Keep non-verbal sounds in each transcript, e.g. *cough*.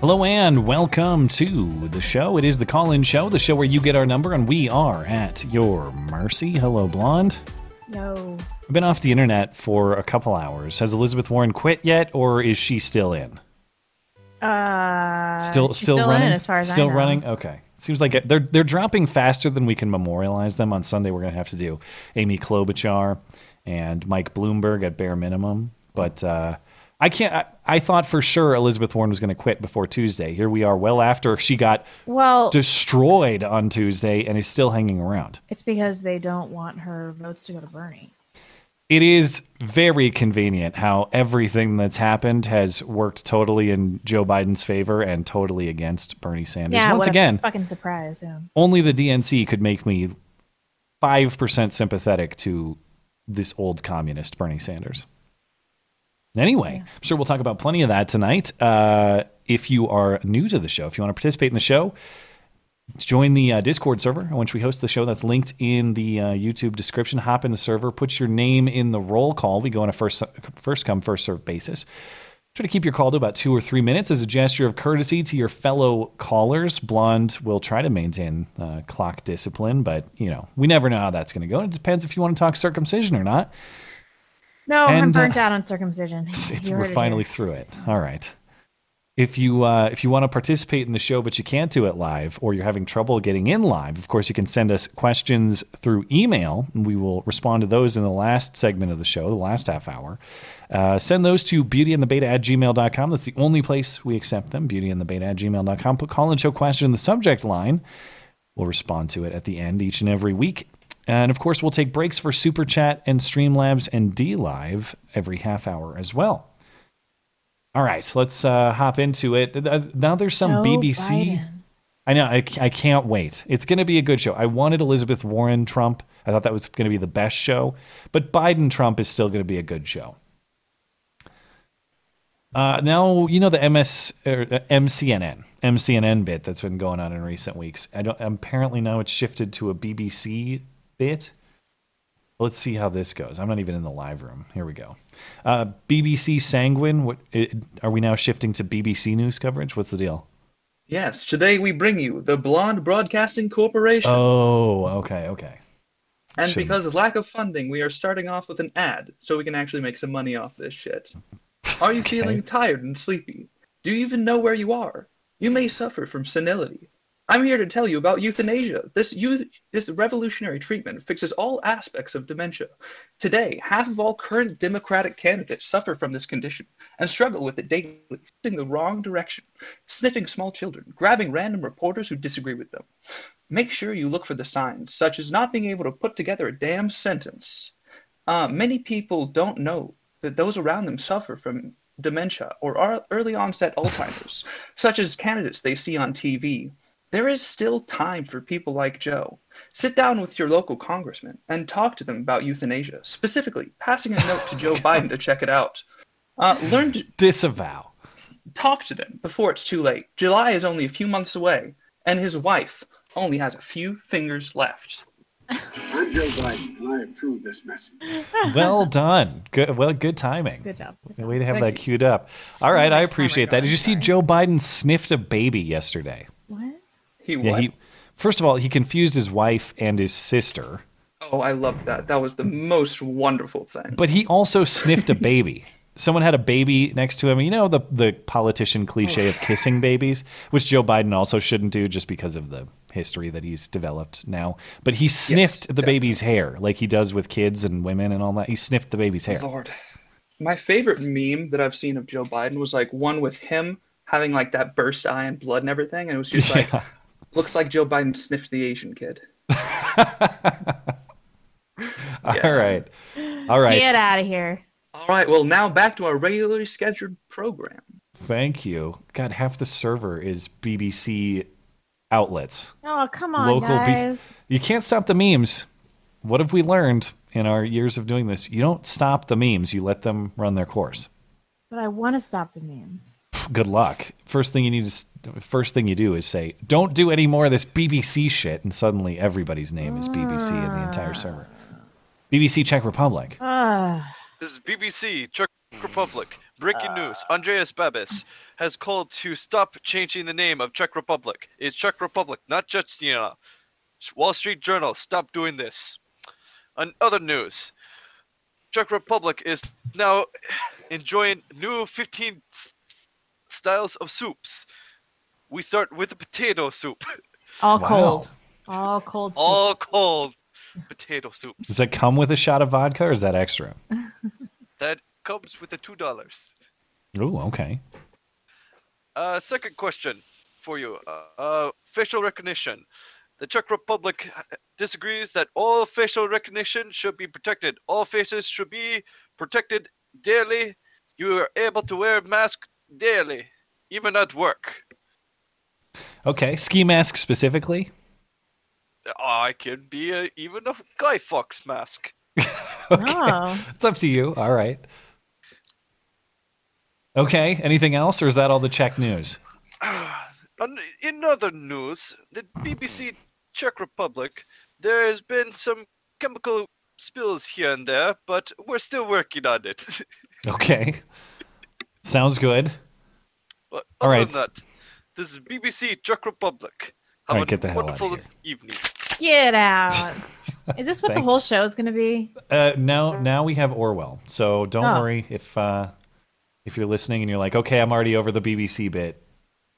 Hello and welcome to the show. It is the call in show, the show where you get our number and we are at your mercy. Hello, Blonde. No. I've been off the internet for a couple hours. Has Elizabeth Warren quit yet or is she still in? Uh, Still still, in running? as far as still I know. running? Okay. Seems like it- they're they're dropping faster than we can memorialize them. On Sunday we're going to have to do Amy Klobuchar and Mike Bloomberg at bare minimum, but uh I can't. I, I thought for sure Elizabeth Warren was going to quit before Tuesday. Here we are, well after she got Well, destroyed on Tuesday and is still hanging around. it's because they don't want her votes to go to Bernie. It is very convenient how everything that's happened has worked totally in Joe Biden's favor and totally against Bernie Sanders. Yeah, Once what a again, fucking surprise. Yeah. only the DNC could make me 5% sympathetic to this old communist Bernie Sanders. Anyway, I'm sure we'll talk about plenty of that tonight. Uh, if you are new to the show, if you want to participate in the show, join the uh, Discord server which we host the show. That's linked in the uh, YouTube description. Hop in the server, put your name in the roll call. We go on a first first come first serve basis. Try to keep your call to about two or three minutes as a gesture of courtesy to your fellow callers. Blonde will try to maintain uh, clock discipline, but you know we never know how that's going to go. It depends if you want to talk circumcision or not. No, I'm And, uh, burnt out on circumcision. It's, it's- we're it finally through it. All right. If you uh, if you want to participate in the show but you can't do it live, or you're having trouble getting in live, of course you can send us questions through email, and we will respond to those in the last segment of the show, the last half hour. Uh, send those to beautyandthebeta at gmail.com. That's the only place we accept them, beautyandthebeta at gmail.com. Put call and show question in the subject line. We'll respond to it at the end each and every week. And of course, we'll take breaks for Super Chat and Streamlabs and D Live every half hour as well. All right, let's uh, hop into it. Now there's some Joe BBC. Biden. I know. I, I can't wait. It's going to be a good show. I wanted Elizabeth Warren Trump. I thought that was going to be the best show. But Biden Trump is still going to be a good show. Uh, now you know the MS er, uh, MCNN MCNN bit that's been going on in recent weeks. I don't. Apparently now it's shifted to a BBC bit. Let's see how this goes. I'm not even in the live room. Here we go. Uh, BBC Sanguine. What it, are we now shifting to BBC news coverage? What's the deal? Yes, today we bring you the Blonde Broadcasting Corporation. Oh, okay, okay. and shouldn't- because of lack of funding, we are starting off with an ad so we can actually make some money off this shit. Are you *laughs* feeling tired and sleepy? Do you even know where you are? You may suffer from senility. I'm here to tell you about euthanasia. This youth, this revolutionary treatment fixes all aspects of dementia. Today, half of all current Democratic candidates suffer from this condition and struggle with it daily, in the wrong direction, sniffing small children, grabbing random reporters who disagree with them. Make sure you look for the signs, such as not being able to put together a damn sentence. Uh, many people don't know that those around them suffer from dementia or early onset Alzheimer's, such as candidates they see on TV. There is still time for people like Joe. Sit down with your local congressman and talk to them about euthanasia, specifically passing a note to Joe *laughs* Biden to check it out. Uh, learn to Disavow. talk to them before it's too late. July is only a few months away, and his wife only has a few fingers left. I'm Joe Biden, and I approve this message. *laughs* Well done. Good. Well, good timing. Good job. Good job. way to have Thank that you. queued up. All right, I appreciate that. Did you see? Joe Biden sniffed a baby yesterday? What? Yeah, he. First of all, he confused his wife and his sister, Oh, I love that. That was the most wonderful thing. but he also sniffed a baby. *laughs* Someone had a baby next to him. You know the the politician cliche of oh. kissing babies, which Joe Biden also shouldn't do just because of the history that he's developed now. But he sniffed the baby's hair like he does with kids and women and all that. He sniffed the baby's hair. Lord. My favorite meme that I've seen of Joe Biden was like one with him having like that burst eye and blood and everything, and it was just *laughs* like Yeah. Looks like Joe Biden sniffed the Asian kid. *laughs* All right. All right. Get out of here. All right, well now back to our regularly scheduled program. Thank you. God, half the server is BBC outlets. Oh, come on, Local be- guys. You can't stop the memes. What have we learned in our years of doing this? You don't stop the memes, you let them run their course. but I want to stop the memes. Good luck. First thing you need to first thing you do is say, "Don't do any more of this BBC shit." And suddenly everybody's name is BBC in the entire server. BBC Czech Republic. Ah, This is BBC Czech Republic. Breaking news: Andreas Babis has called to stop changing the name of Czech Republic. It's Czech Republic, not Chechnya. Wall Street Journal, stop doing this. On other news, Czech Republic is now enjoying new 15 s- styles of soups. We start with the potato soup, *laughs* all Wow. cold. All cold. all cold potato soups. Does that come with a shot of vodka or is that extra? *laughs* that comes with the two dollars. Oh, okay. Uh, second question for you. Uh, uh, facial recognition. The Czech Republic disagrees that all facial recognition should be protected. All faces should be protected daily. You are able to wear a mask daily, even at work. Okay. Ski mask specifically? I can be a, even a Guy Fawkes mask. *laughs* Oh, It's up to you. All right. Okay. Anything else or is that all the Czech news? *sighs* On- In other news, the BBC Czech Republic, there has been some chemical spills here and there, but we're still working on it. *laughs* Okay. Sounds good. But All other right. than that, this is BBC Czech Republic. Have All right, a get the hell outta wonderful here. evening. get out. *laughs* Is this what the whole show is going to be? Uh, now, now we have Orwell. So don't Oh. worry if uh, if you're listening and you're like, okay, I'm already over the BBC bit.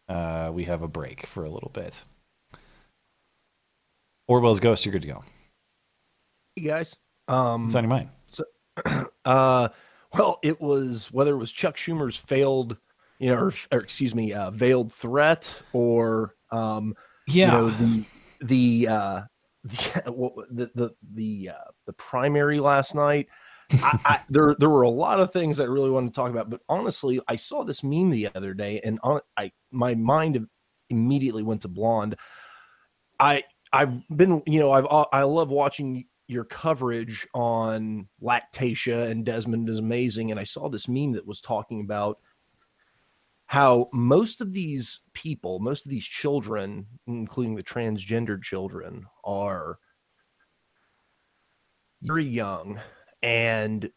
Uh, we have a break for a little bit. Orwell's Ghost, you're good to go. Hey guys. Um, What's on your mind? *clears throat* uh, well, it was whether it was Chuck Schumer's failed, you know, or, or excuse me, uh, veiled threat, or um, Yeah. you know, the the uh, *laughs* the the the the, uh, the primary last night. I, I, *laughs* there there were a lot of things that I really wanted to talk about, but honestly, I saw this meme the other day, and on I my mind immediately went to blonde. I I've been you know I've I love watching your coverage on Lactatia and Desmond is amazing, and I saw this meme that was talking about how most of these people, most of these children, including the transgendered children, are very young, and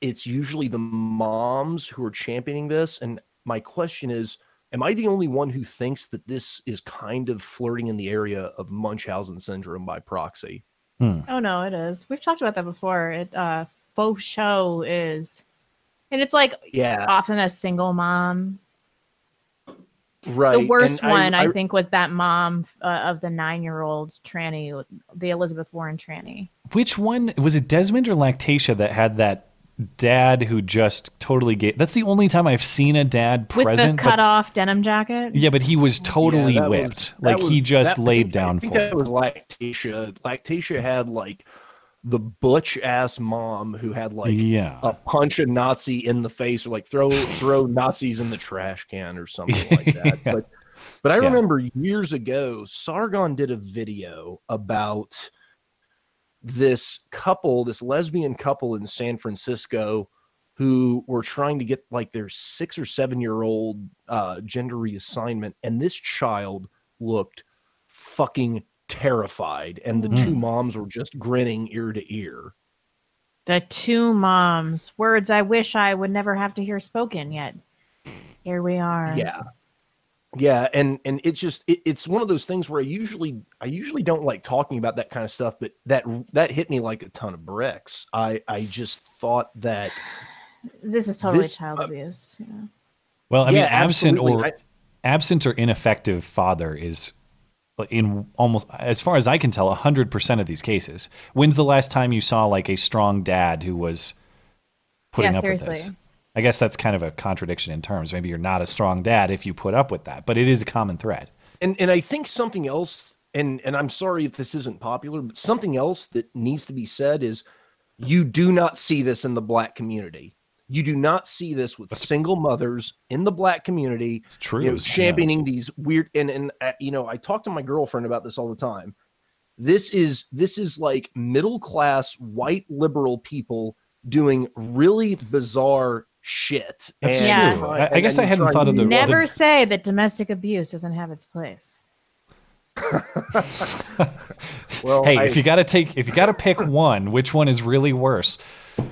it's usually the moms who are championing this. And my question is, am I the only one who thinks that this is kind of flirting in the area of Munchausen syndrome by proxy? Oh no, it is. We've talked about that before. It uh faux show is and it's like Yeah, often a single mom. right. The worst And one, I, think, was that mom uh, of the nine-year-old tranny, the Elizabeth Warren tranny. Which one was it? Desmond or Lactatia that had that dad who just totally gave? That's the only time I've seen a dad With present. the but- cut-off denim jacket. yeah, but he was totally Yeah, that was- whipped. that like he just that- I laid think- down I think for that it. was Lactatia. Lactatia had like the butch ass mom who had like yeah. a punch a Nazi in the face or like throw throw Nazis in the trash can or something *laughs* like that. Yeah. But but I Yeah. remember years ago, Sargon did a video about this couple, this lesbian couple in San Francisco who were trying to get like their six or seven year old uh, gender reassignment, and this child looked fucking terrified, and the two moms were just grinning ear to ear. The two moms. Words I wish I would never have to hear spoken yet. Here we are. yeah yeah and and it's just it, it's one of those things where i usually i usually don't like talking about that kind of stuff but that that hit me like a ton of bricks i i just thought that This is totally This- child uh, abuse. Yeah. Well, I Yeah, mean, absent absolutely. or I- absent or ineffective father is in almost as far as I can tell, hundred percent of these cases. When's the last time you saw like a strong dad who was putting Yeah, up with seriously. this? I guess that's kind of a contradiction in terms. Maybe you're not a strong dad if you put up with that, but it is a common thread. and and i think something else and and i'm sorry if this isn't popular but something else that needs to be said is you do not see this in the black community You do not see this with single mothers in the black community It's true. you know, yeah. championing these weird and and uh, you know I talk to my girlfriend about this all the time. This is this is like middle class white liberal people doing really bizarre shit. That's And Yeah. true. try- I, I guess I hadn't thought of the and- Never say that domestic abuse doesn't have its place. *laughs* Well, hey, I- if you got to take, if you got to pick *laughs* one, which one is really worse? Uh,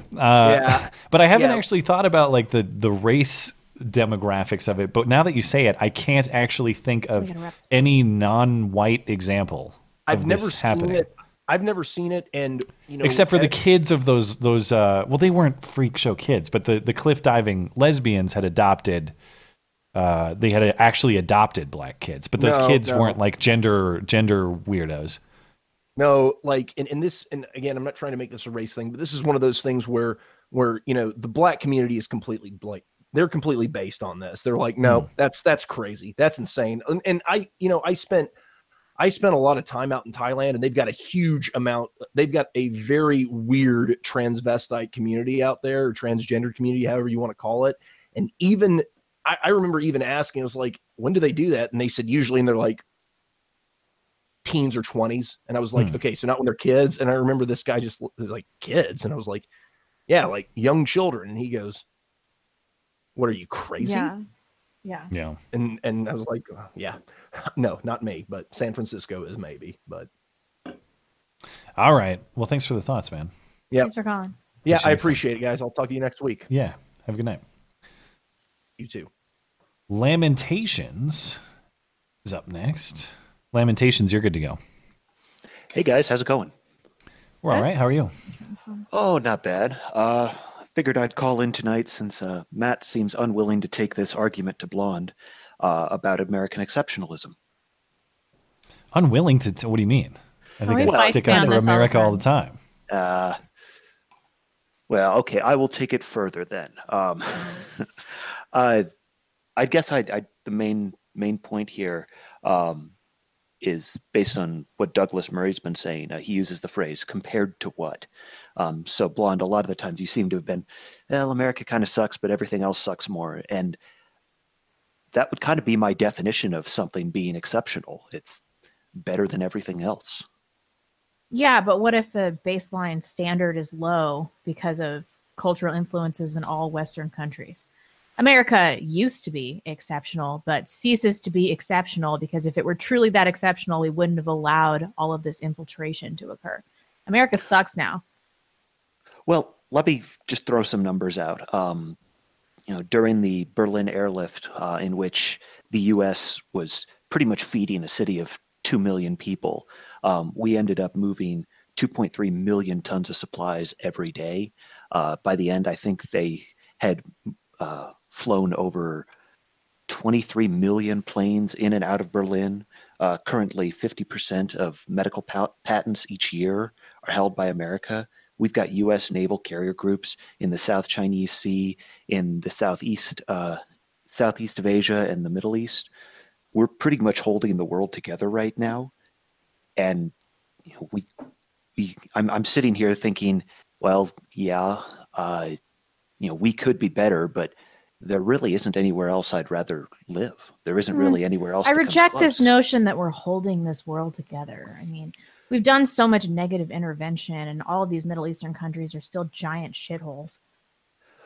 Yeah. *laughs* But I haven't Yeah. actually thought about like the the race demographics of it. But now that you say it, I can't actually think of gotta wrap this up. any non-white example. Of I've never this seen happening. it. I've never seen it, and you know, Except for the kids of those those uh well they weren't freak show kids, but the the cliff diving lesbians had adopted uh they had actually adopted black kids, but those No, kids no. weren't like gender gender weirdos. No, like in, in this, and again, I'm not trying to make this a race thing, but this is one of those things where where you know the black community is completely like they're completely based on this. They're like, no, Hmm. that's that's crazy, that's insane. And, and I, you know, I spent I spent a lot of time out in Thailand, and they've got a huge amount. They've got a very weird transvestite community out there, or transgender community, however you want to call it. And even I, I remember even asking, I was like, when do they do that? And they said usually, and they're like teens or 20s and i was like Hmm. okay so not when they're kids and i remember this guy just l- was like kids and i was like yeah like young children and he goes what are you crazy Yeah. Yeah. Yeah. and and i was like "Uh, yeah *laughs* no not me but san francisco is maybe but All right. Well, thanks for the thoughts, man. Yep. Thanks for calling. yeah i Appreciate it. appreciate it guys i'll talk to you next week Yeah. Have a good night. you too Lamentations is up next. Lamentations, you're good to go. Hey guys, how's it going? We're all right. How are you? Oh, not bad. Uh, figured I'd call in tonight since uh, Matt seems unwilling to take this argument to Blonde uh, about American exceptionalism. Unwilling to. T- what do you mean? I think he I fights stick me up for this all America all the time. Uh, well, okay, I will take it further then. Um, *laughs* uh, I guess I, I the main main point here um, is based on what Douglas Murray's been saying. Uh, he uses the phrase "compared to what." Um, so, blonde. A lot of the times, you seem to have been, well, America kind of sucks, but everything else sucks more, and that would kind of be my definition of something being exceptional. It's better than everything else. Yeah, but what if the baseline standard is low because of cultural influences in all Western countries? America used to be exceptional, but ceases to be exceptional because if it were truly that exceptional, we wouldn't have allowed all of this infiltration to occur. America sucks now. Well, let me just throw some numbers out. Um, you know, during the Berlin airlift, uh, in which the U.S. was pretty much feeding a city of two million people, um, we ended up moving 2.3 million tons of supplies every day. Uh, by the end, I think they had uh, flown over 23 million planes in and out of Berlin. Uh, currently, 50% of medical pa- patents each year are held by America. We've got U.S. naval carrier groups in the South Chinese Sea, in the southeast, uh, southeast of Asia, and the Middle East. We're pretty much holding the world together right now, and you know, we, we, I'm, I'm sitting here thinking, well, yeah, uh, you know, we could be better, but there really isn't anywhere else I'd rather live. There isn't Mm. really anywhere else. I reject this notion that we're holding this world together. I mean, we've done so much negative intervention, and all of these Middle Eastern countries are still giant shitholes.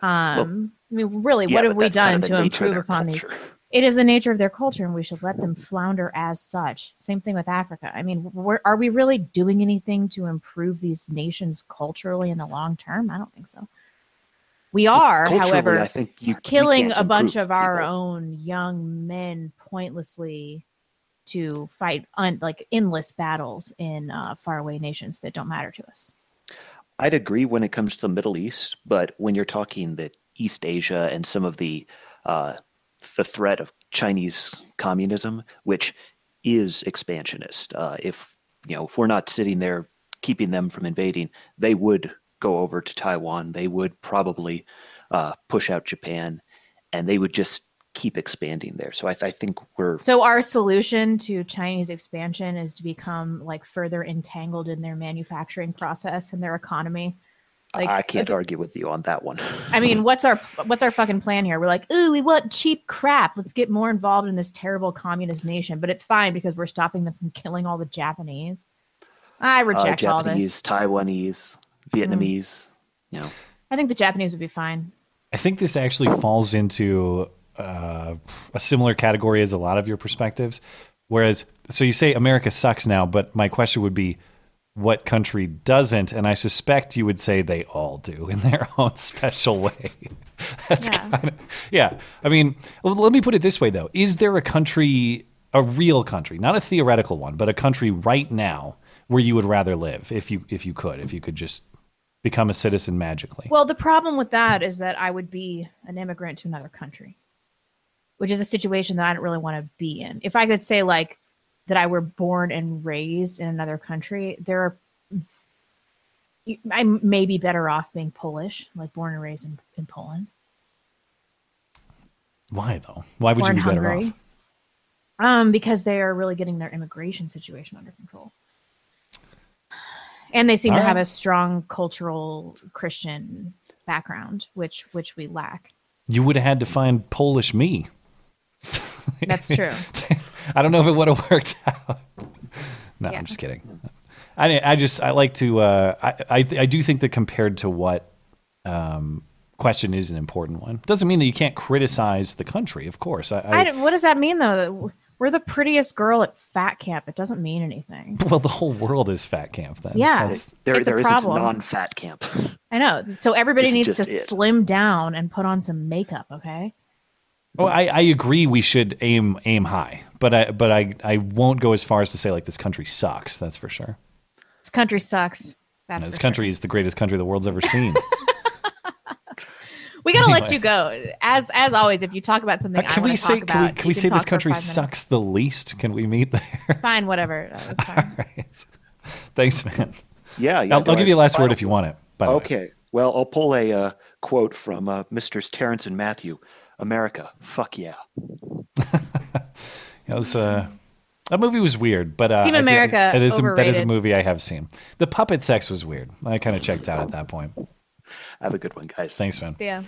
Um, I mean, really, Yeah, what have we that's kind done of to improve upon these? *laughs* It is the nature of their culture, and we should let them flounder as such. Same thing with Africa. I mean, are we really doing anything to improve these nations culturally in the long term? I don't think so. We are, Culturally, however, I think you, you killing can't a bunch of our own young men pointlessly to fight un- like endless battles in uh, faraway nations that don't matter to us. I'd agree when it comes to the Middle East, but when you're talking that East Asia and some of the uh, the threat of Chinese communism, which is expansionist, uh, if you know if we're not sitting there keeping them from invading, they would go over to Taiwan. They would probably uh, push out Japan, and they would just keep expanding there. So I, th- I think we're So our solution to Chinese expansion is to become like further entangled in their manufacturing process and their economy Like, I can't argue with you on that one. I mean, *laughs* what's our what's our fucking plan here? We're like, ooh, we want cheap crap. Let's get more involved in this terrible communist nation. But it's fine because we're stopping them from killing all the Japanese. I Uh, reject all this. Japanese. Taiwanese, Vietnamese. You know, I think the Japanese would be fine. I think this actually falls into uh, a similar category as a lot of your perspectives. Whereas, so you say America sucks now, but my question would be, what country doesn't? And I suspect you would say they all do *laughs* in their own special way. *laughs* That's Yeah. kind of, yeah. I mean, well, let me put it this way though: Is there a country, a real country, not a theoretical one, but a country right now where you would rather live if you if you could, if you could just become a citizen magically? Well, the problem with that is that I would be an immigrant to another country, which is a situation that I don't really want to be in. If I could say like that I were born and raised in another country, there are I may be better off being Polish, like born and raised in, in Poland Why though? Why would or you be better Hungary. off? Um, because they are really getting their immigration situation under control. And they seem to All have a strong cultural Christian background, which which we lack. You would have had to find Polish me. That's true. *laughs* I don't know if it would have worked *laughs* out. No, Yeah. I'm just kidding. I, I just I like to uh, I, I I do think that compared to what um, question is an important one doesn't mean that you can't criticize the country. Of course, I, I, I, what does that mean though? We're the prettiest girl at fat camp. It doesn't mean anything. *laughs* well the whole world is fat camp then. Yeah. That's- there It's a there isn't a non-fat camp. I know. So everybody This is needs to it. slim down and put on some makeup, okay? Oh, I, I agree. We should aim aim high, but I but I I won't go as far as to say like this country sucks. That's for sure. This country sucks. That's this for country is the greatest country the world's ever seen. *laughs* We gotta let you go. As as always, if you talk about something, Uh, can wanna we say talk can we, about, can you we say this country five minutes. sucks the least? Can we meet there? *laughs* Fine, whatever. Uh, That's *laughs* fine. right. Thanks, man. Yeah, yeah. I'll, I'll give you a last final- word if you want it. By the. Okay. Well, I'll pull a uh, quote from uh, Mr. Terrence and Matthew. America, fuck yeah. *laughs* It was uh, that movie was weird, but uh, Team I did- America, it is a, that is a movie I have seen. The puppet sex was weird. I kind of checked out at that point. Have a good one, guys. Thanks, man. Yeah.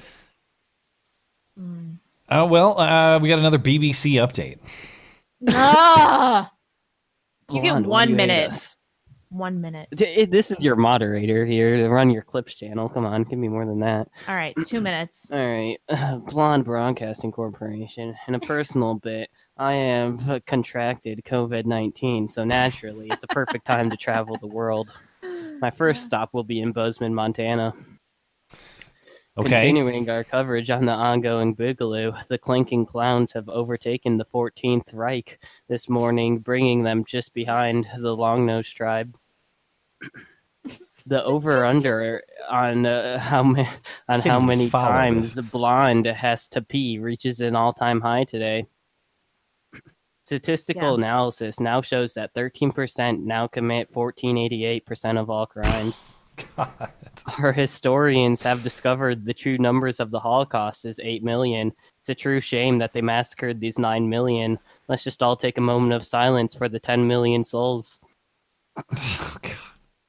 Oh well, uh, we got another BBC update. Ah! *laughs* you get one you minute. Us. One minute. This is your moderator here to run your clips channel. Come on, give me more than that. All right, two minutes. All right, uh, Blonde Broadcasting Corporation. In a personal bit, I have uh, contracted COVID 19, so naturally, it's a perfect time to travel the world. My *laughs* first stop will be in Bozeman, Montana. Okay. Continuing our coverage on the ongoing Boogaloo, the Clinking Clowns have overtaken the 14th Reich this morning, bringing them just behind the Longnose tribe. The over/under on uh, how ma- on how many follow times the blonde has to pee reaches an all-time high today. Statistical Yeah. analysis now shows that 13% now commit 1488% of all crimes. Our historians have discovered the true numbers of the Holocaust is 8 million. It's a true shame that they massacred these 9 million. Let's just all take a moment of silence for the 10 million souls. *laughs* Oh, God.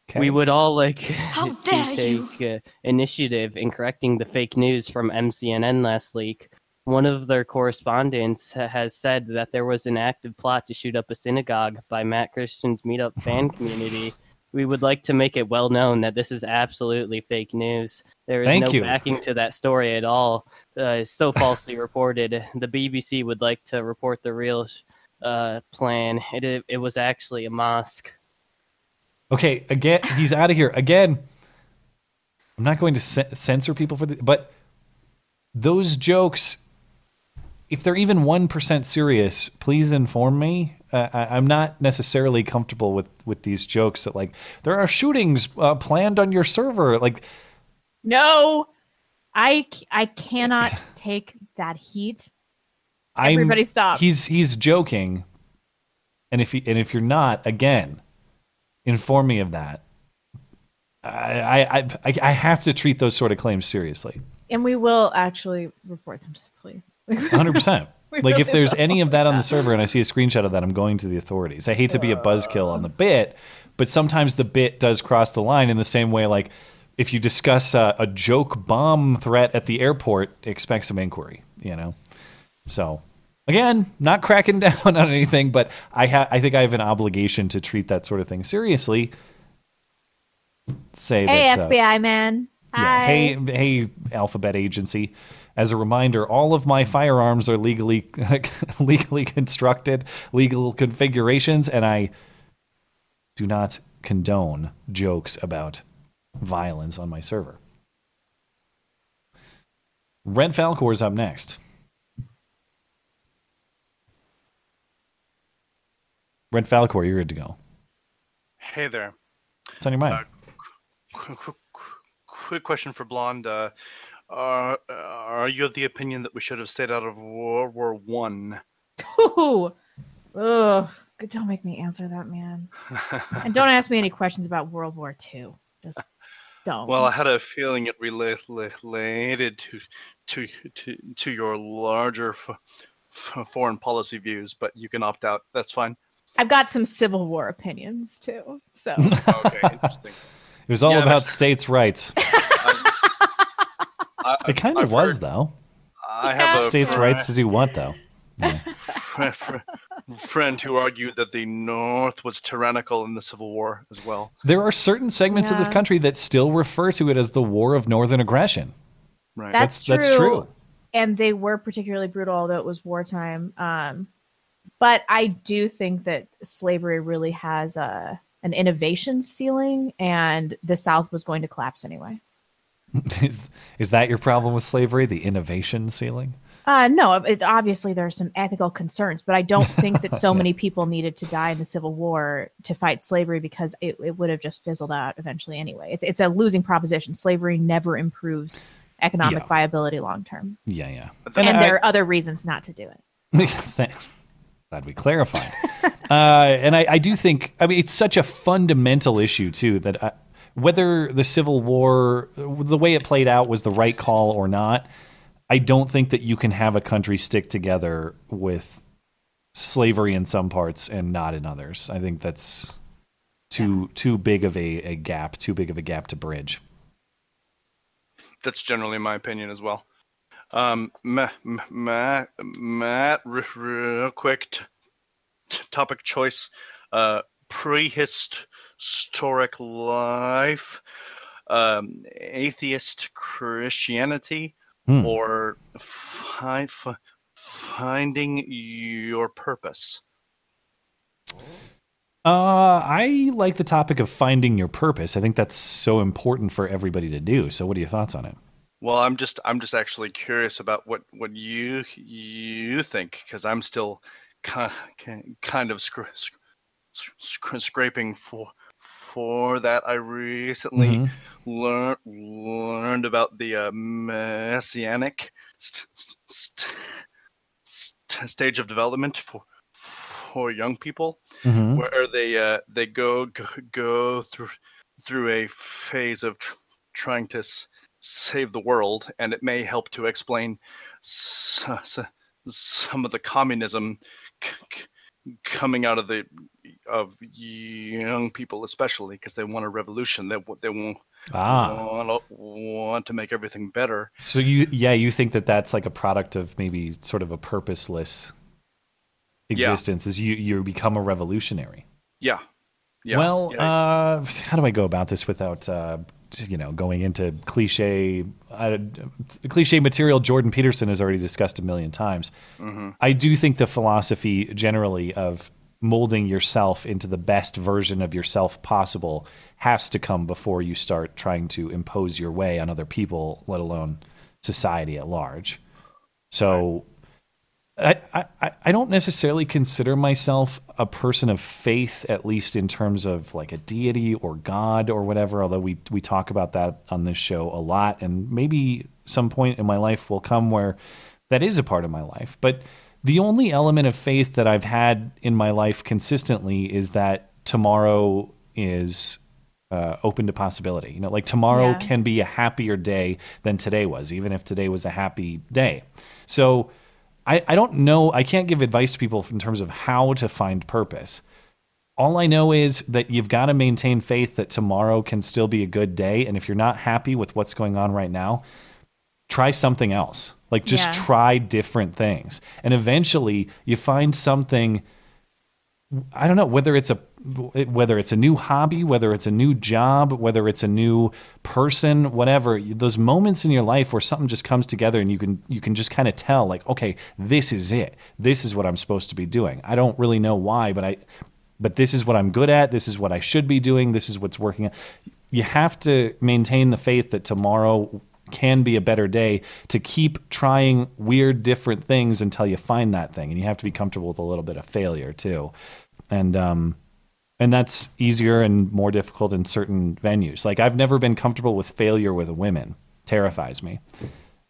Okay. We would all like *laughs* How to *laughs* dare you. take uh, initiative in correcting the fake news from MCNN last week. One of their correspondents ha- has said that there was an active plot to shoot up a synagogue by Matt Christian's meetup fan *laughs* community. We would like to make it well known that this is absolutely fake news. There is Thank no you. backing to that story at all. Uh, it's so falsely reported. The BBC would like to report the real uh, plan. It, it it was actually a mosque. Okay, again, he's out of here again. I'm not going to censor people for the, but those jokes, if they're even one percent serious, please inform me. Uh, I, I'm not necessarily comfortable with with these jokes that like there are shootings uh, planned on your server. Like, No, I I cannot *laughs* take that heat. I'm, Everybody stop. He's he's joking, and if he, and if you're not, again, inform me of that. I I I, I have to treat those sort of claims seriously. And we will actually report them to the police. *laughs* 100%. *laughs* We like if there's any of that on the server and I see a screenshot of that, I'm going to the authorities. I hate to be a buzzkill on the bit, but sometimes the bit does cross the line in the same way like if you discuss uh, a joke bomb threat at the airport, expect some inquiry. You know, so again, not cracking *laughs* down on anything, but I ha- I think I have an obligation to treat that sort of thing seriously. Say Hey, that. uh, FBI man. yeah. Hi. Hey, hey, Alphabet Agency. As a reminder, all of my firearms are legally *laughs* legally constructed, legal configurations, and I do not condone jokes about violence on my server. Red Falcor is up next. Red Falcor, you're good to go. Hey there. What's on your mind? Quick, quick, quick question for Blonde. Uh, are, are you of the opinion that we should have stayed out of World War One? Ooh. Ugh. Don't make me answer that, man. And don't ask me any *laughs* questions about World War II. Just don't. Well, I had a feeling it related to to to to your larger f- f- foreign policy views, but you can opt out. That's fine. I've got some Civil War opinions too. So *laughs* Okay, interesting. It was all Yeah, about that's- states' rights. *laughs* I, It kind of was, heard- though. I have a States' fr- rights to do what, though? *laughs* fr- fr- friend who argued that the North was tyrannical in the Civil War as well. There are certain segments of this country that still refer to it as the War of Northern Aggression. Right. that's, That's- true. that's true. And they were particularly brutal, although it was wartime. Um, but I do think that slavery really has a an innovation ceiling, and the South was going to collapse anyway. *laughs* is, is that your problem with slavery? The innovation ceiling? Uh, no, it, obviously there are some ethical concerns, but I don't think that so *laughs* many people needed to die in the Civil War to fight slavery because it, it would have just fizzled out eventually anyway. It's, it's a losing proposition. Slavery never improves economic Yeah. viability long term. Yeah, yeah. And, I- there are other reasons not to do it. *laughs* Thanks. Glad we clarified. *laughs* uh, and I, I do think, I mean, it's such a fundamental issue, too, that I, whether the Civil War, the way it played out, was the right call or not, I don't think that you can have a country stick together with slavery in some parts and not in others. I think that's too too big of a, a gap, too big of a gap to bridge. That's generally my opinion as well. Um, Ma- Ma- Matt, Matt, r- real quick, t- t- topic choice: uh, prehistoric life, um, atheist Christianity, Hmm. or fi- fi- finding your purpose. Uh, I like the topic of finding your purpose. I think that's so important for everybody to do. So, what are your thoughts on it? Well, I'm just I'm just actually curious about what what you you think because I'm still kind kind of scr- scr- scr- scraping for for that. I recently Mhm. learned learned about the uh, messianic st- st- st- st- stage of development for for young people Mhm. where they uh, they go, go go through through a phase of tr- trying to s- save the world, and it may help to explain s- s- some of the communism coming out of the of young people, especially because they want a revolution. They they want Ah. want, want to make everything better. So you, yeah, you think that that's like a product of maybe sort of a purposeless Yeah. existence, is you you become a revolutionary. Yeah. Yeah. well, yeah. uh, how do I go about this without, uh, you know, going into cliche, uh, cliche material Jordan Peterson has already discussed a million times. Mhm. I do think the philosophy generally of molding yourself into the best version of yourself possible has to come before you start trying to impose your way on other people, let alone society at large. So I, I, I don't necessarily consider myself a person of faith, at least in terms of like a deity or God or whatever, although we, we talk about that on this show a lot. And maybe some point in my life will come where that is a part of my life. But the only element of faith that I've had in my life consistently is that tomorrow is uh, open to possibility. You know, like tomorrow Yeah. can be a happier day than today was, even if today was a happy day. So I, I don't know. I can't give advice to people in terms of how to find purpose. all I know is that you've got to maintain faith that tomorrow can still be a good day. And if you're not happy with what's going on right now, try something else. Like just Yeah. try different things. And eventually you find something I don't know whether it's a whether it's a new hobby, whether it's a new job, whether it's a new person, whatever. Those moments in your life where something just comes together and you can you can just kind of tell like, okay, this is it. This is what I'm supposed to be doing. I don't really know why, but I but this is what I'm good at. This is what I should be doing. This is what's working. You have to maintain the faith that tomorrow can be a better day to keep trying weird different things until you find that thing and you have to be comfortable with a little bit of failure too and um and that's easier and more difficult in certain venues. Like i've never been comfortable with failure with women terrifies me.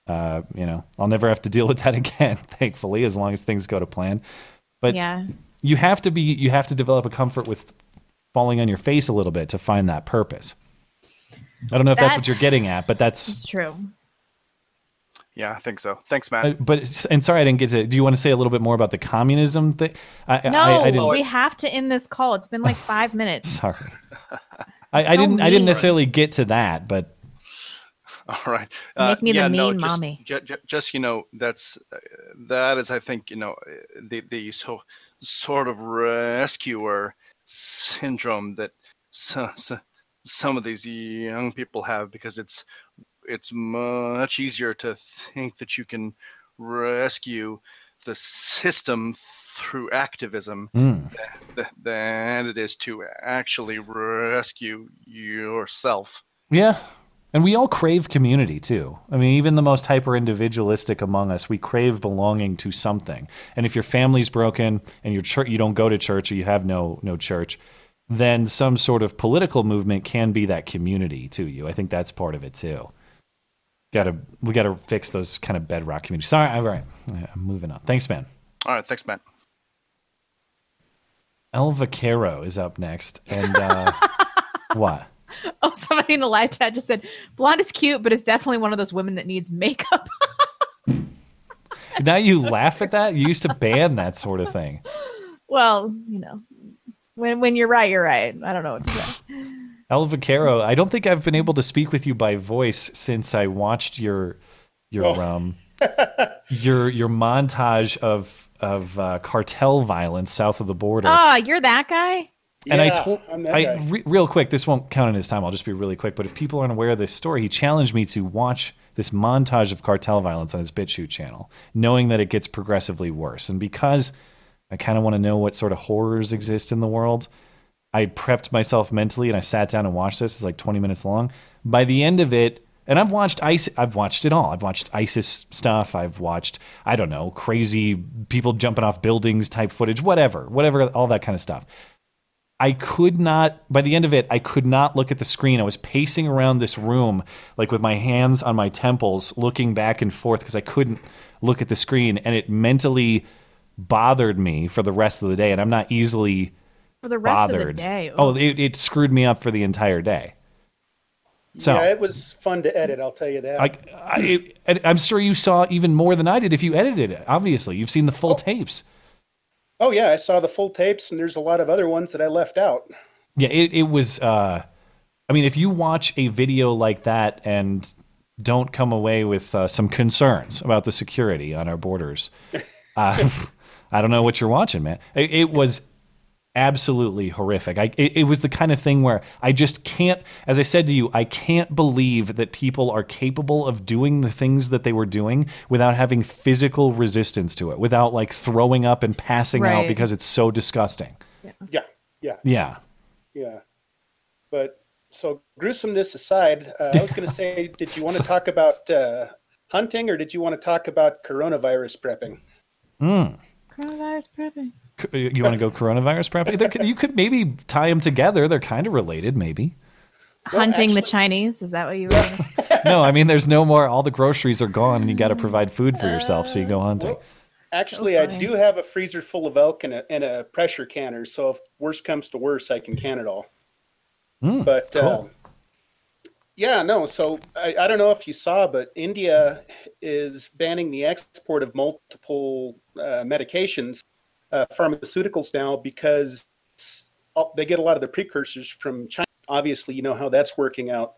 Uh you know i'll never have to deal with that *laughs* again thankfully as long as things go to plan. But yeah. you have to be you have to develop a comfort with falling on your face a little bit to find that purpose. I don't know if that's That- what you're getting at but that's true. Yeah, I think so. Thanks, Matt. Uh, but and sorry, I didn't get to. Do you want to say a little bit more about the communism thing? I, No, I, I didn't. we have to end this call. It's been like *laughs* five minutes. Sorry, *laughs* I, I didn't. I didn't necessarily get to that, but *laughs* All right. Make me the yeah, no, mean just, mommy. Ju- ju- just you know, that's uh, that is, I think, you know, uh, the the so, sort of rescuer syndrome that so, so, some of these young people have because it's it's much easier to think that you can rescue the system through activism Mm. than it is to actually rescue yourself. yeah. And we all crave community too. I mean, even the most hyper individualistic among us, we crave belonging to something. And if your family's broken and your church, you don't go to church or you have no no church, then some sort of political movement can be that community to you. I think that's part of it too. Got to we got to fix those kind of bedrock communities. Sorry, all right, I'm moving on. Thanks, man. All right, thanks, Matt. El Vaquero is up next, and uh, *laughs* what? Oh, somebody in the live chat just said blonde is cute, but it's definitely one of those women that needs makeup. Now you *laughs* laugh at that. You used to ban that sort of thing. well, you know, when when you're right, you're right. I don't know what to say. El Vaquero, I don't think I've been able to speak with you by voice since I watched your your Oh. um *laughs* your your montage of of uh, cartel violence south of the border. Oh, you're that guy. and I Yeah, told I'm that I re- real quick. This won't count in his time. I'll just be really quick. But if people aren't aware of this story, he challenged me to watch this montage of cartel violence on his BitChute channel, knowing that it gets progressively worse. And because I kind of want to know what sort of horrors exist in the world, I prepped myself mentally and I sat down and watched this. It's like 20 minutes long. By the end of it, and I've watched ISIS, I've watched it all. I've watched ISIS stuff. I've watched, I don't know, crazy people jumping off buildings type footage, whatever, whatever, all that kind of stuff. I could not, by the end of it, I could not look at the screen. I was pacing around this room, like with my hands on my temples, looking back and forth because I couldn't look at the screen. And it mentally bothered me for the rest of the day. And I'm not easily For the rest bothered. of the day. Oh, it, it screwed me up for the entire day. So yeah, it was fun to edit. I'll tell you that. I, I, I'm sure you saw even more than I did if you edited it. Obviously, you've seen the full tapes. oh yeah, I saw the full tapes, and there's a lot of other ones that I left out. Yeah, it, it was. Uh, I mean, if you watch a video like that and don't come away with uh, some concerns about the security on our borders, *laughs* uh, *laughs* I don't know what you're watching, man. It, it was absolutely horrific. I, it, it was the kind of thing where I just can't, as I said to you, I can't believe that people are capable of doing the things that they were doing without having physical resistance to it, without like throwing up and passing out because it's so disgusting. Yeah, yeah, Yeah. yeah. But so gruesomeness aside, uh, I was going to say, *laughs* did you want to talk about uh, hunting, or did you want to talk about coronavirus prepping? Mm. Coronavirus prepping. C- You want to go coronavirus prepping? There you could maybe tie them together. They're kind of related, maybe. Hunting the Chinese. Is that what you were? *laughs* No, I mean, there's no more. All the groceries are gone, and you got to provide food for yourself, so you go hunting. Actually, I do have a freezer full of elk and a, and a pressure canner, so if worse comes to worse, I can can it all. Mm, But cool. uh, yeah, no. So I, I don't know if you saw, but India is banning the export of multiple uh, medications, uh, pharmaceuticals now because they get a lot of the precursors from China. Obviously, you know how that's working out.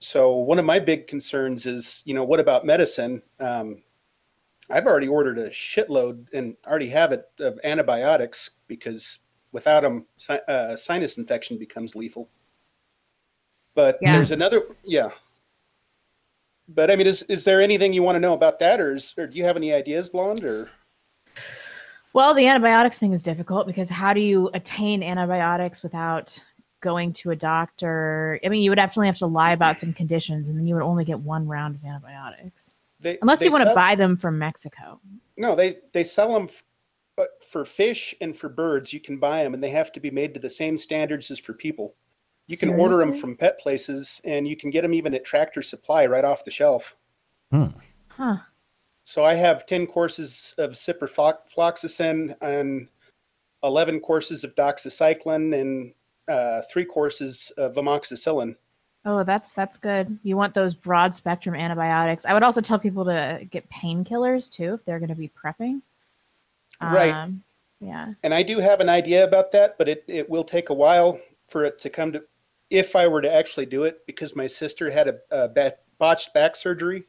So one of my big concerns is, you know, what about medicine? Um, I've already ordered a shitload and already have it of antibiotics because without them, si- uh, sinus infection becomes lethal. But Yeah. there's another, yeah. But I mean, is is there anything you want to know about that, or, is, or do you have any ideas, Blonde? Or Well, the antibiotics thing is difficult because how do you attain antibiotics without going to a doctor? I mean, you would definitely have to lie about some conditions, and then you would only get one round of antibiotics, they, unless they you want to buy them from Mexico. No, they they sell them, but for fish and for birds, you can buy them, and they have to be made to the same standards as for people. You can order them from pet places, and you can get them even at Tractor Supply right off the shelf. Hmm. Huh. So I have ten courses of ciprofloxacin and eleven courses of doxycycline and uh, three courses of amoxicillin. Oh, that's that's good. You want those broad spectrum antibiotics. I would also tell people to get painkillers too if they're going to be prepping. Right. Um, yeah. And I do have an idea about that, but it, it will take a while for it to come to, if I were to actually do it, because my sister had a, a botched back surgery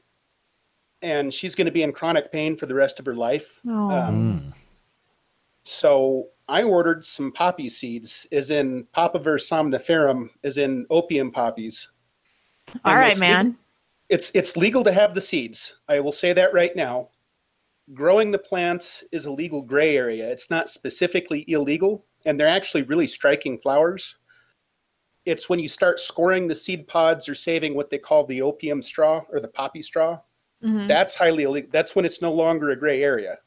and she's going to be in chronic pain for the rest of her life. Oh. Um, so I ordered some poppy seeds, as in Papaver somniferum, as in opium poppies. All And right, it's man. legal- it's it's legal to have the seeds. I will say that right now. Growing the plants is a legal gray area. It's not specifically illegal, and they're actually really striking flowers. It's when you start scoring the seed pods or saving what they call the opium straw or the poppy straw. Mhm. That's highly illegal. That's when it's no longer a gray area.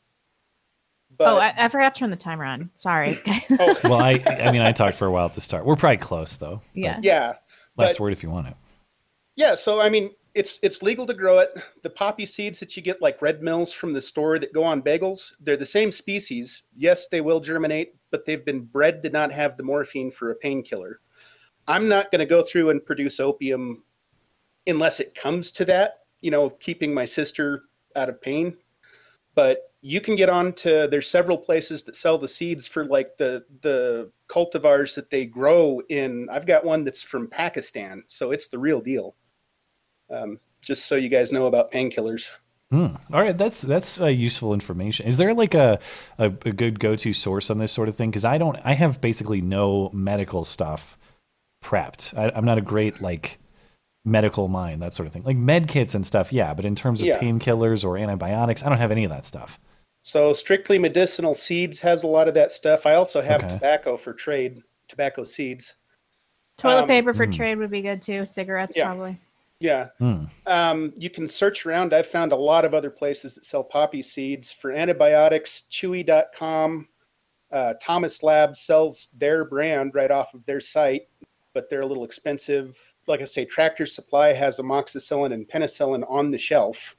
But oh, I, I forgot to turn the timer on. Sorry. *laughs* oh, *laughs* Well, I I mean I talked for a while at the start. We're probably close though. yeah. yeah, Last but- word if you want it. Yeah, so I mean, it's it's legal to grow it. The poppy seeds that you get like red mills from the store that go on bagels, they're the same species. Yes, they will germinate, but they've been bred to not have the morphine for a painkiller. I'm not going to go through and produce opium unless it comes to that, you know, keeping my sister out of pain. But you can get on to there's several places that sell the seeds for like the the cultivars that they grow in. I've got one that's from Pakistan, so it's the real deal. Um, just so you guys know about painkillers. Hmm. All right, that's that's uh, useful information. Is there like a, a, a good go to source on this sort of thing? Because I don't, I have basically no medical stuff prepped. I, I'm not a great like medical mind, that sort of thing. Like med kits and stuff, yeah. But in terms of Yeah. painkillers or antibiotics, I don't have any of that stuff. So strictly medicinal seeds has a lot of that stuff. I also have Okay. tobacco for trade, tobacco seeds. Toilet Um, paper for Hmm. trade would be good too. Cigarettes Yeah. probably. Yeah. Hmm. Um, you can search around. I've found a lot of other places that sell poppy seeds for antibiotics. Chewy.com. Uh, Thomas Labs sells their brand right off of their site, but they're a little expensive. Like I say, Tractor Supply has amoxicillin and penicillin on the shelf.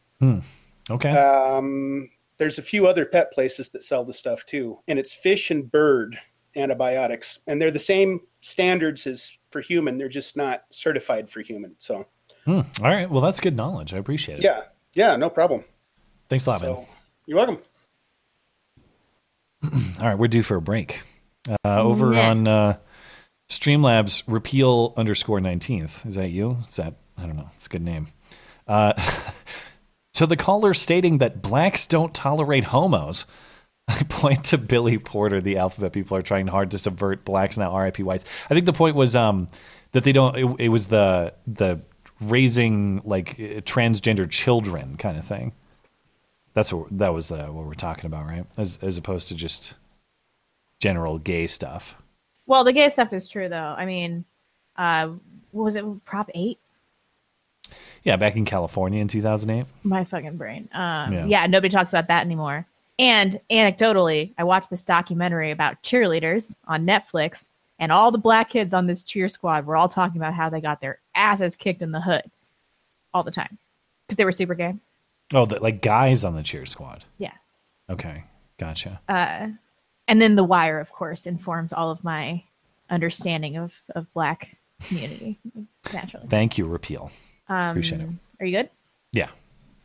Okay. Um, there's a few other pet places that sell the stuff too, and it's fish and bird antibiotics, and they're the same standards as for human. They're just not certified for human. So Hmm. All right. Well, that's good knowledge. I appreciate it. yeah, yeah, no problem. Thanks a lot, man. You're welcome. *clears throat* All right, we're due for a break. Uh, over Yeah. on uh, Streamlabs, repeal underscore 19th. Is that you? Is that, I don't know. It's a good name. Uh, *laughs* to the caller stating that blacks don't tolerate homos, *laughs* I point to Billy Porter, the alphabet people are trying hard to subvert blacks now, RIP whites. I think the point was um, that they don't, it, it was the, the raising like uh, transgender children kind of thing. That's what that was uh, what we're talking about, right? As as opposed to just general gay stuff. Well, the gay stuff is true though. I mean, uh, what was it? Prop eight. Yeah, back in California in 2008. My fucking brain. Um, Yeah. yeah. nobody talks about that anymore. And anecdotally, I watched this documentary about cheerleaders on Netflix, and all the black kids on this cheer squad were all talking about how they got their asses kicked in the hood all the time because they were super gay. Oh, the, like guys on the cheer squad. Yeah. Okay, gotcha. Uh, and then The Wire, of course, informs all of my understanding of, of black community naturally. Thank you, repeal. Um, Appreciate it. Are you good? Yeah.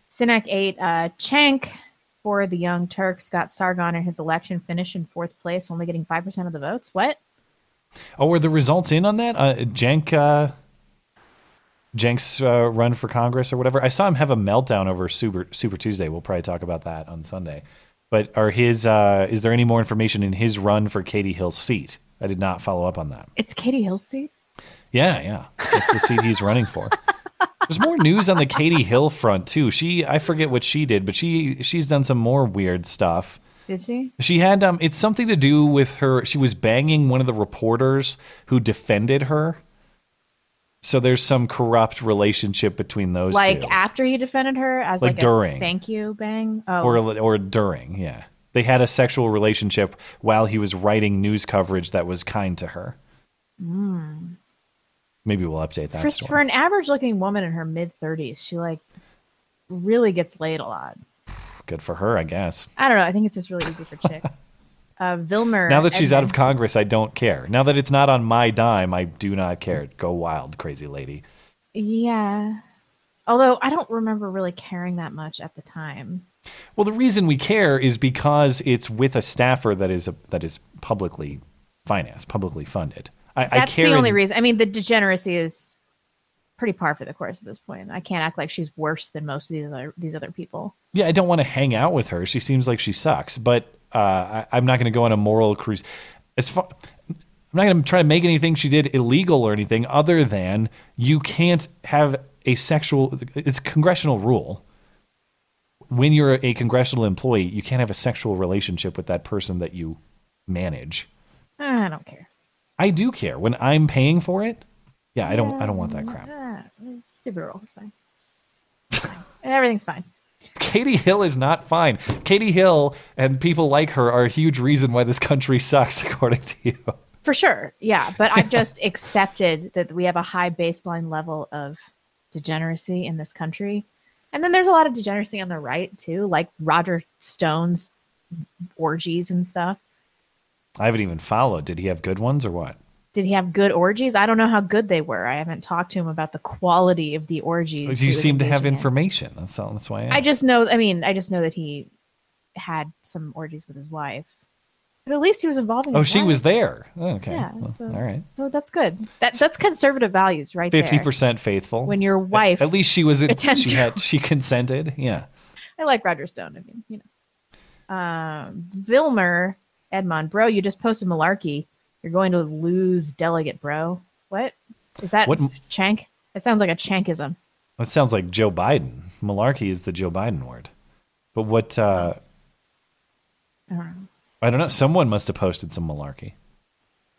Sinek 8, uh, Cenk for the Young Turks got Sargon in his election, finished in fourth place, only getting 5% of the votes. What? Oh, were the results in on that? Uh, Cenk, uh, Cenk's uh, run for Congress or whatever. I saw him have a meltdown over Super Super Tuesday. We'll probably talk about that on Sunday. But are his? Uh, is there any more information in his run for Katie Hill's seat? I did not follow up on that. It's Katie Hill's seat. Yeah, yeah, that's the seat he's running for. There's more news on the Katie Hill front too. She, I forget what she did, but she she's done some more weird stuff. Did she? She had um, it's something to do with her. She was banging one of the reporters who defended her. So there's some corrupt relationship between those Like two, after he defended her as Like like, during. a thank you bang. Oh, or or during. Yeah, they had a sexual relationship while he was writing news coverage that was kind to her. mm. Maybe we'll update that for, story. for an average looking woman in her mid 30s, she like really gets laid a lot. *sighs* Good for her, I guess. I don't know. I think it's just really easy for chicks. Uh, Vilmer. Now that she's out of Congress, I don't care. Now that it's not on my dime, I do not care. Go wild, crazy lady. Yeah. Although I don't remember really caring that much at the time. Well, the reason we care is because it's with a staffer that is a, that is publicly financed, publicly funded. I, I That's care. the only in- reason. I mean, the degeneracy is pretty par for the course at this point. I can't act like she's worse than most of these other these other people. Yeah, I don't want to hang out with her. She seems like she sucks, but uh, I, I'm not going to go on a moral cruise. As far, I'm not going to try to make anything she did illegal or anything other than you can't have a sexual. It's congressional rule. When you're a congressional employee, you can't have a sexual relationship with that person that you manage. I don't care. I do care when I'm paying for it. Yeah, I don't. I don't want that crap. Stupid rule. It's fine. Everything's fine. Katie Hill is not fine. Katie Hill and people like her are a huge reason why this country sucks, *laughs* according to you. For sure. Yeah. But I've *laughs* just accepted that we have a high baseline level of degeneracy in this country. And then there's a lot of degeneracy on the right too, like Roger Stone's orgies and stuff. I haven't even followed. Did he have good ones or what? Did he have good orgies? I don't know how good they were. I haven't talked to him about the quality of the orgies. You seem to have in. information. That's all. That's why I, I just know. I mean, I just know that he had some orgies with his wife, but at least he was involving. Oh, she wife. was there. Oh, okay. Yeah, Well, so- all right. So that's good. That that's conservative values, right Fifty percent faithful. When your wife, At least she was. She had. She consented. *laughs* Yeah. I like Roger Stone. I mean, you know, um, Vilmer Edmond, bro, you just posted malarkey. You're going to lose delegate, bro. What is that? What- Chank? It sounds like a Chankism. That sounds like Joe Biden. Malarkey is the Joe Biden word. But what? uh I don't know. I don't know. Someone must have posted some malarkey.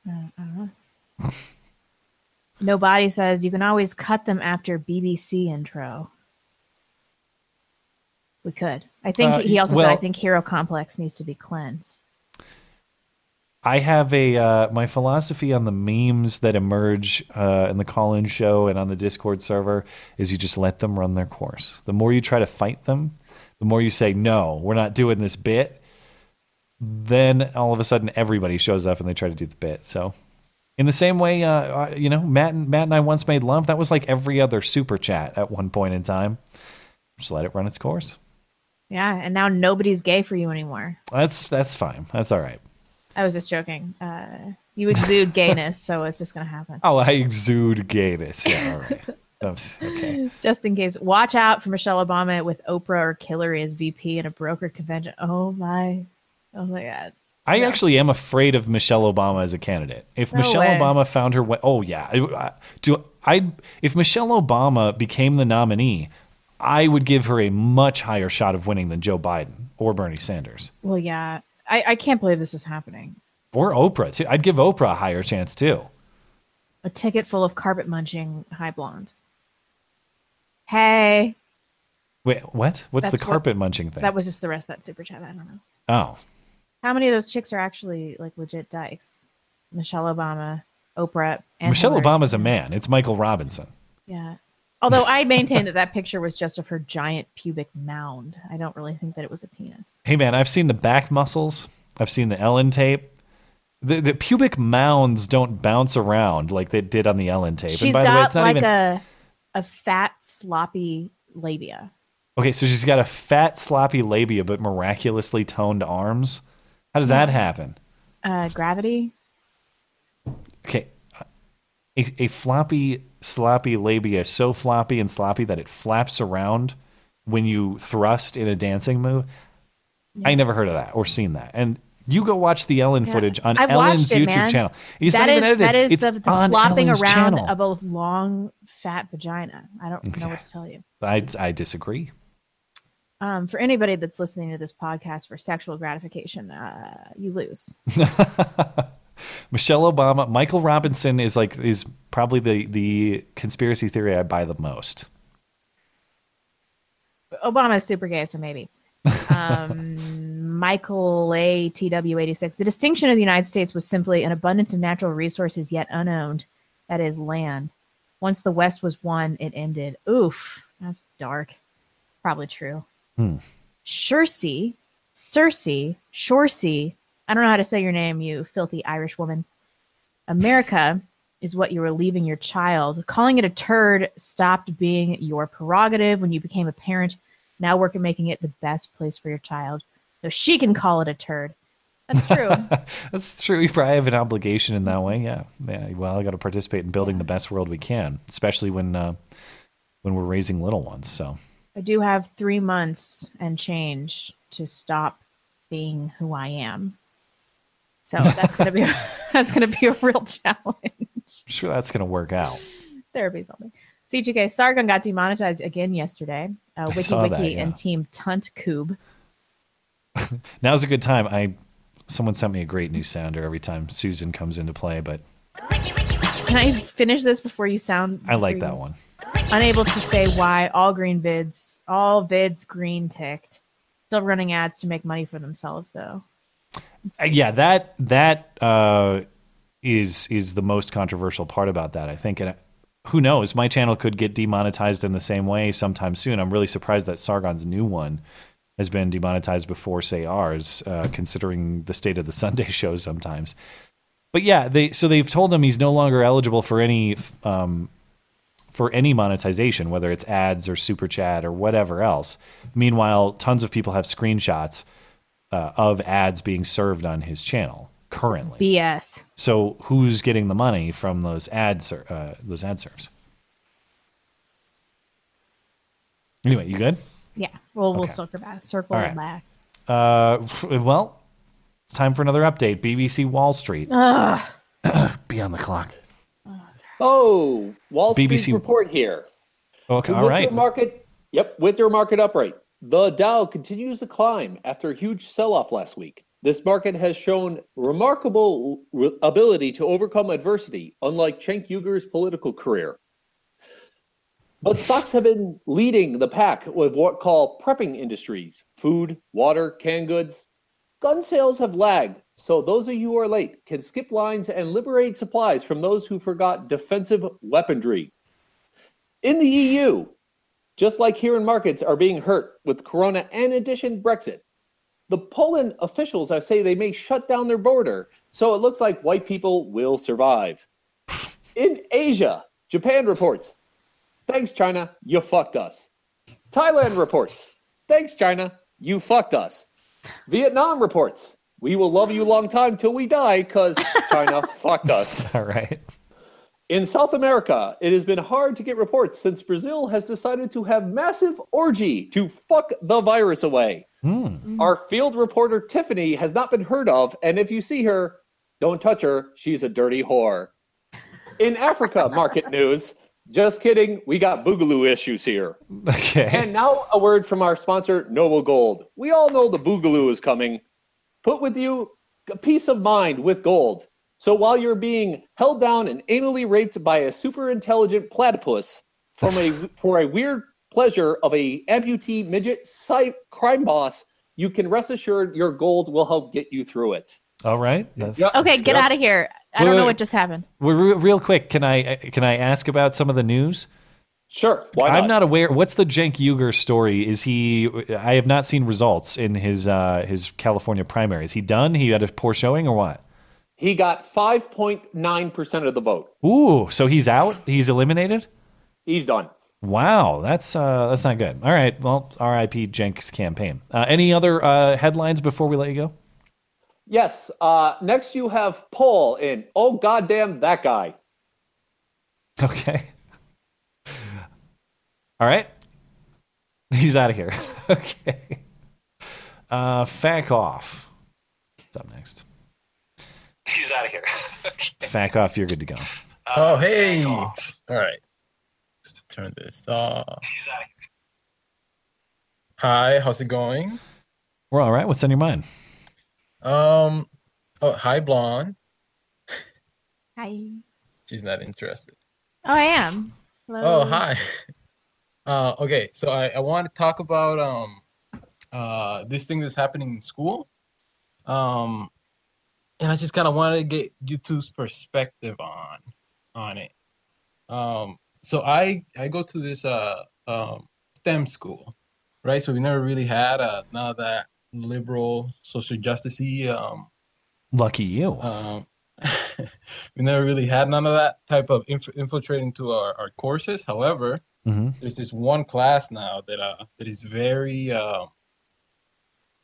Don't- I don't know. Nobody says you can always cut them after BBC intro. We could. I think Uh, he also said I think Hero Complex needs to be cleansed. I have a uh, my philosophy on the memes that emerge uh, in the call-in show and on the Discord server is you just let them run their course. The more you try to fight them, the more you say no, we're not doing this bit. Then all of a sudden everybody shows up and they try to do the bit. So, in the same way, uh, you know, Matt and Matt and I once made love. That was like every other super chat at one point in time. Just let it run its course. Yeah, and now nobody's gay for you anymore. That's that's fine. That's all right. I was just joking. Uh, you exude *laughs* gayness, so it's just gonna happen. Oh, I exude gayness. Yeah, all right. Oops, okay. *laughs* Just in case, watch out for Michelle Obama with Oprah or Hillary as VP in a broker convention. Oh my, oh my God. I actually am afraid of Michelle Obama as a candidate. If No Michelle way. Obama found her way, oh yeah, I- do I? If Michelle Obama became the nominee, I would give her a much higher shot of winning than Joe Biden or Bernie Sanders Well, yeah, I, I can't believe this is happening. or Oprah too. I'd give Oprah a higher chance too. A ticket full of carpet munching high blonde. Hey, Wait, what? What's That's the what- carpet munching thing? that was just the rest of that super chat. I don't know. oh, How many of those chicks are actually like legit dykes? Michelle Obama, Oprah, and Michelle Hillary. Obama's a man. It's Michael Robinson. Yeah. Although I maintain that that picture was just of her giant pubic mound. I don't really think that it was a penis. Hey man, I've seen the back muscles. I've seen the Ellen tape. The, the pubic mounds don't bounce around like they did on the Ellen tape. She's and by the way, got it's not like even a a fat sloppy labia. okay. So she's got a fat, sloppy labia, but miraculously toned arms. How does that happen? Uh, gravity. Okay, a, a floppy, sloppy labia, so floppy and sloppy that it flaps around when you thrust in a dancing move. I never heard of that or seen that. And you go watch the Ellen Yeah. footage on I've Ellen's it, YouTube man. channel. It's That not even edited. that is it's the, the flopping Ellen's around channel. of a long, fat vagina. I don't know what to tell you. I, I disagree. Um, for anybody that's listening to this podcast for sexual gratification, uh, you lose. *laughs* Michelle Obama, Michael Robinson is like is probably the the conspiracy theory I buy the most. Obama is super gay, so maybe. Um, *laughs* Michael A. TW86. The distinction of the United States was simply an abundance of natural resources yet unowned, that is, land. Once the West was won, it ended. Oof, that's dark. Probably true. Hmm. Cersei, Shorsey. I don't know how to say your name, you filthy Irish woman. America is what you were leaving your child. Calling it a turd stopped being your prerogative when you became a parent. Now work at making it the best place for your child. So she can call it a turd. That's true. *laughs* That's true. We probably have an obligation in that way. Yeah. yeah. Well, I got to participate in building the best world we can, especially when uh, when we're raising little ones. So I do have three months and change to stop being who I am. So that's gonna be *laughs* that's gonna be a real challenge. *laughs* Sure that's going to work out. Therapy something. C2K Sargon got demonetized again yesterday. Uh, I Wiki saw Wiki that, yeah. and Team Tunt Coob. *laughs* Now's a good time. I someone sent me a great new sounder every time Susan comes into play, but Can I finish this before you sound? I like that one. Unable to say why all green vids, all vids green ticked. Still running ads to make money for themselves though. Uh, yeah, that that uh, is is the most controversial part about that. I think, and uh, who knows, my channel could get demonetized in the same way sometime soon. I'm really surprised that Sargon's new one has been demonetized before, say, ours, uh, considering the state of the *laughs* Sunday show sometimes. But yeah, they so they've told him he's no longer eligible for any um, for any monetization, whether it's ads or super chat or whatever else. Meanwhile, tons of people have screenshots uh, of ads being served on his channel currently. BS. So who's getting the money from those ads? Uh, those ad serves. Anyway, you good? Yeah. Well, we'll Okay. circle back. Circle All right. back. Uh, well, it's time for another update. BBC Wall Street. Ugh. *coughs* Be on the clock. Oh, Wall Street BBC report here. Okay, with all right. Market, yep, with their market upright. The Dow continues to climb after a huge sell-off last week. This market has shown remarkable re- ability to overcome adversity, unlike Cenk Uygur's political career. But stocks have been leading the pack with what call prepping industries: food, water, canned goods. Gun sales have lagged, so those of you who are late can skip lines and liberate supplies from those who forgot defensive weaponry. In the EU, just like here in markets are being hurt with Corona and addition Brexit, the Poland officials have say they may shut down their border, so it looks like white people will survive. In Asia, Japan reports, thanks China, you fucked us. Thailand reports, thanks China, you fucked us. Vietnam reports, we will love you long time till we die because China *laughs* fucked us. All right. In South America, it has been hard to get reports since Brazil has decided to have massive orgy to fuck the virus away. Hmm. Our field reporter Tiffany has not been heard of, and if you see her, don't touch her. She's a dirty whore. In Africa, *laughs* market news. Just kidding. We got boogaloo issues here. Okay. And now a word from our sponsor, Noble Gold. We all know the boogaloo is coming. Put with you a peace of mind with gold. So while you're being held down and anally raped by a super intelligent platypus from a *laughs* for a weird pleasure of a amputee midget psy- crime boss, you can rest assured your gold will help get you through it. All right. That's, Okay, that's get good. out of here. I Wait, don't know wait. what just happened. Well, re- real quick, can I can I ask about some of the news? Sure. Why I'm not? not aware. What's the Cenk Uygur story? Is he? I have not seen results in his uh, his California primary. Is he done? He had a poor showing, or what? He got 5.9% of the vote. Ooh, so he's out. He's eliminated. He's done. Wow, that's uh, that's not good. All right, well, R.I.P. Cenk's campaign. Uh, any other uh, headlines before we let you go? Yes. Uh, next, you have Paul in Oh Goddamn That Guy. *laughs* Okay. All right. He's out of here. *laughs* okay. Uh, Fack off. What's up next? He's out of here. *laughs* Fack off. You're good to go. Oh, hey. All right. Let's turn this off. He's out of here. Hi, how's it going? We're all right. What's on your mind? Um, oh, hi, Blonde. Hi. She's not interested. Oh, I am. Hello. Oh, hi. *laughs* Uh, okay, so I, I want to talk about um, uh, this thing that's happening in school. Um, and I just kind of wanted to get you two's perspective on on it. Um, so I I go to this uh um STEM school, right? So we never really had uh none of that liberal social justicey um Lucky you. um *laughs* we never really had none of that type of inf- infiltrating to our, our courses. However, Mhm. there's this one class now that uh that is very uh,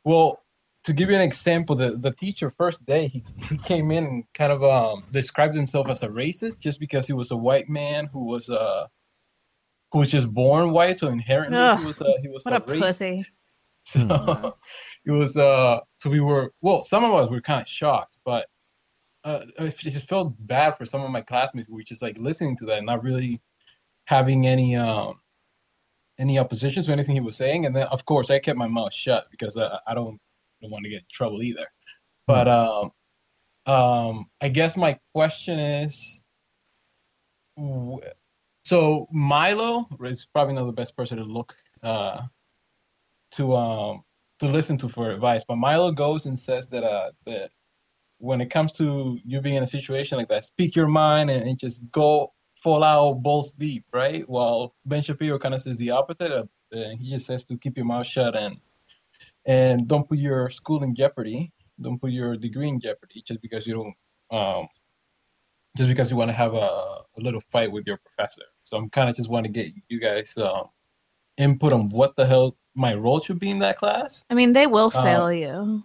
well to give you an example the the teacher first day he, he came in and kind of um described himself as a racist just because he was a white man who was uh who was just born white so inherently Ugh, he was uh, he was what a racist. *laughs* So it was uh so we were well some of us were kind of shocked, but uh it just felt bad for some of my classmates who were just like listening to that and not really having any um any opposition to anything he was saying. And then of course I kept my mouth shut because I don't don't want to get in trouble either. But um um I guess my question is so Milo is probably not the best person to look uh to um to listen to for advice. But Milo goes and says that uh that when it comes to you being in a situation like that, speak your mind and, and just go full out balls deep, right? While Ben Shapiro kind of says the opposite. Of, uh, he just says to keep your mouth shut and and don't put your school in jeopardy. Don't put your degree in jeopardy just because you don't um just because you want to have a, a little fight with your professor. So I'm kind of just want to get you guys um input on what the hell my role should be in that class. I mean, they will Uh, fail you.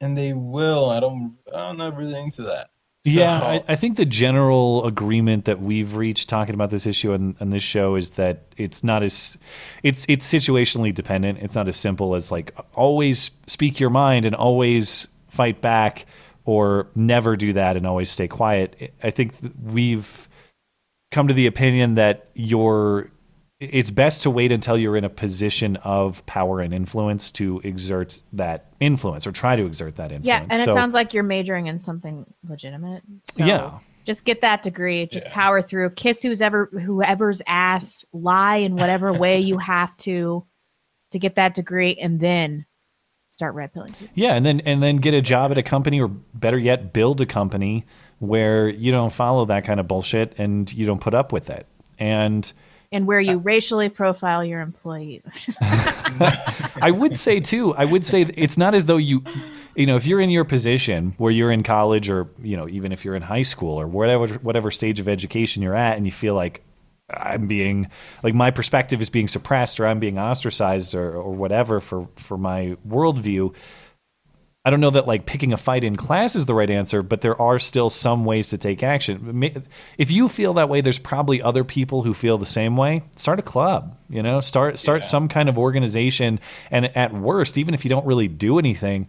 And they will. I don't. I'm not really into that. Yeah, I, I think the general agreement that we've reached talking about this issue on, this show is that it's not as it's it's situationally dependent. It's not as simple as like always speak your mind and always fight back or never do that and always stay quiet. I think th- we've come to the opinion that you're it's best to wait until you're in a position of power and influence to exert that influence or try to exert that influence. Yeah, and it So- sounds like you're majoring in something legitimate. So Yeah. Just get that degree. Just power through. Kiss who's ever whoever's ass. Lie in whatever *laughs* way you have to to get that degree, and then start red pilling. Yeah, and then and then get a job at a company, or better yet, build a company where you don't follow that kind of bullshit and you don't put up with it. And And where you uh, racially profile your employees. *laughs* I would say too, I would say it's not as though you, you know, if you're in your position where you're in college or you know even if you're in high school or whatever whatever stage of education you're at, and you feel like I'm being like my perspective is being suppressed or I'm being ostracized or, or whatever for for my worldview. I don't know that like picking a fight in class is the right answer, but there are still some ways to take action. If you feel that way, there's probably other people who feel the same way. Start a club, you know, start start some kind of organization, and at worst, even if you don't really do anything,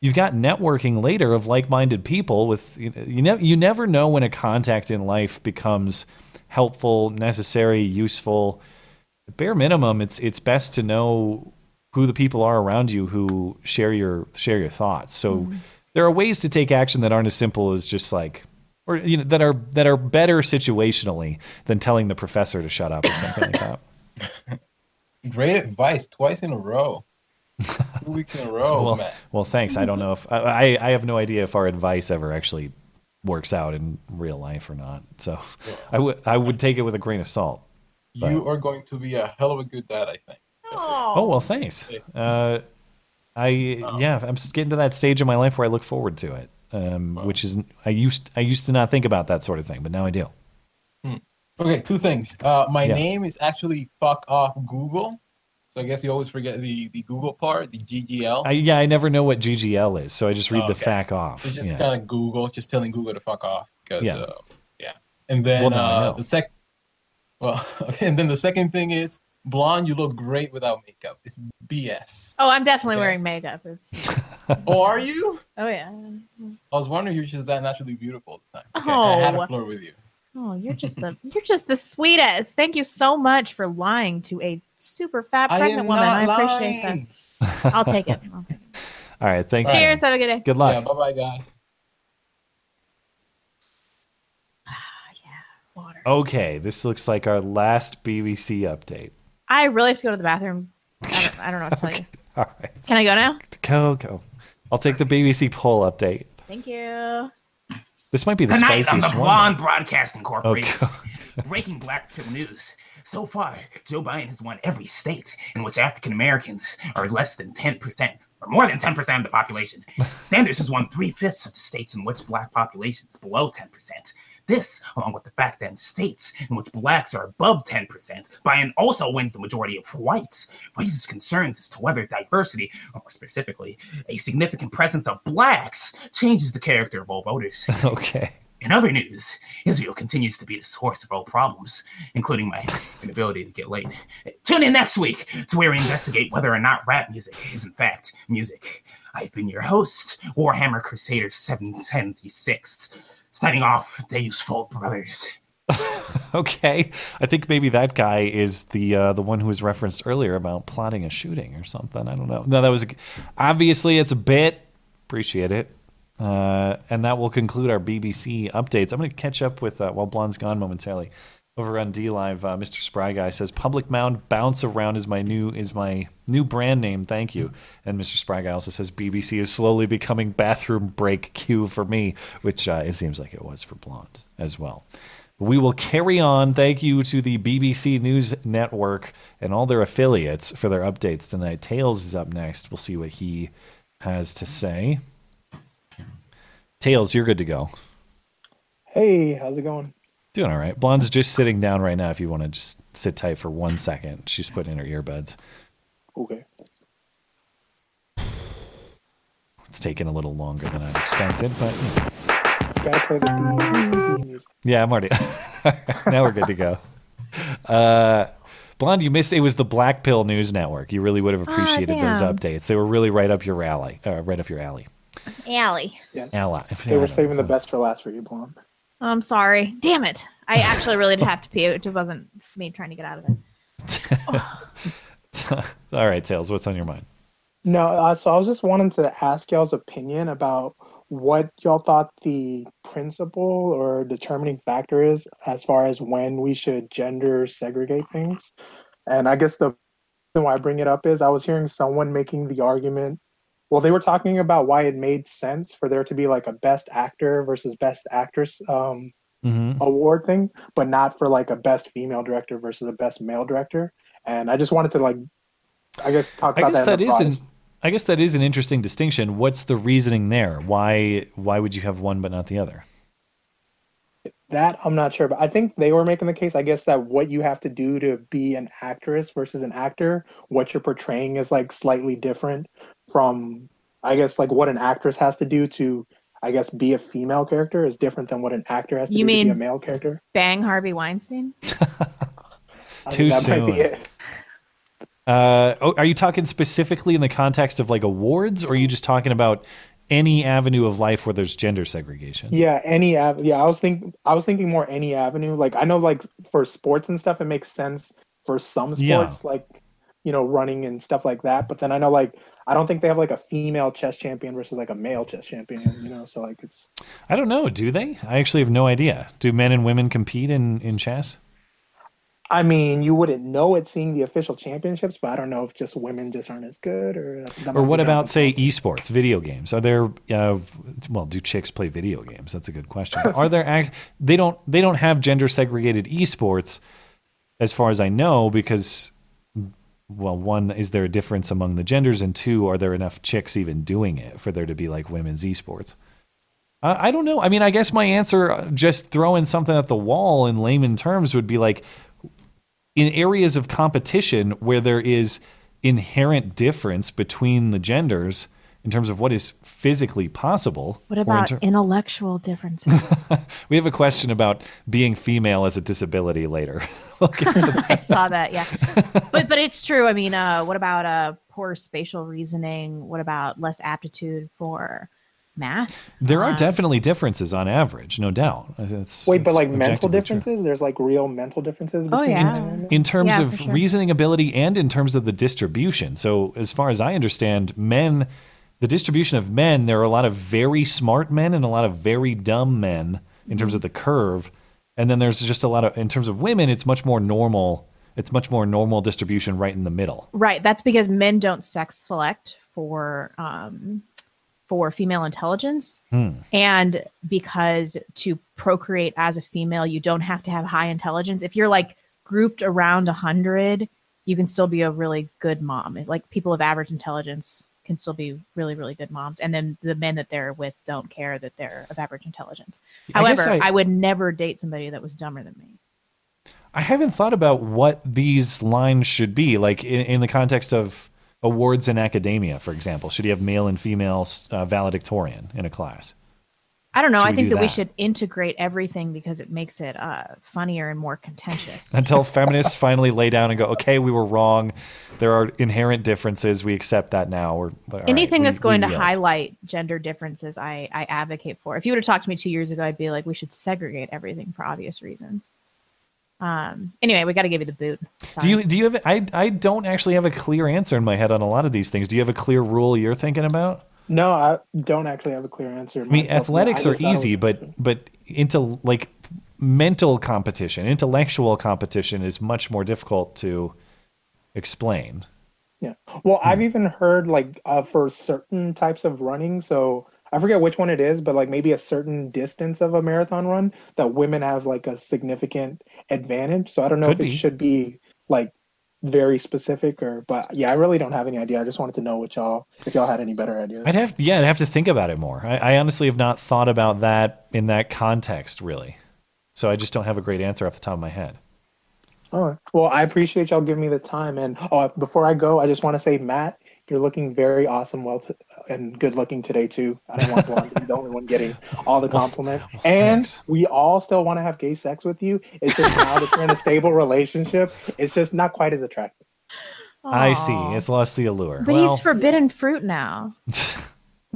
you've got networking later of like-minded people. With you, know, you never you never know when a contact in life becomes helpful, necessary, useful. At bare minimum, it's it's best to know who the people are around you who share your share your thoughts. So mm-hmm. there are ways to take action that aren't as simple as just like or you know that are that are better situationally than telling the professor to shut up or something like that. *laughs* Great advice twice in a row. Two weeks in a *laughs* row, well, man. well, thanks. I don't know if I, I I have no idea if our advice ever actually works out in real life or not. So I would I would take it with a grain of salt. But- You are going to be a hell of a good dad, I think. Oh well, thanks. Uh, I yeah, I'm getting to that stage in my life where I look forward to it, um, which is I used I used to not think about that sort of thing, but now I do. Hmm. Okay, two things. Uh, my Yeah. name is actually fuck off Google. So I guess you always forget the the Google part, the GGL. I, yeah, I never know what GGL is, so I just read Oh, the fuck off. It's just yeah. kind of Google, just telling Google to fuck off. Because Yeah. uh, yeah. And then Well, uh, the sec, well, *laughs* and then the second thing is blonde. You look great without makeup. It's BS. Oh, I'm definitely wearing makeup. It's *laughs* oh, are you? oh yeah. Mm-hmm. I was wondering if you're just that naturally beautiful at the time. Okay, I had Oh. a flirt with you. Oh, you're just the you're just the sweetest. Thank you so much for lying to a super fat I pregnant am woman. not I appreciate lying. that. I'll take it. I'll take it. All right, thank Cheers. you. Cheers. Have a good day. Good luck. Yeah, bye bye, guys. Ah, okay, this looks like our last BBC update. I really have to go to the bathroom. I don't, I don't know what to tell *laughs* you. All right, Can I go now? go go. I'll take the BBC poll update. Thank you. This might be the Tonight on spiciest the one. Blonde Broadcasting Oh, Corporation, God. *laughs* breaking black pill news. So far, Joe Biden has won every state in which African Americans are less than 10%, or more than 10% of the population. *laughs* Sanders has won three fifths of the states in which black population is below 10%. This, along with the fact that in states in which blacks are above 10%, Biden also wins the majority of whites, raises concerns as to whether diversity, or more specifically, a significant presence of blacks, changes the character of all voters. *laughs* okay. In other news, Israel continues to be the source of all problems, including my inability to get laid. Tune in next week to where we investigate whether or not rap music is in fact music. I've been your host, Warhammer Crusader 776, signing off, Deus Vult Brothers. *laughs* Okay, I think maybe that guy is the uh, the one who was referenced earlier about plotting a shooting or something. I don't know. No, that was a, obviously it's a bit. Appreciate it. Uh, and that will conclude our BBC updates. I'm going to catch up with uh, while Blonde's gone momentarily. Over on DLive, uh, Mr. Spry Guy says, "Public Mound Bounce Around is my new is my new brand name. Thank you." And Mr. Spry Guy also says, "BBC is slowly becoming bathroom break cue for me," which uh, it seems like it was for Blondes as well. We will carry on. Thank you to the BBC News Network and all their affiliates for their updates tonight. Tails is up next. We'll see what he has to say. Tails, you're good to go. Hey, how's it going? Doing all right. Blonde's just sitting down right now. If you want to just sit tight for one second, she's putting in her earbuds. Okay. It's taking a little longer than I'd expected, but you know. Gotta play the DVD music. yeah, I'm already. *laughs* now we're good to go. Uh, Blonde, you missed. It was the Black Pill News Network. You really would have Ah, appreciated those updates. They were really right up your alley. Uh, right up your alley. Alley. Yeah. Ally. They were saving the best for last for you, Blonde. I'm sorry. Damn it. I actually really did have to pee. It just wasn't me trying to get out of it. *laughs* All right, Tails. What's on your mind? No, uh, so I was just wanting to ask y'all's opinion about what y'all thought the principle or determining factor is as far as when we should gender segregate things. And I guess the reason why I bring it up is I was hearing someone making the argument. Well, they were talking about why it made sense for there to be like a best actor versus best actress um, Mm-hmm. award thing, but not for like a best female director versus a best male director. And I just wanted to like, I guess talk I about guess that. that an. I guess that is an interesting distinction. What's the reasoning there? Why why would you have one but not the other? That I'm not sure, but I think they were making the case. I guess that what you have to do to be an actress versus an actor, what you're portraying is like slightly different from, I guess, like what an actress has to do to, I guess, be a female character is different than what an actor has to You do to mean- be a male character. Bang Harvey Weinstein? *laughs* Too think that might be soon. it. Uh, oh, are you talking specifically in the context of like awards, or are you just talking about any avenue of life where there's gender segregation? Yeah, any av- yeah, I was thinking I was thinking more any avenue. Like I know like for sports and stuff it makes sense for some Yeah. sports like you know running and stuff like that, but then I know like I don't think they have like a female chess champion versus like a male chess champion, you know, so like it's I don't know. Do they? I actually have no idea. Do men and women compete in in chess? I mean, you wouldn't know it seeing the official championships, but I don't know if just women just aren't as good or Or what about say esports, video games? Are there uh, well, do chicks play video games? That's a good question. Are there act they don't they don't have gender segregated esports as far as I know because well, one is there a difference among the genders and two are there enough chicks even doing it for there to be like women's esports? I I don't know. I mean, I guess my answer, uh, just throwing something at the wall in layman terms, would be like in areas of competition where there is inherent difference between the genders in terms of what is physically possible. What about ter- intellectual differences? *laughs* we have a question about being female as a disability later. *laughs* We'll *laughs* that. I saw that, yeah. But but it's true. I mean, uh, what about uh, poor spatial reasoning? What about less aptitude for math? There are Um, definitely differences on average, no doubt. It's- Wait, but like mental objectively true. differences? There's like real mental differences Between Oh, between yeah. men and women? in terms Yeah, of sure. reasoning ability and in terms of the distribution. So, as far as I understand, men, the distribution of men, there are a lot of very smart men and a lot of very dumb men in terms of the curve. And then there's just a lot of, in terms of women, it's much more normal. It's much more normal distribution right in the middle. Right. That's because men don't sex select for um, for female intelligence, Hmm. and because to procreate as a female, you don't have to have high intelligence. If you're like grouped around a hundred, you can still be a really good mom. Like people of average intelligence can still be really, really good moms, and then the men that they're with don't care that they're of average intelligence. I However, I- I would never date somebody that was dumber than me. I haven't thought about what these lines should be, like in, in the context of awards in academia, for example. Should you have male and female uh, valedictorian in a class? I don't know. Should I think do that, we should integrate everything because it makes it uh, funnier and more contentious. *laughs* until feminists finally lay down and go, okay, we were wrong. There are inherent differences. We accept that now. Or Anything that's going to highlight gender differences, I, I advocate for. If you would have talked to me two years ago, I'd be like, we should segregate everything for obvious reasons. Um. Anyway, we got to give you the boot. Do you do you have? I I don't actually have a clear answer in my head on a lot of these things. Do you have a clear rule you're thinking about? No, I don't actually have a clear answer. I mean, athletics are easy, but but into like mental competition, intellectual competition is much more difficult to explain. Yeah. Well, Hmm. I've even heard like uh, for certain types of running. So I forget which one it is, but like maybe a certain distance of a marathon run that women have like a significant advantage. So I don't know Could if it should be like very specific or, but yeah, I really don't have any idea. I just wanted to know what y'all, if y'all had any better ideas. I'd have yeah, I'd have to think about it more. I, I honestly have not thought about that in that context really. So I just don't have a great answer off the top of my head. All right. Well, I appreciate y'all giving me the time. And oh, before I go, I just want to say, Matt, you're looking very awesome, well, t- and good looking today too. I don't want Blonde to be the only one getting all the compliments. and we all still want to have gay sex with you. It's just now that you're in a stable relationship, it's just not quite as attractive. I see. It's lost the allure. But well, he's forbidden fruit now. *laughs*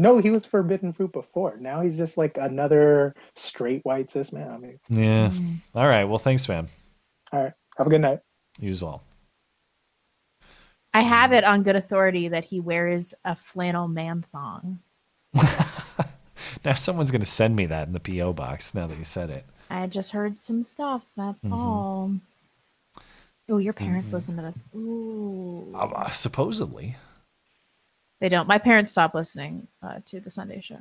No, he was forbidden fruit before. Now he's just like another straight white cis man. I mean, yeah. Mm. All right. Well, thanks, man. all right. Have a good night. You as well. I have it on good authority that he wears a flannel man thong. *laughs* Now someone's going to send me that in the PO box. Now that you said it. I just heard some stuff. That's Mhm. all. Oh, your parents Mhm. listen to this. Ooh. Uh, supposedly. They don't. My parents stopped listening uh, to the Sunday show.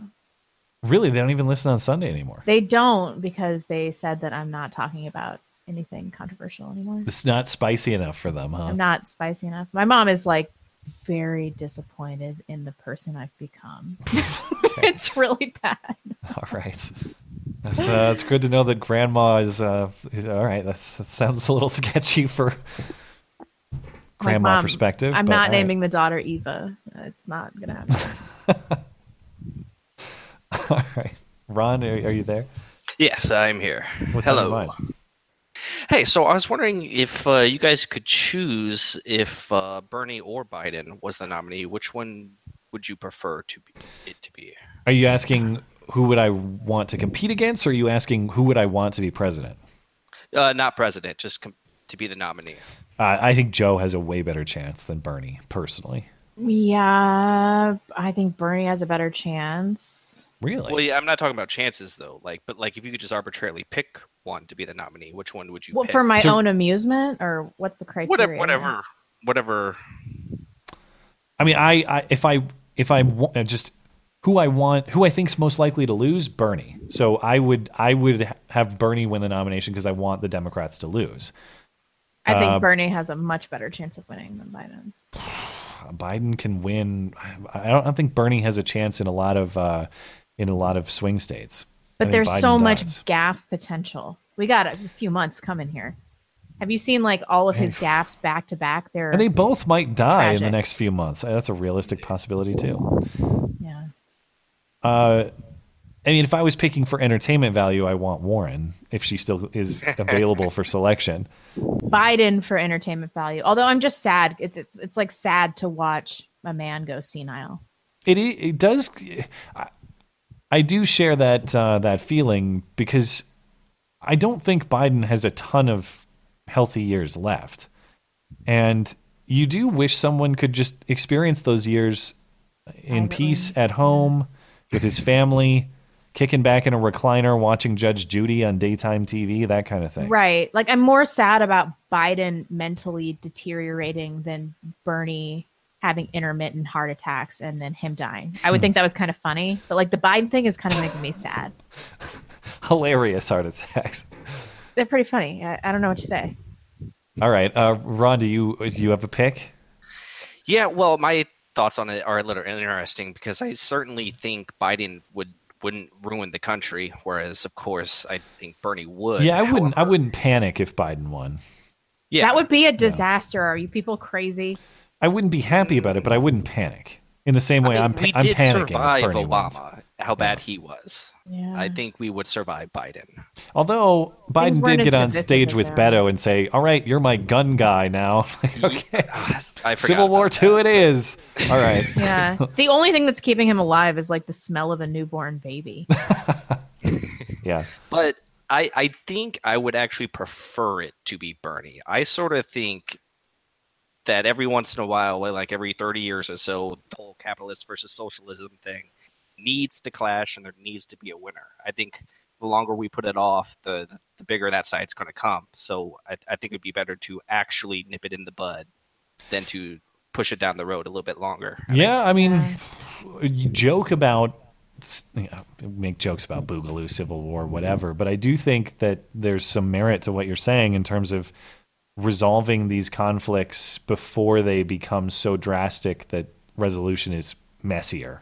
Really, they don't even listen on Sunday anymore. They don't because they said that I'm not talking about anything controversial anymore. It's not spicy enough for them, huh? I'm not spicy enough. My mom is like very disappointed in the person I've become. *laughs* it's really bad. All right. That's uh, that's good to know that grandma is uh is, all right. That's that sounds a little *laughs* sketchy for Like, grandma Mom, perspective. I'm but not all right. naming the daughter Eva. It's not gonna happen. *laughs* all right, Ron, are, are you there? Yes, I'm here. What's on your Hello. Mind? Hey, so I was wondering if uh, you guys could choose if uh, Bernie or Biden was the nominee, which one would you prefer to be it to be? Are you asking who would I want to compete against, or are you asking who would I want to be president? Uh, not president, just com- to be the nominee. Uh, I think Joe has a way better chance than Bernie, personally. yeah, I think Bernie has a better chance. Really? Well, yeah, I'm not talking about chances though. Like, but like if you could just arbitrarily pick one to be the nominee, which one would you? Well, pick? for my own amusement, or what's the criteria? whatever, whatever, whatever. I mean, I, I if I if I uh, just who I want, who I think's most likely to lose, Bernie. So I would I would have Bernie win the nomination because I want the Democrats to lose. I think Uh, Bernie has a much better chance of winning than Biden. *sighs* Biden can win. I I don't, I don't think Bernie has a chance in a lot of uh, in a lot of swing states. But there's Biden so does. much gaff potential. We got a few months coming here. Have you seen like all of his gaffes back to back? They're And they both might die in the next few months. That's a realistic possibility too. Yeah. Uh, I mean, if I was picking for entertainment value, I want Warren if she still is *laughs* available for selection. Biden for entertainment value. Although I'm just sad. It's it's it's like sad to watch a man go senile. It it does. I, do share that uh, that feeling because I don't think Biden has a ton of healthy years left, and you do wish someone could just experience those years in peace at home with his family, kicking back in a recliner, watching Judge Judy on daytime TV, that kind of thing. Right. Like I'm more sad about Biden mentally deteriorating than Bernie having intermittent heart attacks and then him dying. I would think that was kind of funny, but like the Biden thing is kind of making me sad. *laughs* Hilarious heart attacks. They're pretty funny. I, I don't know what to say. All right, uh, Ron, do you do you have a pick? Yeah, well, my thoughts on it are a little interesting because I certainly think Biden would wouldn't ruin the country, whereas of course I think Bernie would. yeah, I wouldn't. I wouldn't panic if Biden won. Yeah, That would be a disaster. Are you people crazy? I wouldn't be happy about it, but I wouldn't mm. panic. In the same way, I I mean, am we I'm did panicking if survive Bernie Obama. wins. How bad he was. Yeah. I think we would survive Biden. Although Biden did get on stage with they are. Beto and say, "All right, you're my gun guy now." *laughs* okay, ah, I forgot Civil War Two, it is. All right. *laughs* Yeah. the only thing that's keeping him alive is like the smell of a newborn baby. *laughs* yeah. But I, I think I would actually prefer it to be Bernie. I sort of think that every once in a while, like every 30 years or so, the whole capitalist versus socialism thing needs to clash and there needs to be a winner. I think the longer we put it off, the, the bigger that side's going to come. So I, I think it'd be better to actually nip it in the bud than to push it down the road a little bit longer. Yeah, I mean, you joke about, you know, make jokes about Boogaloo, Civil War, whatever, but I do think that there's some merit to what you're saying in terms of resolving these conflicts before they become so drastic that resolution is messier.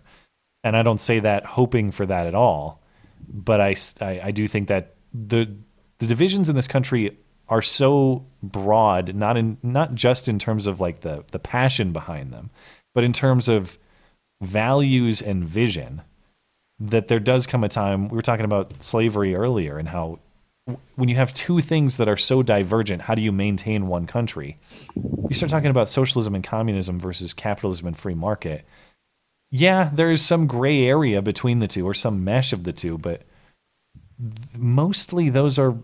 And I don't say that hoping for that at all, but I I do think that the the divisions in this country are so broad, not in not just in terms of like the the passion behind them, but in terms of values and vision. That there does come a time. We were talking about slavery earlier and how when you have two things that are so divergent, how do you maintain one country? You start talking about socialism and communism versus capitalism and free market. Yeah, there is some gray area between the two or some mesh of the two, but mostly those are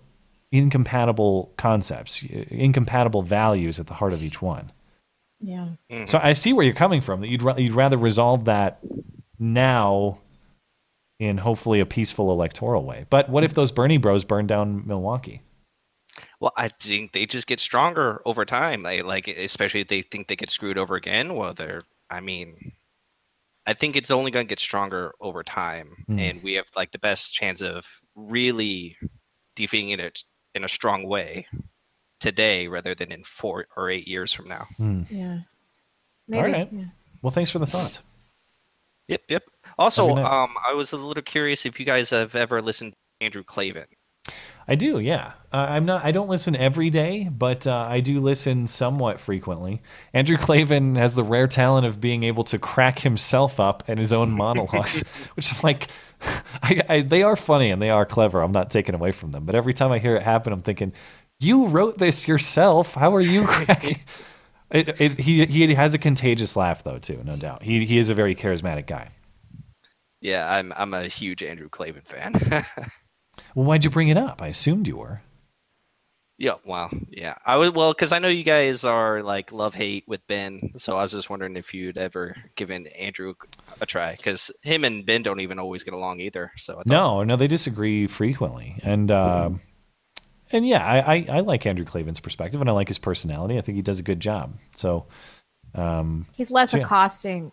incompatible concepts, incompatible values at the heart of each one. Yeah. Mm-hmm. So I see where you're coming from. That you'd ra- you'd rather resolve that now in hopefully a peaceful electoral way. But what if those Bernie Bros burn down Milwaukee? Well, I think they just get stronger over time. Like, like especially if they think they get screwed over again. Well, they're. I mean, I think it's only going to get stronger over time, Hmm. and we have like the best chance of really defeating it in a strong way today, rather than in four or eight years from now. Hmm. Yeah. All Maybe. right. yeah. Well, thanks for the thoughts. Yep, yep. Also, um, I was a little curious if you guys have ever listened to Andrew Klavan. I do, yeah. Uh, I'm not. I don't listen every day, but uh, I do listen somewhat frequently. Andrew Klavan has the rare talent of being able to crack himself up at his own monologues, *laughs* which I'm like, *laughs* I, I, they are funny and they are clever. I'm not taking away from them, but every time I hear it happen, I'm thinking, you wrote this yourself. How are you *laughs* cracking? it, it, he he has a contagious laugh though too, no doubt. He he is a very charismatic guy. Yeah, I'm I'm a huge Andrew Klavan fan. *laughs* Well, why'd you bring it up? I assumed you were. Yeah, well, yeah. I would well because I know you guys are like love hate with Ben, so I was just wondering if you'd ever given Andrew a try because him and Ben don't even always get along either. So I thought, No, no, they disagree frequently, and uh, and yeah, I, I I like Andrew Klavan's perspective, and I like his personality. I think he does a good job. So, um, He's less so, yeah. accosting.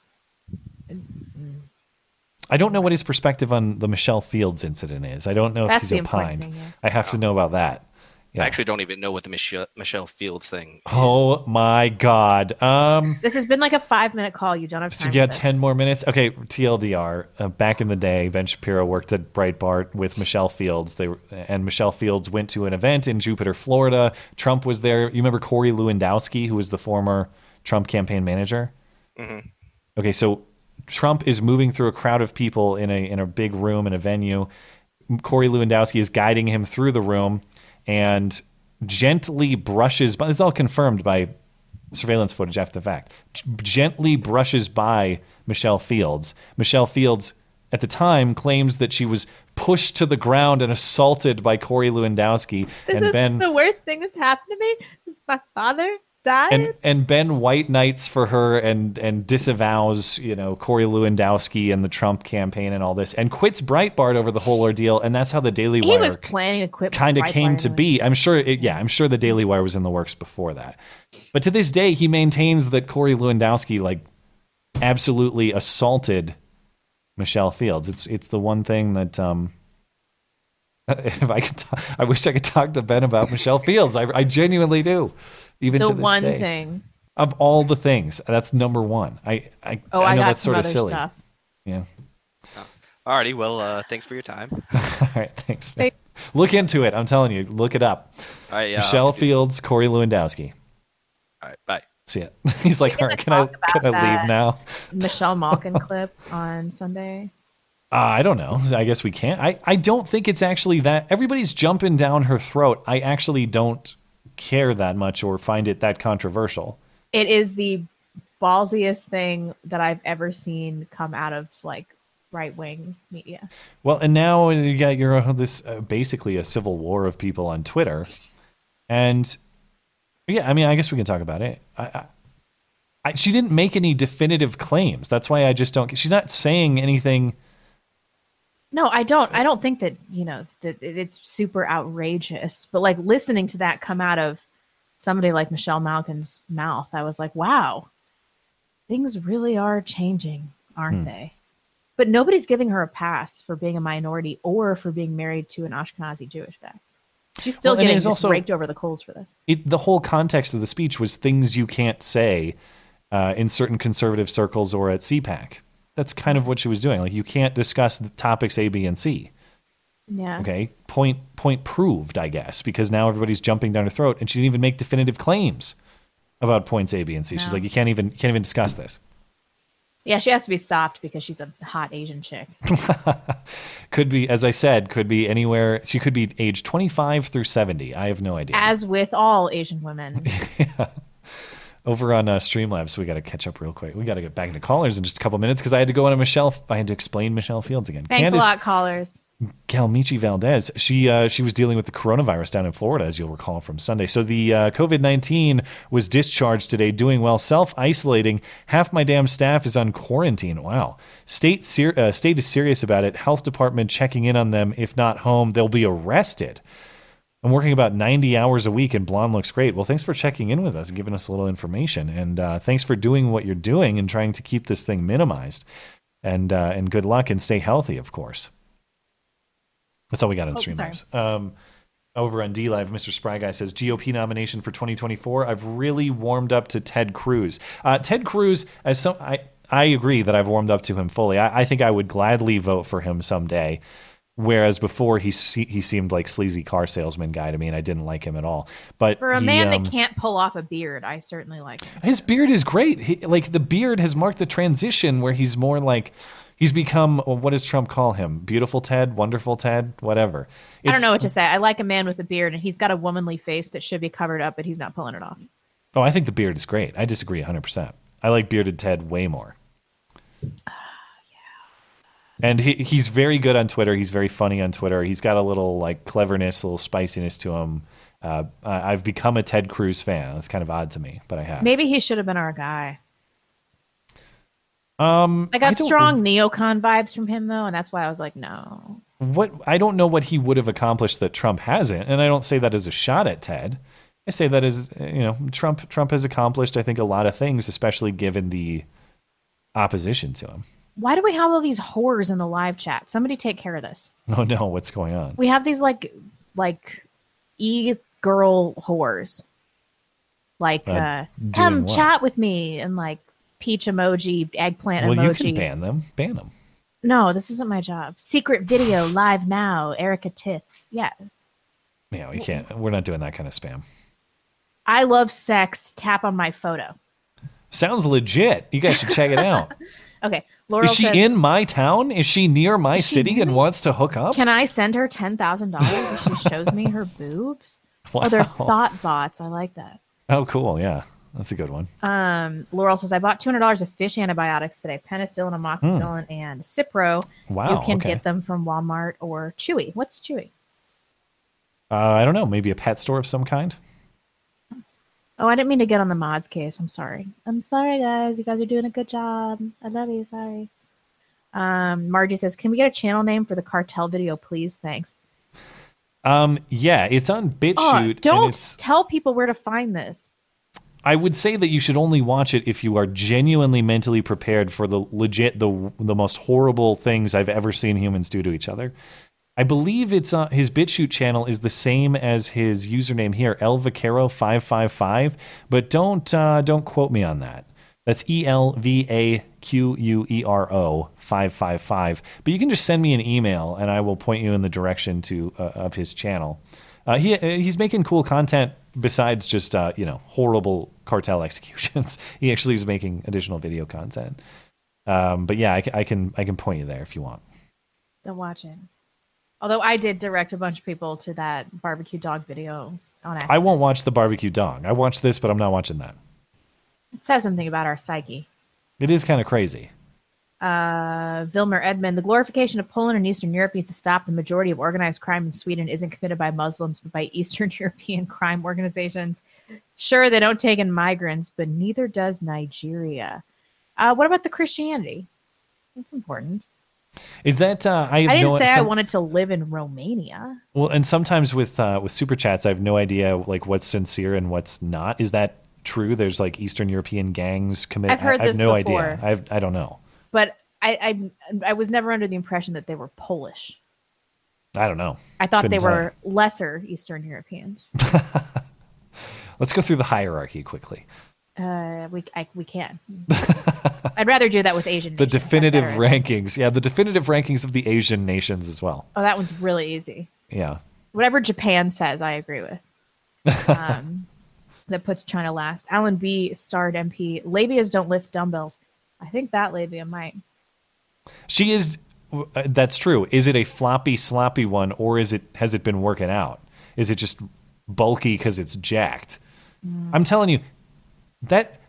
I don't know what his perspective on the Michelle Fields incident is. I don't know if That's he's opined. thing, yeah. I have to know about that. Yeah. I actually don't even know what the Michelle, Michelle Fields thing. Oh my God. Um, This has been like a five minute call. You don't have so time. you for got 10 more minutes. Okay, TLDR. Uh, back in the day, Ben Shapiro worked at Breitbart with Michelle Fields. They were, and Michelle Fields went to an event in Jupiter, Florida. Trump was there. You remember Corey Lewandowski, who was the former Trump campaign manager? hmm Okay, so Trump is moving through a crowd of people in a in a big room in a venue. Corey Lewandowski is guiding him through the room and gently brushes by. This is all confirmed by surveillance footage after the fact. G- gently brushes by Michelle Fields. Michelle Fields at the time claims that she was pushed to the ground and assaulted by Corey Lewandowski This and is Ben the worst thing that's happened to me since my father died. and and Ben White knights for her and and disavows you know Corey Lewandowski and the Trump campaign and all this and quits Breitbart over the whole ordeal and that's how the Daily he Wire was planning to quit. kind of came to be. I'm sure it, yeah I'm sure the Daily Wire was in the works before that, but to this day he maintains that Corey Lewandowski like absolutely assaulted Michelle Fields. It's it's the one thing that um. *laughs* If I could, talk, I wish I could talk to Ben about Michelle Fields. I, I genuinely do, even The to this one day thing. of all the things. That's number one. I I, Oh, I I know got that's sort of other silly. stuff. Yeah. Alrighty, well, uh, thanks for your time. *laughs* all right. Thanks. Man. Look into it. I'm telling you. Look it up. All right, yeah, Michelle have to do- Fields, Corey Lewandowski. *laughs* All right, bye. See it. He's like, all right. Can I can I leave now? Michelle Malkin *laughs* clip on Sunday. Uh, I don't know. I guess we can't. I, I don't think it's actually that. Everybody's jumping down her throat. I actually don't care that much or find it that controversial. It is the ballsiest thing that I've ever seen come out of like right wing media. Well, and now you got your this uh, basically a civil war of people on Twitter, and yeah, I mean, I guess we can talk about it. I, I, I, she didn't make any definitive claims. That's why I just don't. She's not saying anything. No, I don't. I don't think that you know that it's super outrageous. But like listening to that come out of somebody like Michelle Malkin's mouth, I was like, wow, things really are changing, aren't Hmm. they? But nobody's giving her a pass for being a minority or for being married to an Ashkenazi Jewish guy. She's still Well, getting also- raked over the coals for this. It, the whole context of the speech was things you can't say uh, in certain conservative circles or at CPAC. That's kind of what she was doing. Like you can't discuss the topics A, B, and C. Yeah. Okay, point point proved, I guess, because now everybody's jumping down her throat, and she didn't even make definitive claims about points A, B, and C. She's like, you can't even can't even discuss this. Yeah, she has to be stopped because she's a hot Asian chick. *laughs* Could be, as I said, could be anywhere. She could be age twenty five through seventy. I have no idea. As with all Asian women. *laughs* Over on uh, Streamlabs, we got to catch up real quick. We got to get back into callers in just a couple minutes because I had to go on a Michelle. I had to explain Michelle Fields again. Thanks Candace, a lot, callers. Galmichi Valdez. She uh, she was dealing with the coronavirus down in Florida, as you'll recall from Sunday. So the uh, COVID nineteen was discharged today, doing well, self isolating. Half my damn staff is on quarantine. Wow. State ser- uh, state is serious about it. Health department checking in on them. If not home, they'll be arrested. I'm working about 90 hours a week, and Blonde looks great. Well, thanks for checking in with us and giving us a little information, and uh, thanks for doing what you're doing and trying to keep this thing minimized. And uh, and good luck and stay healthy, of course. That's all we got on Oh. Streamlabs. Um, over on DLive, Mr. Spry Guy says GOP nomination for 2024. I've really warmed up to Ted Cruz. Uh, Ted Cruz, as some, I I agree that I've warmed up to him fully. I, I think I would gladly vote for him someday. Whereas before he se- he seemed like sleazy car salesman guy to me, and I didn't like him at all. But For a he, man um, that can't pull off a beard, I certainly like him. his beard is great. He, like the beard has marked the transition where he's more like he's become well, what does Trump call him? Beautiful Ted, wonderful Ted, whatever. I don't know what to say. I like a man with a beard, and he's got a womanly face that should be covered up, but he's not pulling it off. Oh, I think the beard is great. I disagree 100%. I like bearded Ted way more. And he, he's very good on Twitter. He's very funny on Twitter. He's got a little like cleverness, a little spiciness to him. Uh, I- I've become a Ted Cruz fan. That's kind of odd to me, but I have. Maybe he should have been our guy. Um, I got don't- strong neocon vibes from him though, and that's why I was like, no. what I don't know what he would have accomplished that Trump hasn't, and I don't say that as a shot at Ted. I say that as you know, Trump Trump has accomplished I think a lot of things, especially given the opposition to him. Why do we have all these whores in the live chat? Somebody take care of this. *laughs* Oh no, what's going on? We have these like like e girl whores. Like Uh, uh, come what? chat with me and like peach emoji, eggplant well, emoji. you can ban them. Ban them. No, this isn't my job. Secret video live now. Erica Tits. Yeah. Yeah, we can't. We're not doing that kind of spam. I love sex. Tap on my photo. Sounds legit. You guys should check it out. *laughs* Okay. Laurel Is she says, in my town? Is she near my city and wants to hook up? Can I send her ten thousand dollars if she *laughs* shows me her boobs? Oh, they're Wow. thought bots. I like that. Oh, cool. Yeah, that's a good one. Um, Laurel says I bought two hundred dollars of fish antibiotics today: penicillin, amoxicillin, and Cipro. Wow, You can okay. get them from Walmart or Chewy. What's Chewy? Uh, I don't know. Maybe a pet store of some kind. Oh, I didn't mean to get on the mods case. I'm sorry. I'm sorry, guys. You guys are doing a good job. I love you. Sorry. Um, Margie says, "Can we get a channel name for the cartel video, please? Thanks." Um, yeah, it's on BitChute. Oh, don't tell people where to find this. I would say that you should only watch it if you are genuinely mentally prepared for the legit the the most horrible things I've ever seen humans do to each other. I believe it's uh, his BitChute channel is the same as his username here, elvaquero555, but don't uh, don't quote me on that. That's E L V A Q U E R O 555. But you can just send me an email and I will point you in the direction to uh, of his channel. Uh, he uh, he's making cool content besides just uh, you know horrible cartel *laughs* executions. he actually is making additional video content. Um, but yeah, I, I can I can point you there if you want. Don't watch it. Although I did direct a bunch of people to that barbecue dog video on accident. I won't watch the barbecue dog. I watched this, but I'm not watching that. It says something about our psyche. It is kind of crazy. Uh, Vilmer Edmund, the glorification of Poland and Eastern Europe needs to stop. The majority of organized crime in Sweden isn't committed by Muslims, but by *laughs* Eastern European crime organizations. Sure, they don't take in migrants, but neither does Nigeria. Uh, what about the Christianity? That's important. Is that uh, I? I, didn't no, say I wanted to live in Romania. Well, and sometimes with uh, with super chats, I have no idea like what's sincere and what's not. Is that true? There's like Eastern European gangs commit. I've heard I, I have this no before. idea. I have, I don't know. But I, I, I was never under the impression that they were Polish. I don't know. I thought Couldn't they were lesser Eastern Europeans. *laughs* Let's go through the hierarchy quickly. Uh, we I, we can. *laughs* I'd rather do that with Asian. The nations. Definitive better, I think. rankings. Yeah, the definitive rankings of the Asian nations as well. Oh, that one's really easy. Yeah. Whatever Japan says, I agree with. *laughs* Um, that puts China last. Alan B. starred MP. Labias don't lift dumbbells. I think that labia might. She is. uh, That's true. Is it a floppy, sloppy one, or is it has it been working out? Is it just bulky because it's jacked? Mm. I'm telling you, that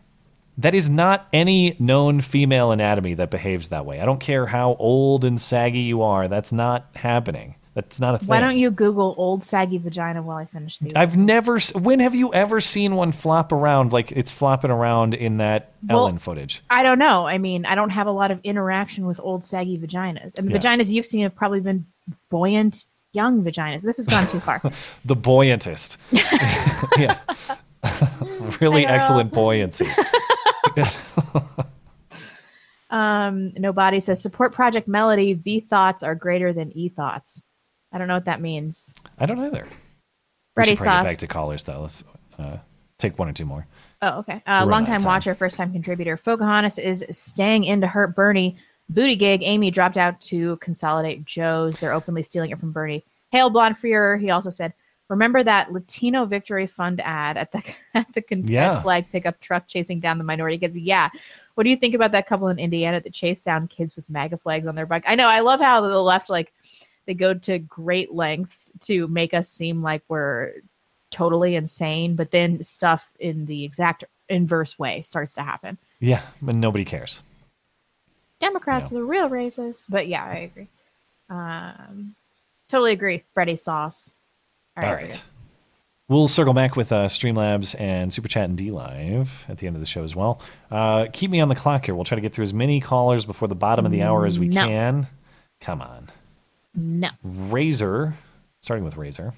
that is not any known female anatomy that behaves that way. I don't care how old and saggy you are. That's not happening. That's not a thing. Why don't you Google old saggy vagina while I finish these? I've never. When have you ever seen one flop around like it's flopping around in that Well, Ellen footage? I don't know. I mean, I don't have a lot of interaction with old saggy vaginas, and the Yeah. vaginas you've seen have probably been buoyant young vaginas. This has gone too far. *laughs* The buoyantest. *laughs* yeah. *laughs* really excellent buoyancy. *laughs* *laughs* Um, nobody says support Project Melody. V thoughts are greater than E thoughts. I don't know what that means. I don't either. We Freddy should probably Sauce. back to callers though. Let's uh, take one or two more. Oh, okay. Uh, longtime time. watcher, first time contributor. Pocahontas is staying in to hurt Bernie. Buttigieg. Amy dropped out to consolidate Joe's. They're openly stealing it from Bernie. Hail Blonde Freer. He also said, "Remember that Latino Victory Fund ad at the *laughs* at the Yeah. flag pickup truck chasing down the minority kids?" Yeah. What do you think about that couple in Indiana that chased down kids with MAGA flags on their bike? I know. I love how the left like they go to great lengths to make us seem like we're totally insane, but then stuff in the exact inverse way starts to happen. Yeah, but nobody cares. Democrats are the real racists. But yeah, I agree. Um, totally agree. Freddy Sauce. All right. We'll circle back with uh, Streamlabs and Super Chat and DLive at the end of the show as well. Uh, keep me on the clock here. We'll try to get through as many callers before the bottom of the hour as we No. can. Come on. No. Razor, starting with Razor.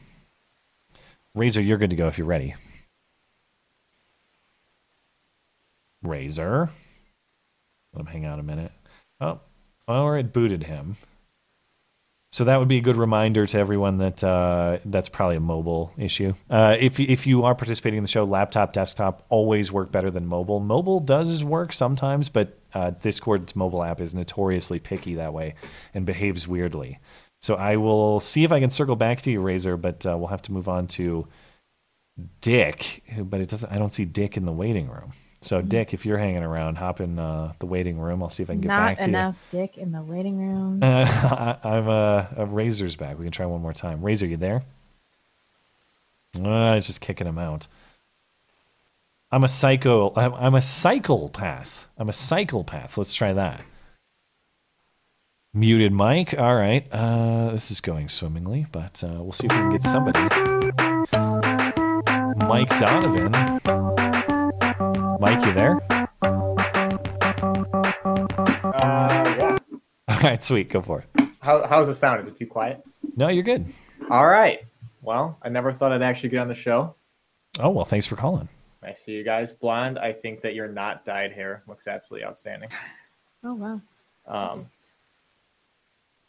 Razor, you're good to go if you're ready. Razor. Let him hang out a minute. Oh, or it booted him. So that would be a good reminder to everyone that uh, that's probably a mobile issue. Uh, if if you are participating in the show, laptop, desktop always work better than mobile. Mobile does work sometimes, but uh, Discord's mobile app is notoriously picky that way and behaves weirdly. So I will see if I can circle back to you, Razor, but uh, we'll have to move on to Dick. But it doesn't. I don't see Dick in the waiting room. So Dick, if you're hanging around, hop in uh, the waiting room. I'll see if I can get Not back to you. Not enough dick in the waiting room. Uh, *laughs* I, I'm uh, a Razor's back. We can try one more time. Razor, you there? Uh, it's just kicking him out. I'm a psycho. I'm, I'm a psychopath. I'm a psychopath. Let's try that. Muted mic. All right. Uh, this is going swimmingly, but uh, we'll see if we can get somebody. Mike Donovan. Mike, you there? Uh, yeah. *laughs* All right, sweet. Go for it. How, how's it sound? Is it too quiet? No, you're good. All right. Well, I never thought I'd actually get on the show. Oh well, thanks for calling. I see you guys. Blonde, I think that your not dyed hair looks absolutely outstanding. Oh wow. Um,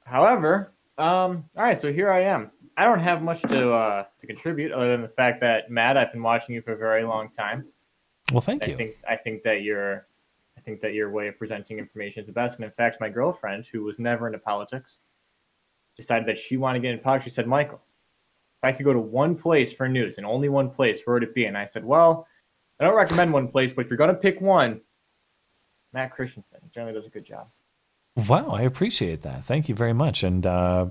however, um, all right, so here I am. I don't have much to uh, to contribute other than the fact that Matt, I've been watching you for a very long time. Well, thank I you. think I think that your I think that your way of presenting information is the best. And in fact, my girlfriend, who was never into politics, decided that she wanted to get into politics. She said, "Michael, if I could go to one place for news and only one place, where would it be?" And I said, "Well, I don't recommend one place, but if you're going to pick one, Matt Christiansen generally does a good job." Wow, I appreciate that. Thank you very much, and uh,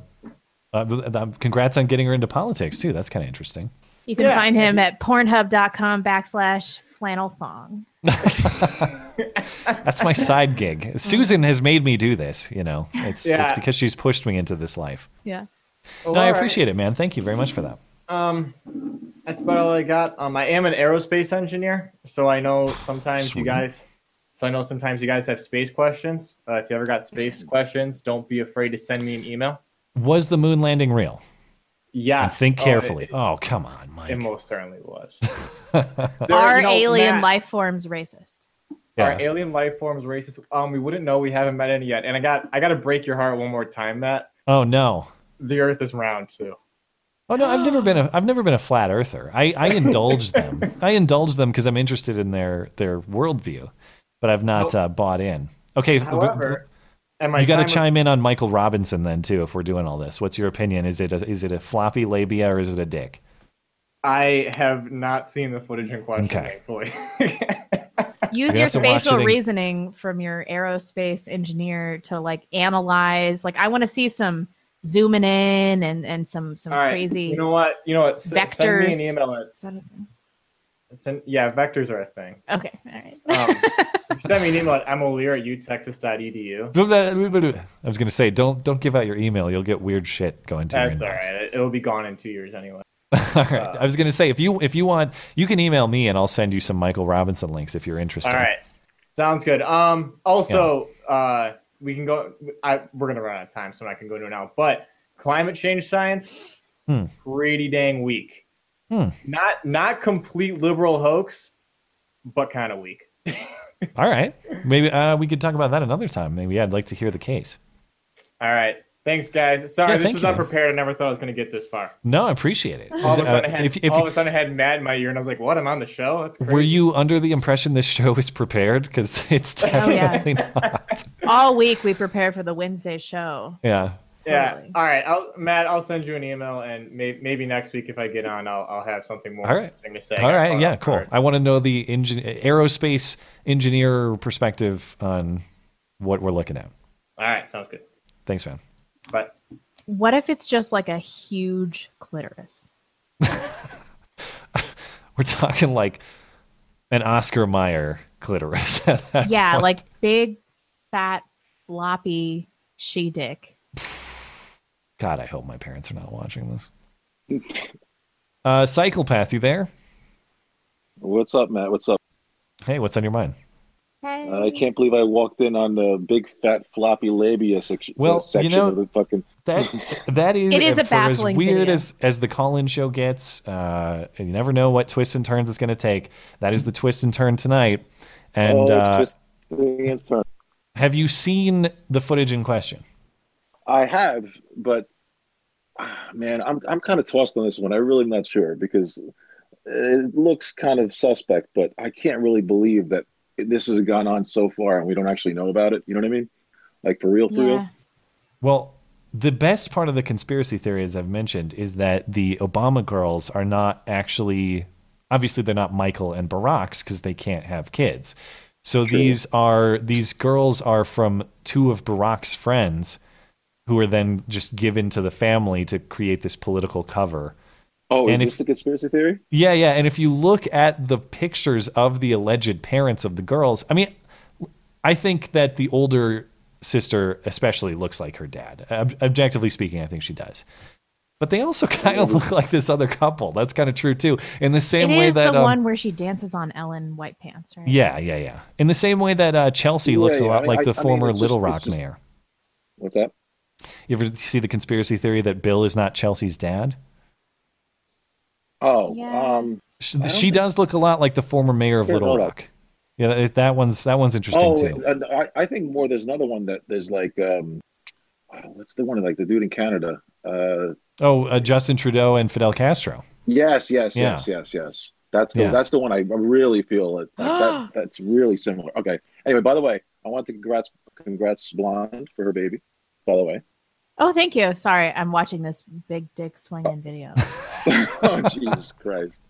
uh, congrats on getting her into politics too. That's kind of interesting. You can find him at pornhub.com backslash flannel thong. That's my side gig. Susan has made me do this. You know, it's it's because she's pushed me into this life. Yeah. Well, no, I all right. appreciate it, man. Thank you very much for that. Um, that's about all I got. Um, I am an aerospace engineer, so I know sometimes Sweet. you guys. So I know sometimes you guys have space questions. Uh, if you ever got space questions, don't be afraid to send me an email. Was the moon landing real? Yes. And think Oh, carefully. it- Oh, come on, Mike. It most certainly was. *laughs* Are you know, alien Matt- life forms racist? Are alien life forms racist? Um, we wouldn't know. We haven't met any yet. And I got I got to break your heart one more time, Matt. Oh no. The Earth is round too. Oh no, I've never been a I've never been a flat earther. I, I *laughs* indulge them. I indulge them because I'm interested in their their worldview, but I've not uh, bought in. Okay, w- w- However, and my you got to chime in on Michael Robinson then too. If we're doing all this, what's your opinion? Is it a, is it a floppy labia or is it a dick? I have not seen the footage in question, Okay. thankfully. *laughs* Use You your have to watch spatial it in- reasoning from your aerospace engineer to like analyze. Like, I want to see some zooming in and and some some All right, crazy. You know what? You know what? S- Send me Vectors. an email. At, Is that a thing? Send, yeah, vectors are a thing. Okay, all right. Um, *laughs* send me an email at molear at utexas.edu. I was going to say don't don't give out your email. You'll get weird shit going to That's your all inbox. right. It- It'll be gone in two years anyway. *laughs* All right. I was going to say if you if you want, you can email me and I'll send you some Michael Robinson links if you're interested. All right. Sounds good. Um. Also, uh, we can go. I we're gonna run out of time, so I can go to it now. But climate change science, Hmm. pretty dang weak. Hmm. Not not complete liberal hoax, but kind of weak. *laughs* All right. Maybe uh, we could talk about that another time. Maybe I'd like to hear the case. All right. Thanks, guys. Sorry, Yeah, this was you. unprepared. I never thought I was gonna get this far. No, I appreciate it. All of a sudden, Uh, I had, if- if all of a sudden, I had Matt in my ear, and I was like, "What? I'm on the show? That's crazy." Were you under the impression this show is prepared? Because it's Oh, yeah. definitely not. *laughs* All week we prepare for the Wednesday show. Yeah. Yeah. All right. I'll, Matt, I'll send you an email, and may, maybe next week if I get on, I'll, I'll have something more All right. interesting to say. All I got right. caught Yeah. Cool. guard. I want to know the engine aerospace engineer perspective on what we're looking at. All right. Sounds good. Thanks, man. But What if it's just like a huge clitoris? *laughs* We're talking like an Oscar Mayer clitoris. *laughs* yeah, point. like big, fat, floppy she dick. God, I hope my parents are not watching this. Uh, Psychopath, you there? What's up, Matt? What's up? Hey, what's on your mind? Uh, I can't believe I walked in on the big fat floppy labia section, Well, you section know, of the fucking. That *laughs* that is It is a for as weird video. as as the call-in show gets. Uh, you never know what twists and turns it's going to take. That is the twist and turn tonight. And oh, it's uh, just its turn. have you seen the footage in question? I have, but *sighs* man, I'm I'm kind of tossed on this one. I really am not sure because it looks kind of suspect, but I can't really believe that this has gone on so far and we don't actually know about it. You know what I mean? Like for real, for real. Well, the best part of the conspiracy theory, as I've mentioned, is that the Obama girls are not actually, obviously, they're not Michael and Barack's because they can't have kids. So True. these are these girls are from two of Barack's friends, who are then just given to the family to create this political cover. Oh, is if- this the conspiracy theory? Yeah, yeah. And if you look at the pictures of the alleged parents of the girls, I mean, I think that the older sister especially looks like her dad. Ob- objectively speaking, I think she does. But they also *laughs* kind of look like this other couple. That's kind of true too. In the same It way is that the um, one where she dances on Ellen White Pants, right? yeah, yeah, yeah. In the same way that uh, Chelsea Yeah, looks a lot I mean, like I- the I former it's just- Little it's Rock just- mayor. What's that? You ever see the conspiracy theory that Bill is not Chelsea's dad? Oh, um, She, I don't she does look a lot like the former mayor of Fair Little enough. Rock. Yeah, that- that one's that one's interesting oh, too. and I, I think more. There's another one that there's like, um, what's the one like the dude in Canada? Uh, Oh, uh, Justin Trudeau and Fidel Castro. yes, yes, Yeah. yes, yes, yes. That's the Yeah. that's the one I really feel that, that, that *gasps* that's really similar. Okay. Anyway, by the way, I want to congrats congrats Blonde for her baby. By the way. Oh, thank you. Sorry, I'm watching this big dick swinging video. *laughs* oh Jesus Christ!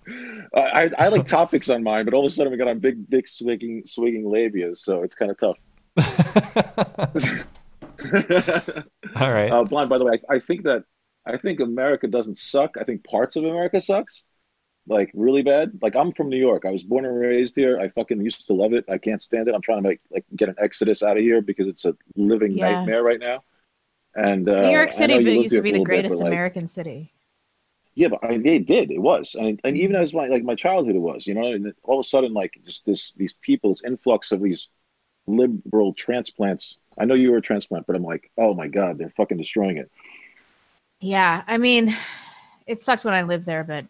I, I I like topics on mine, but all of a sudden we got on big, big swinging, swinging labias, so it's kind of tough. *laughs* *laughs* All right. Uh, blind. By the way, I, I think that I think America doesn't suck. I think parts of America sucks, like really bad. Like I'm from New York. I was born and raised here. I fucking used to love it. I can't stand it. I'm trying to make like get an exodus out of here because it's a living Yeah. nightmare right now. And uh, New York City but lived used to be the bit, greatest but, like, American city. yeah, but I it did. It was, and and even as my like my childhood, it was. You know, and all of a sudden, like just this these people, this influx of these liberal transplants. I know you were a transplant, but I'm like, oh my god, they're fucking destroying it. Yeah, I mean, it sucked when I lived there, but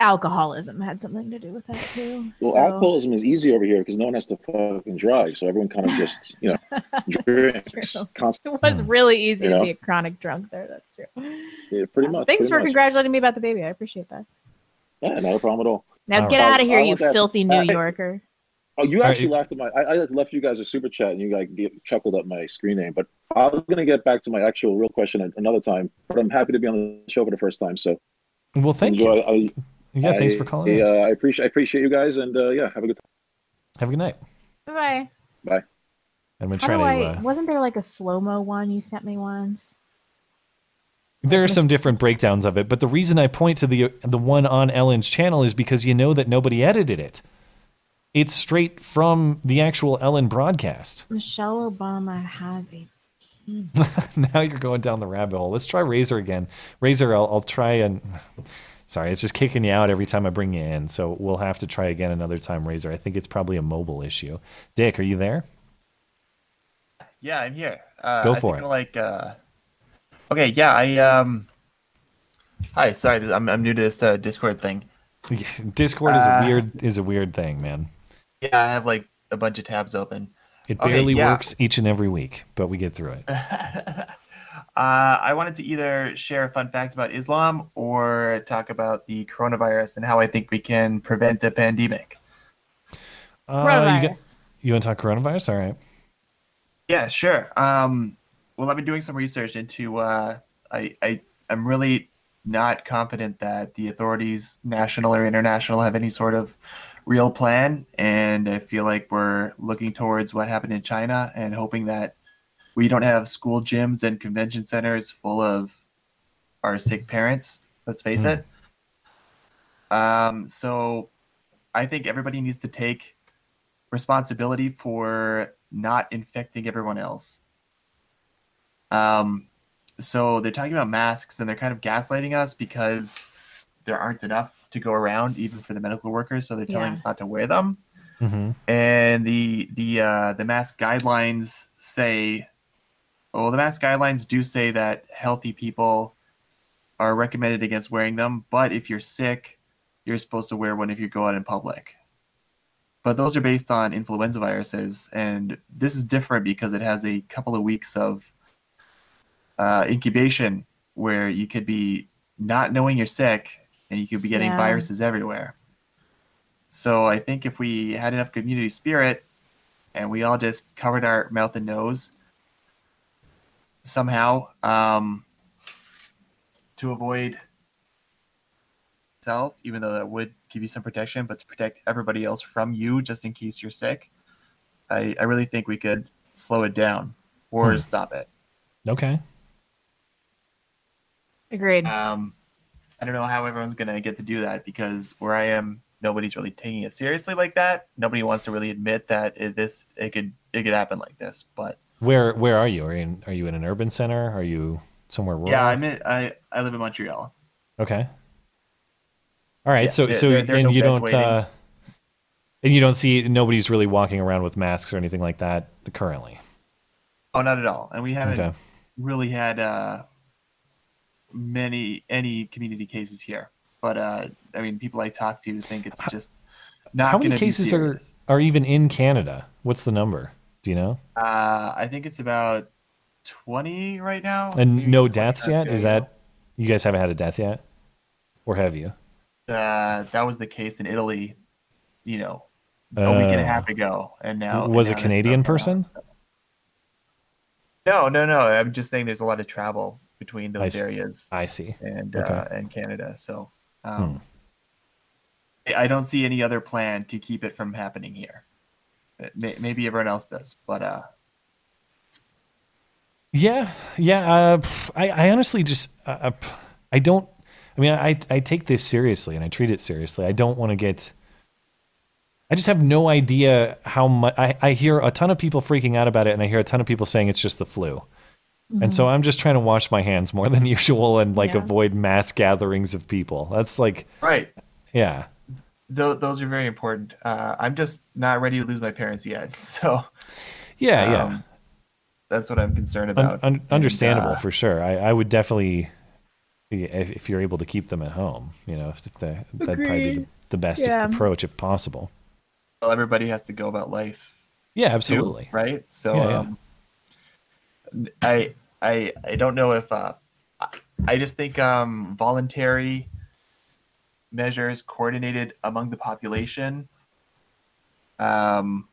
alcoholism had something to do with that too. Well, So- alcoholism is easy over here because no one has to fucking drive, so everyone kind of *laughs* just you know drinks It was really easy You to know? be a chronic drunk there. That's true. Yeah, pretty much. Thanks pretty for much. congratulating me about the baby. I appreciate that. Yeah, not a problem at all. Now All get right. out of here, I you want to ask- filthy New I- Yorker. Oh, you actually you- laughed at my. I, I left you guys a super chat, and you like get, chuckled at my screen name. But I was gonna get back to my actual real question at another time. But I'm happy to be on the show for the first time. So Well, thank enjoy. you. I, Yeah, thanks I- for calling I, in. uh, I appreciate. I appreciate you guys, and uh, yeah, have a good time. Have a good night. Bye bye. Bye. I'm gonna How try to. I? Uh, Wasn't there like a slow mo one you sent me once? there are some different breakdowns of it, but the reason I point to the the one on Ellen's channel is because you know that nobody edited it. It's straight from the actual Ellen broadcast. Michelle Obama has a. *laughs* now you're going down the rabbit hole. Let's try Razor again. Razor, I'll, I'll try and. Sorry, it's just kicking you out every time I bring you in. So we'll have to try again another time, Razor. I think it's probably a mobile issue. Dick, are you there? Yeah, I'm here. Uh, Go for it. Like, uh, okay, yeah, I um. Hi, sorry, I'm I'm new to this uh, Discord thing. *laughs* Discord is Uh, a weird is a weird thing, man. Yeah, I have like a bunch of tabs open. It Okay, barely yeah. works each and every week, but we get through it. *laughs* Uh, I wanted to either share a fun fact about Islam or talk about the coronavirus and how I think we can prevent a pandemic. Uh, you, got, you want to talk coronavirus? All right. Yeah, sure. Um, well, I've been doing some research into. Uh, I, I I'm really not confident that the authorities, national or international, have any sort of real plan, and I feel like we're looking towards what happened in China and hoping that we don't have school gyms and convention centers full of our sick parents. Let's face Hmm. it. Um, so I think everybody needs to take responsibility for not infecting everyone else. Um, so they're talking about masks and they're kind of gaslighting us because there aren't enough to go around, even for the medical workers. So they're telling Yeah. us not to wear them. Mm-hmm. And the the uh, the mask guidelines say, well, the mask guidelines do say that healthy people are recommended against wearing them, but if you're sick, you're supposed to wear one if you go out in public. But those are based on influenza viruses, and this is different because it has a couple of weeks of uh, incubation where you could be not knowing you're sick and you could be getting Yeah. viruses everywhere. So I think if we had enough community spirit and we all just covered our mouth and nose somehow um, to avoid self, even though that would give you some protection, but to protect everybody else from you just in case you're sick, I, I really think we could slow it down or Hmm. stop it. Okay. Agreed. Um, I don't know how everyone's gonna get to do that because where I am, nobody's really taking it seriously like that. Nobody wants to really admit that it, this it could it could happen like this. But Where where are you? Are you in, are you in an urban center? Are you somewhere rural? yeah, I'm in, I I live in Montreal. Okay. All right. Yeah, so so there- there are and no you don't uh, and you don't see nobody's really walking around with masks or anything like that currently. Oh, not at all. And we haven't Okay. really had uh, many any community cases here. But uh, I mean, people I talk to think it's just not. How many cases are are even in Canada? What's the number? Do you know? Uh, I think it's about twenty right now. And no deaths yet? Is that you guys haven't had a death yet, or have you? uh, that was the case in Italy, you know, a week and a Uh, half ago, and now was and a Canadian out. person? No, no, no. I'm just saying there's a lot of travel between those see. areas. I see. And Okay. uh, and Canada, so Hmm. um, I I don't see any other plan to keep it from happening here. May- Maybe everyone else does, but uh, Yeah, yeah. Uh, I, I honestly just, uh, uh, I don't. I mean, I, I take this seriously and I treat it seriously. I don't want to get. I just have no idea how much. I, I hear a ton of people freaking out about it, and I hear a ton of people saying it's just the flu. And so Mhm. I'm just trying to wash my hands more than *laughs* usual and like Yeah. avoid mass gatherings of people. That's like, right. yeah. Th- those are very important. Uh, I'm just not ready to lose my parents yet, *laughs* so Yeah, yeah. um, That's what I'm concerned about. un- And, understandable uh, for sure. I, I would definitely, if, if you're able to keep them at home, you know, if the, that'd probably be the, the best Yeah. approach if possible. well, everybody has to go about life. Yeah, too, absolutely. right? So Yeah, yeah. um, I I I don't know if uh, I- I just think um, voluntary measures coordinated among the population, um,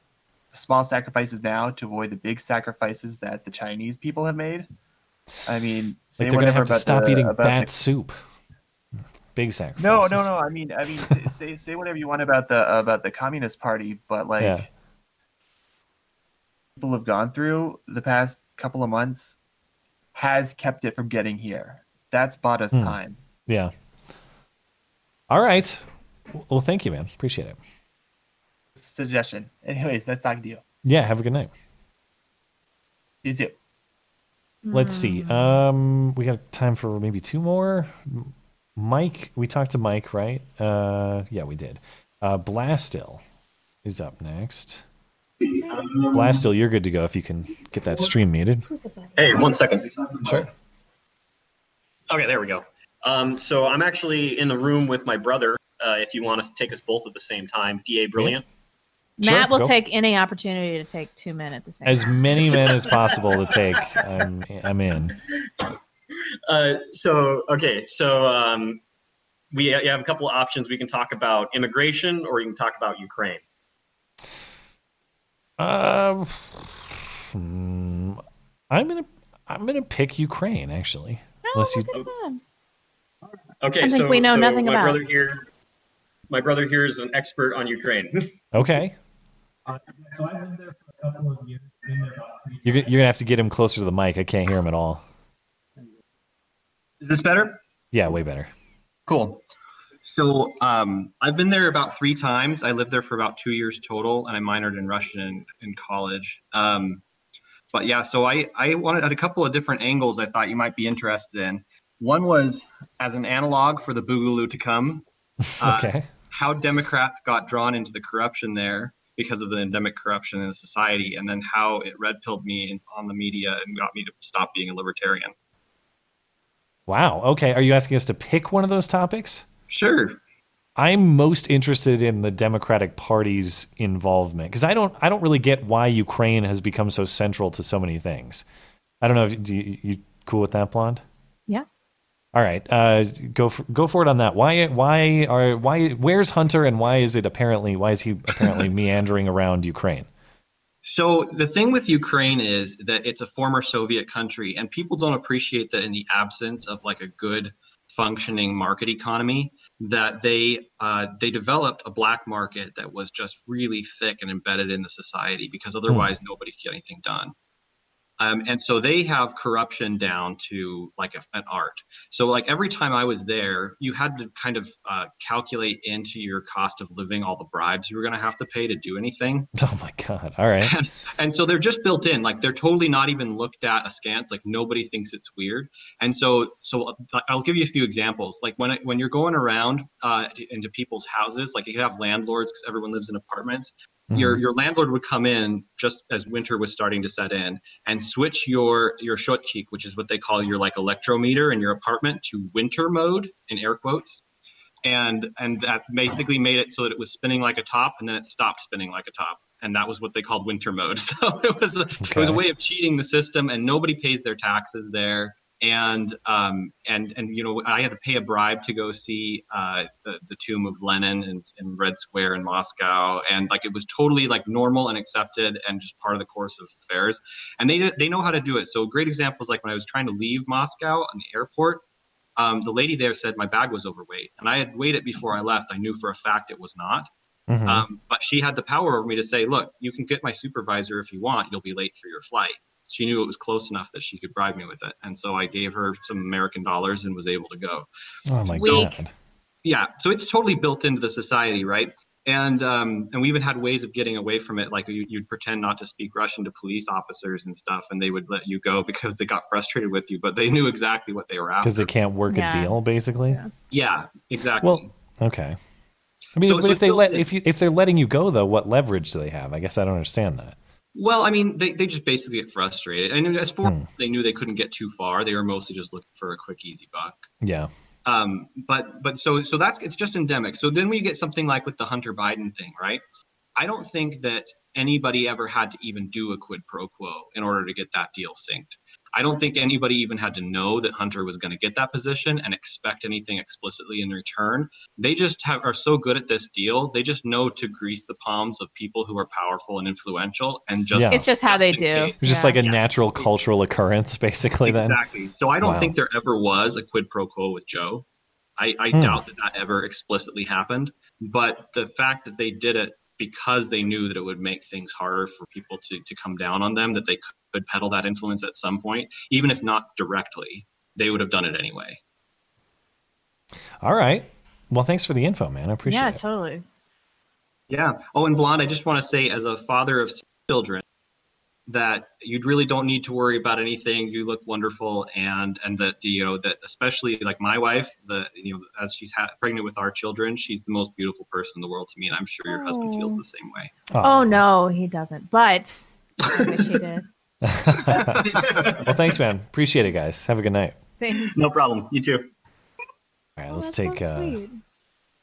small sacrifices now to avoid the big sacrifices that the Chinese people have made. I mean, say Like they're gonna whatever have to stop the- eating bat the- soup. Big sacrifice. no, no, no. I mean, I mean, say- say whatever you want about the about the Communist Party, but like Yeah. people have gone through the past couple of months has kept it from getting here. That's bought us Hmm. time. Yeah. All right. Well, thank you, man. Appreciate it. Suggestion. Anyways, nice talking to you. Yeah. Have a good night. You too. Let's see. Um, we got time for maybe two more. Mike, we talked to Mike, right? Uh, yeah, we did. Uh, Blastil is up next. Blastil, you're good to go if you can get that stream muted. Hey, one second. Sure. Okay, there we go. Um, so I'm actually in the room with my brother. Uh, if you want to take us both at the same time, Da Brilliant. Matt will go. take any opportunity to take two men at the same time. As time. many men as *laughs* possible to take. I'm, I'm in. Uh, so okay, so um, we have a couple of options. We can talk about immigration, or you can talk about Ukraine. Um, hmm, I'm gonna I'm gonna pick Ukraine actually. Unless you Okay, Something so we know so nothing my about. brother here, my brother here is an expert on Ukraine. *laughs* okay, So I've been there for a couple of years. Been there about three you're gonna- you're gonna have to get him closer to the mic. I can't hear him at all. Is this better? Yeah, way better. Cool. So um, I've been there about three times. I lived there for about two years total, and I minored in Russian in, in college. Um, but yeah, so I, I wanted at a couple of different angles I thought you might be interested in. One was as an analog for the Boogaloo to come. *laughs* uh, Okay. How Democrats got drawn into the corruption there because of the endemic corruption in the society, and then how it red pilled me on the media and got me to stop being a libertarian. Wow. Okay. Are you asking us to pick one of those topics? Sure. I'm most interested in the Democratic Party's involvement because I don't I don't really get why Ukraine has become so central to so many things. I don't know if do you, you cool with that blonde? All right, uh, go for, go for it on that. Why why are why where's Hunter and why is it apparently why is he apparently *laughs* meandering around Ukraine? So the thing with Ukraine is that it's a former Soviet country, and people don't appreciate that in the absence of like a good functioning market economy, that they uh, they developed a black market that was just really thick and embedded in the society because otherwise nobody could get anything done. Um, and so they have corruption down to like a, an art. So like every time I was there, you had to kind of uh, calculate into your cost of living all the bribes you were going to have to pay to do anything. *laughs* Oh my god! All right. *laughs* and so they're just built in like they're totally not even looked at askance like nobody thinks it's weird and so so uh, i'll give you a few examples like when when you're going around uh, into people's houses like you have landlords because everyone lives in apartments Mm-hmm. Your your landlord would come in just as winter was starting to set in and switch your your shotchik, which is what they call your like electrometer in your apartment, to winter mode in air quotes, and and that basically made it so that it was spinning like a top and then it stopped spinning like a top and that was what they called winter mode. *laughs* So it was a, okay. it was a way of cheating the system, and nobody pays their taxes there and um and and you know i had to pay a bribe to go see uh the, the tomb of lenin in, in red square in moscow. And like it was totally like normal and accepted and just part of the course of affairs. And they they know how to do it. So great examples like when i was trying to leave moscow on the airport um, the lady there said my bag was overweight. And i had weighed it before i left. I knew for a fact it was not. Mhm. um, but she had the power over me to say look you can get my supervisor if you want. You'll be late for your flight she knew it was close enough that she could bribe me with it and so i gave her some american dollars and was able to go Oh my So- god! yeah so it's totally built into the society right and um, and we even had ways of getting away from it like you, you'd pretend not to speak russian to police officers and stuff and they would let you go *laughs* because they got frustrated with you but they knew exactly what they were after Because they can't work Yeah. a deal, basically. yeah exactly Well, okay. I mean, So- but so if they let in. if you if they're letting you go though, what leverage do they have? I guess I don't understand that. Well, I mean, they, they just basically get frustrated. And as for Hmm. they knew they couldn't get too far, they were mostly just looking for a quick, easy buck. Yeah. Um, but but so so that's it's just endemic. So then we get something like with the Hunter Biden thing, right? I don't think that anybody ever had to even do a quid pro quo in order to get that deal synced. I don't think anybody even had to know that Hunter was going to get that position and expect anything explicitly in return. They just have, are so good at this deal. They just know to grease the palms of people who are powerful and influential and just Yeah. It's just how they do. It's just like a natural cultural occurrence, *laughs* basically. Then Exactly. So I don't Wow. think there ever was a quid pro quo with Joe. I, I Hmm. doubt that that ever explicitly happened. But the fact that they did it because they knew that it would make things harder for people to, to come down on them, that they could peddle that influence at some point, even if not directly, they would have done it anyway. All right. Well, thanks for the info, man. I appreciate yeah, it. Yeah, totally. Yeah. Oh, and Blonde, I just want to say, as a father of children, that you really don't need to worry about anything. You look wonderful, and and that you know that especially like my wife, the you know as she's ha- pregnant with our children, she's the most beautiful person in the world to me, and I'm sure your husband feels Oh. the same way. Oh, no, he doesn't. But I wish he did. Well, thanks, man. Appreciate it, guys. Have a good night. Thanks. No problem. You too. All right, Oh, let's that's so take uh,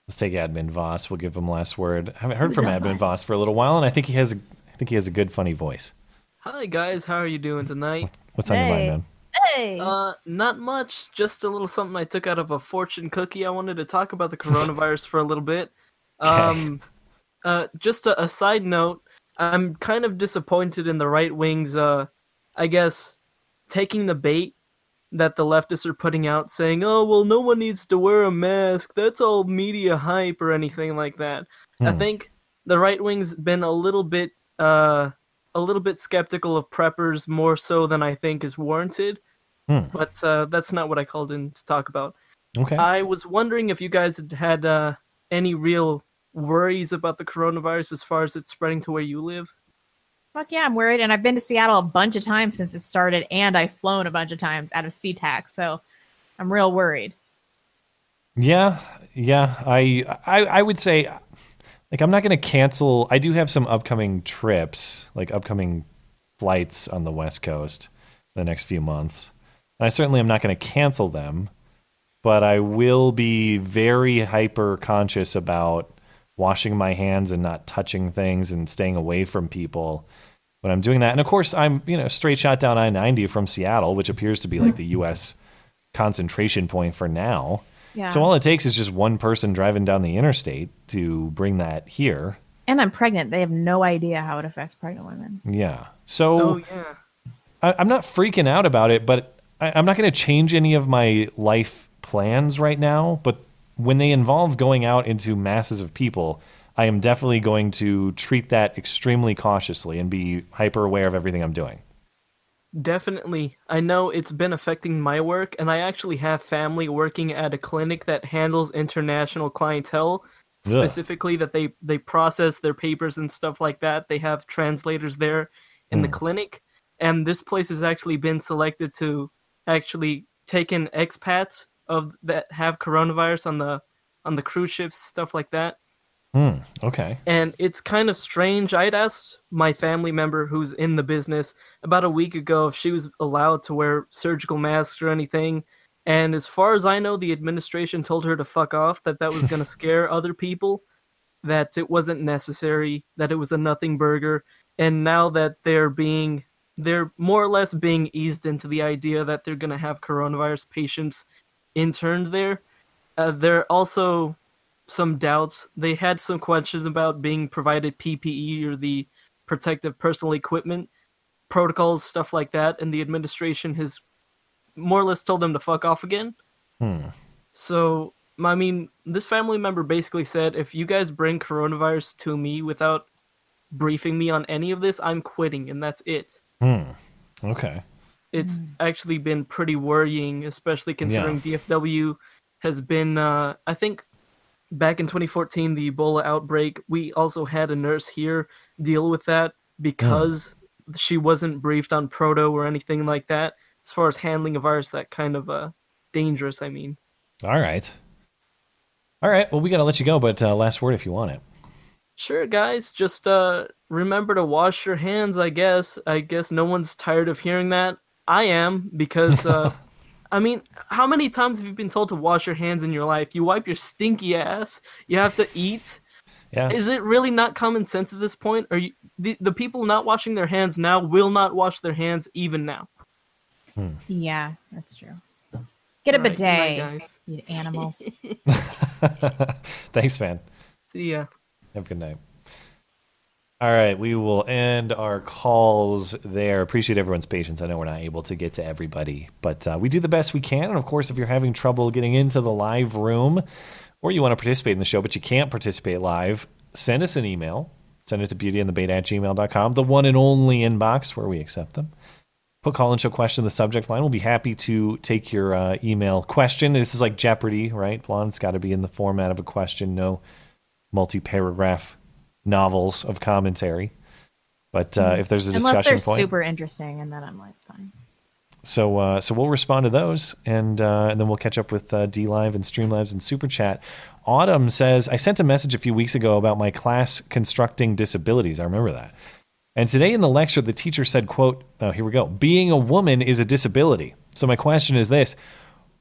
let's take Admin Voss. We'll give him last word. I haven't heard from Admin Voss for a little while, and I think he has a, I think he has a good, funny voice. Hi guys, how are you doing tonight? What's on your mind, man? Hey. Uh, not much. Just a little something I took out of a fortune cookie. I wanted to talk about the coronavirus for a little bit. *laughs* Um, uh, just a, a side note. I'm kind of disappointed in the right wing's. Uh, I guess taking the bait that the leftists are putting out, saying, "Oh well, no one needs to wear a mask. That's all media hype or anything like that." I Hmm. think the right wing's been a little bit uh a little bit skeptical of preppers more so than I think is warranted. Hmm. But uh, that's not what I called in to talk about. Okay. I was wondering if you guys had had uh, any real worries about the coronavirus as far as it's spreading to where you live. Fuck yeah, I'm worried. And I've been to Seattle a bunch of times since it started, and I've flown a bunch of times out of SeaTac. So I'm real worried. Yeah, yeah. I I I would say like I'm not going to cancel. I do have some upcoming trips, like upcoming flights on the West Coast in the next few months. And I certainly am not going to cancel them, but I will be very hyper conscious about washing my hands and not touching things and staying away from people when I'm doing that. And of course, I'm, you know, straight shot down I-90 from Seattle, which appears to be like the mm-hmm. US concentration point for now. Yeah. So all it takes is just one person driving down the interstate to bring that here. And I'm pregnant. They have no idea how it affects pregnant women. Yeah. So Oh yeah. I, I'm not freaking out about it, but I, I'm not going to change any of my life plans right now. But when they involve going out into masses of people, I am definitely going to treat that extremely cautiously and be hyper aware of everything I'm doing. Definitely. I know it's been affecting my work, and I actually have family working at a clinic that handles international clientele. Ugh. Specifically, that they they process their papers and stuff like that. They have translators there in the Hmm. clinic, and this place has actually been selected to actually take in expats of that have coronavirus on the on the cruise ships, stuff like that. Hmm. Okay. And it's kind of strange. I'd asked my family member who's in the business about a week ago if she was allowed to wear surgical masks or anything. And as far as I know, the administration told her to fuck off, that that was going *laughs* to scare other people, that it wasn't necessary, that it was a nothing burger. And now that they're being, they're more or less being eased into the idea that they're going to have coronavirus patients interned there. Uh, there are also some doubts. They had some questions about being provided PPE or the protective personal equipment protocols, stuff like that, and the administration has more or less told them to fuck off again. Hmm. So, I mean, this family member basically said, if you guys bring coronavirus to me without briefing me on any of this, I'm quitting, and that's it. Hmm. Okay. It's actually been pretty worrying, especially considering DFW has been, uh, I think, back in 2014, the Ebola outbreak, we also had a nurse here deal with that because she wasn't briefed on proto or anything like that. As far as handling a virus that kind of uh, dangerous, I mean. All right. All right. Well, we got to let you go, but uh, last word if you want it. Sure, guys. Just uh, remember to wash your hands. I guess. I guess no one's tired of hearing that. I am because. Uh, *laughs* I mean, how many times have you been told to wash your hands in your life? You wipe your stinky ass. You have to eat. Yeah. Is it really not common sense at this point? Are you the, the people not washing their hands now will not wash their hands even now? Yeah, that's true. Get a All right, good bidet, guys. you animals. *laughs* *laughs* Thanks, man. See ya. Have a good night. All right, we will end our calls there. Appreciate everyone's patience. I know we're not able to get to everybody, but uh, we do the best we can. And of course, if you're having trouble getting into the live room or you want to participate in the show, but you can't participate live, send us an email. Send it to beautyandthebeta at gmail.com, the one and only inbox where we accept them. Put call and show question in the subject line. We'll be happy to take your uh, email question. This is like Jeopardy, right? Blonde's got to be in the format of a question, no multi paragraph novels of commentary. But uh, if there's a Unless discussion they're point, super interesting, and then I'm like, fine. so uh, so we'll respond to those, and uh, and then we'll catch up with uh, DLive and Streamlabs and Super Chat. Autumn says, I sent a message a few weeks ago about my class constructing disabilities. I remember that. And today in the lecture, the teacher said, "quote Oh, here we go. Being a woman is a disability." So my question is this: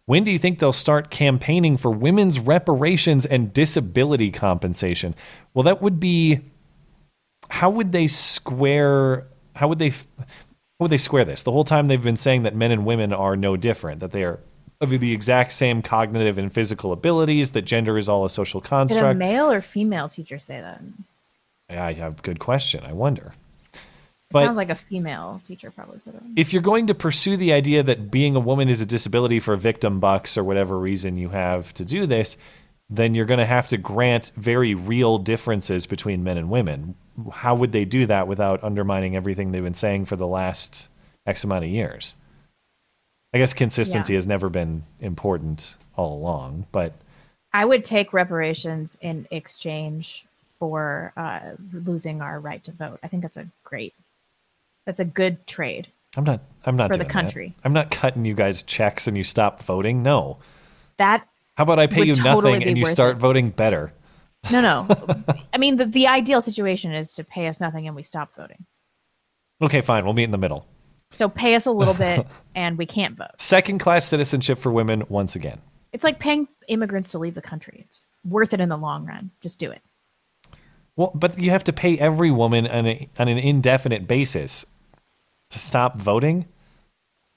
When do you think they'll start campaigning for women's reparations and disability compensation? Well, that would be how would they square how would they how would they square this the whole time they've been saying that men and women are no different that they are of the exact same cognitive and physical abilities that gender is all a social Did a construct male or female teacher say that? Yeah, good question i wonder but sounds like a female teacher probably said it. if you're going to pursue the idea that being a woman is a disability for victim bucks or whatever reason you have to do this, then you're going to have to grant very real differences between men and women. How would they do that without undermining everything they've been saying for the last X amount of years? I guess consistency Yeah. has never been important all along, but I would take reparations in exchange for uh, losing our right to vote. I think that's a great, that's a good trade. I'm not. I'm not For the doing that. country. I'm not cutting you guys checks and you stop voting. No. That How about I pay you totally nothing and you start voting better? no, no. *laughs* I mean, the, the ideal situation is to pay us nothing and we stop voting. Okay, fine. We'll meet in the middle. So pay us a little bit *laughs* and we can't vote. Second class citizenship for women once again. It's like paying immigrants to leave the country. It's worth it in the long run. Just do it. Well, but you have to pay every woman on, a, on an indefinite basis to stop voting.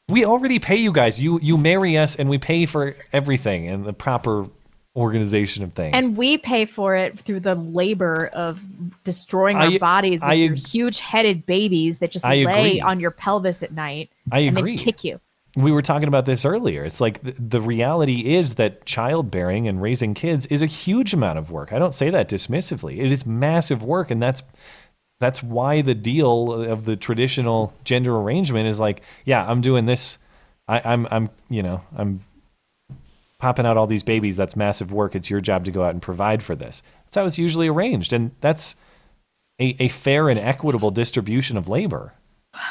We already pay you guys. You you marry us, and we pay for everything and the proper organization of things. And we pay for it through the labor of destroying I- our bodies with I your huge-headed babies that just I lay agree. on your pelvis at night I and agree. then kick you. We were talking about this earlier. It's like the, the reality is that childbearing and raising kids is a huge amount of work. I don't say that dismissively. It is massive work, and that's that's why the deal of the traditional gender arrangement is like, yeah, I'm doing this. I, I'm I'm you know I'm popping out all these babies. That's massive work. It's your job to go out and provide for this. That's how it's usually arranged, and that's a, a fair and equitable distribution of labor.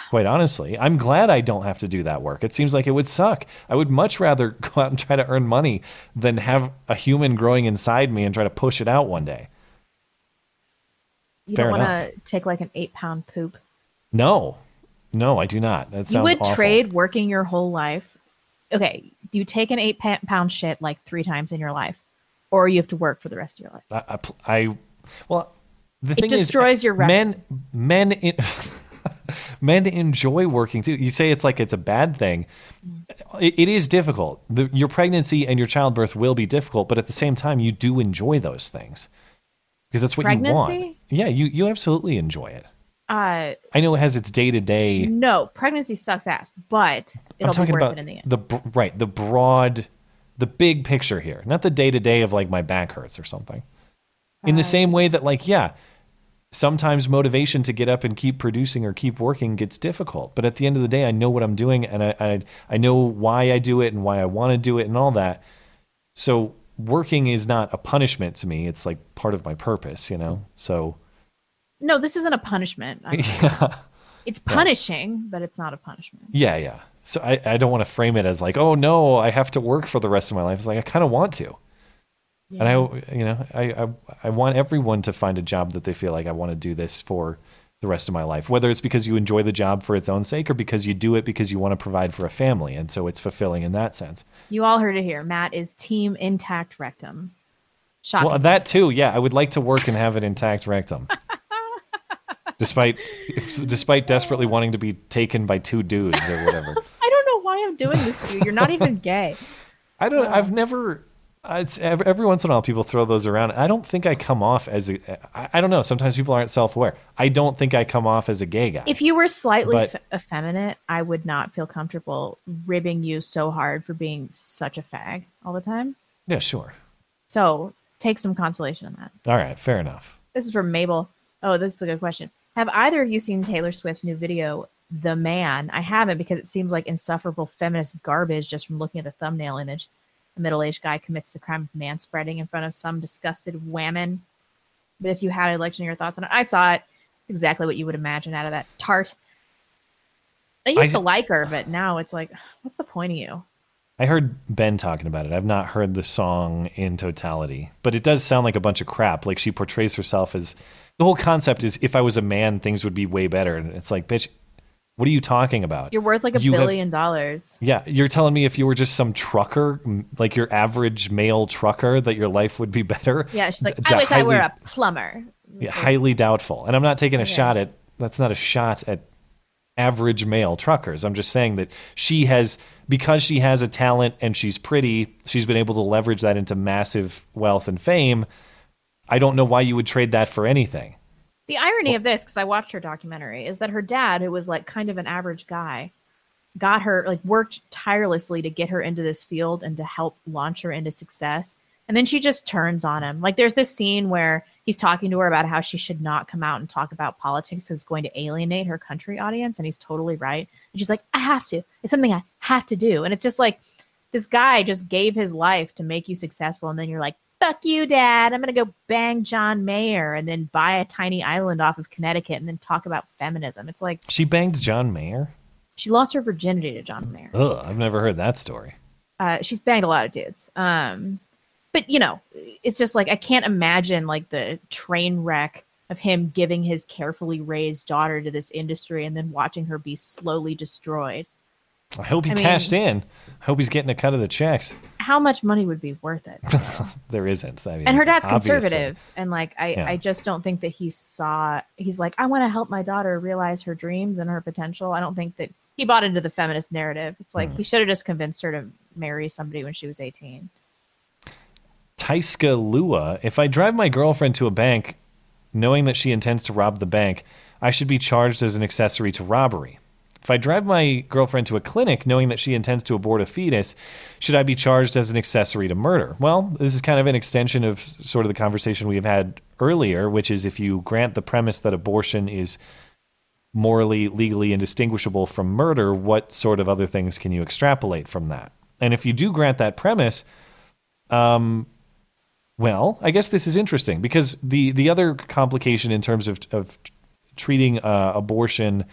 Quite honestly, I'm glad I don't have to do that work. It seems like it would suck. I would much rather *laughs* go out and try to earn money than have a human growing inside me and try to push it out one day. You Fair don't want enough. to take like an eight-pound poop. No, no, I do not. That sounds. You would awful. trade working your whole life. Okay, Do you take an eight-pound shit like three times in your life, or you have to work for the rest of your life. I, I, I- well, the It thing destroys is, your record. men. Men, in, *laughs* *laughs* men enjoy working too. You say it's like it's a bad thing. It, it is difficult. The, your pregnancy and your childbirth will be difficult, but at the same time, you do enjoy those things because that's what you want. Yeah, you you absolutely enjoy it. Uh, I know it has its day to day. no, pregnancy sucks ass, but I'm it'll be talking worth about it in the end. the right, the broad, the big picture here, not the day to day of like my back hurts or something. In the same way that like yeah, sometimes motivation to get up and keep producing or keep working gets difficult, but at the end of the day, I know what I'm doing and I I, I know why I do it and why I want to do it and all that. So working is not a punishment to me; it's like part of my purpose, you know. Mm-hmm. So No, this isn't a punishment. I- *laughs* yeah. It's punishing, but it's not a punishment. Yeah, yeah. So I, I don't want to frame it as like, oh no, I have to work for the rest of my life. It's like I kind of want to, and I, you know, I, I I want everyone to find a job that they feel like I want to do this for the rest of my life. Whether it's because you enjoy the job for its own sake or because you do it because you want to provide for a family, and so it's fulfilling in that sense. You all heard it here. Matt is team intact rectum. Shocking. Well, that too, yeah. I would like to work and have an intact rectum, *laughs* despite if, despite desperately wanting to be taken by two dudes or whatever. *laughs* I don't know why I'm doing this to you. You're not even gay. *laughs* I don't. I've never. Uh, It's every, every once in a while people throw those around. I don't think I come off as a. I, I don't know. Sometimes people aren't self-aware. I don't think I come off as a gay guy. If you were slightly But- f- effeminate, I would not feel comfortable ribbing you so hard for being such a fag all the time. yeah, sure. So take some consolation in that. All right, fair enough. This is from Mabel. Oh, this is a good question. Have either of you seen Taylor Swift's new video, The Man? I haven't because it seems like insufferable feminist garbage just from looking at the thumbnail image. A middle aged guy commits the crime of man spreading in front of some disgusted woman. But if you had, like to your thoughts on it. I saw it. Exactly what you would imagine out of that tart. I used I- to like her, but now it's like, what's the point of you? I heard Ben talking about it. I've not heard the song in totality, but it does sound like a bunch of crap. Like she portrays herself as the whole concept is if I was a man, things would be way better. And it's like, bitch, what are you talking about? You're worth like a You have- billion dollars. Yeah, you're telling me if you were just some trucker, like your average male trucker, that your life would be better? *laughs* Yeah, she's like, D- I wish I were a plumber. yeah, highly doubtful. And I'm not taking a Okay. shot at that's not a shot at average male truckers. I'm just saying that she has because she has a talent and she's pretty, she's been able to leverage that into massive wealth and fame. I don't know why you would trade that for anything. The irony of this, because I watched her documentary, is that her dad, who was like kind of an average guy, got her like worked tirelessly to get her into this field and to help launch her into success. And then she just turns on him. Like there's this scene where he's talking to her about how she should not come out and talk about politics. It's going to alienate her country audience, and he's totally right. And she's like, I have to. It's something I have to do. And it's just like this guy just gave his life to make you successful, and then you're like, fuck you, dad. I'm gonna go bang John Mayer and then buy a tiny island off of Connecticut and then talk about feminism. It's like She banged John Mayer. she lost her virginity to John Mayer. Ugh, I've never heard that story. Uh, she's banged a lot of dudes. Um, but you know, it's just like I can't imagine like the train wreck of him giving his carefully raised daughter to this industry and then watching her be slowly destroyed. I hope he I mean- cashed in. I hope he's getting a cut of the checks. How much money would be worth it? *laughs* there isn't. I mean, and her dad's obviously. conservative and like I, Yeah. I just don't think that he saw he's like i want to help my daughter realize her dreams and her potential i don't think that he bought into the feminist narrative. It's like hmm. he should have just convinced her to marry somebody when she was 18. Taiska Lua, if I drive my girlfriend to a bank knowing that she intends to rob the bank, I should be charged as an accessory to robbery. If I drive my girlfriend to a clinic knowing that she intends to abort a fetus, should I be charged as an accessory to murder? Well, this is kind of an extension of sort of the conversation we have had earlier, which is if you grant the premise that abortion is morally, legally indistinguishable from murder, what sort of other things can you extrapolate from that? And if you do grant that premise, um, well, I guess this is interesting because the the other complication in terms of of treating uh, abortion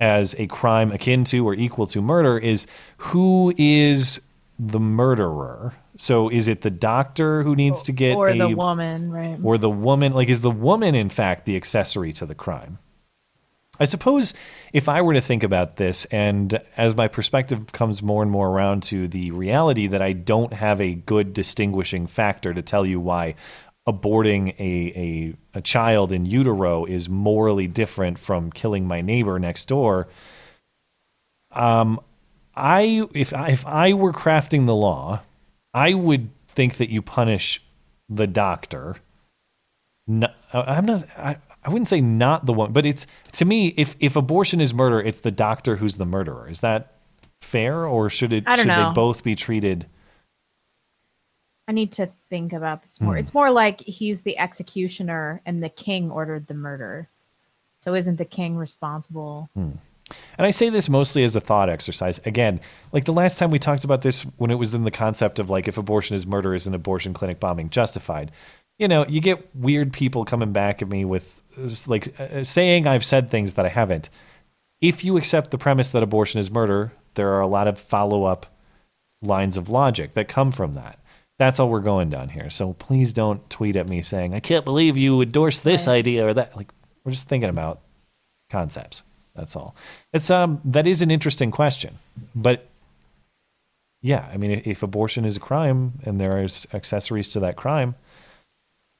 as a crime akin to or equal to murder is who is the murderer. So is it the doctor who needs to get or a the woman, right? or the woman like is the woman in fact the accessory to the crime i suppose if i were to think about this and as my perspective comes more and more around to the reality that i don't have a good distinguishing factor to tell you why aborting a, a, a child in utero is morally different from killing my neighbor next door um i if I, if i were crafting the law i would think that you punish the doctor no, I'm not. I, I wouldn't say not the one, but it's to me. If if abortion is murder, it's the doctor who's the murderer. Is that fair, or should it? Should know. they both be treated? I need to think about this more. Hmm. It's more like he's the executioner and the king ordered the murder. So isn't the king responsible? Hmm. And I say this mostly as a thought exercise. Again, like the last time we talked about this, when it was in the concept of like if abortion is murder, is an abortion clinic bombing justified? You know, you get weird people coming back at me with uh, like uh, saying I've said things that I haven't. If you accept the premise that abortion is murder, there are a lot of follow up lines of logic that come from that. That's all we're going down here. So please don't tweet at me saying, I can't believe you endorse this idea or that. Like, we're just thinking about concepts. That's all. It's um that is an interesting question. But yeah, I mean if abortion is a crime and there is accessories to that crime,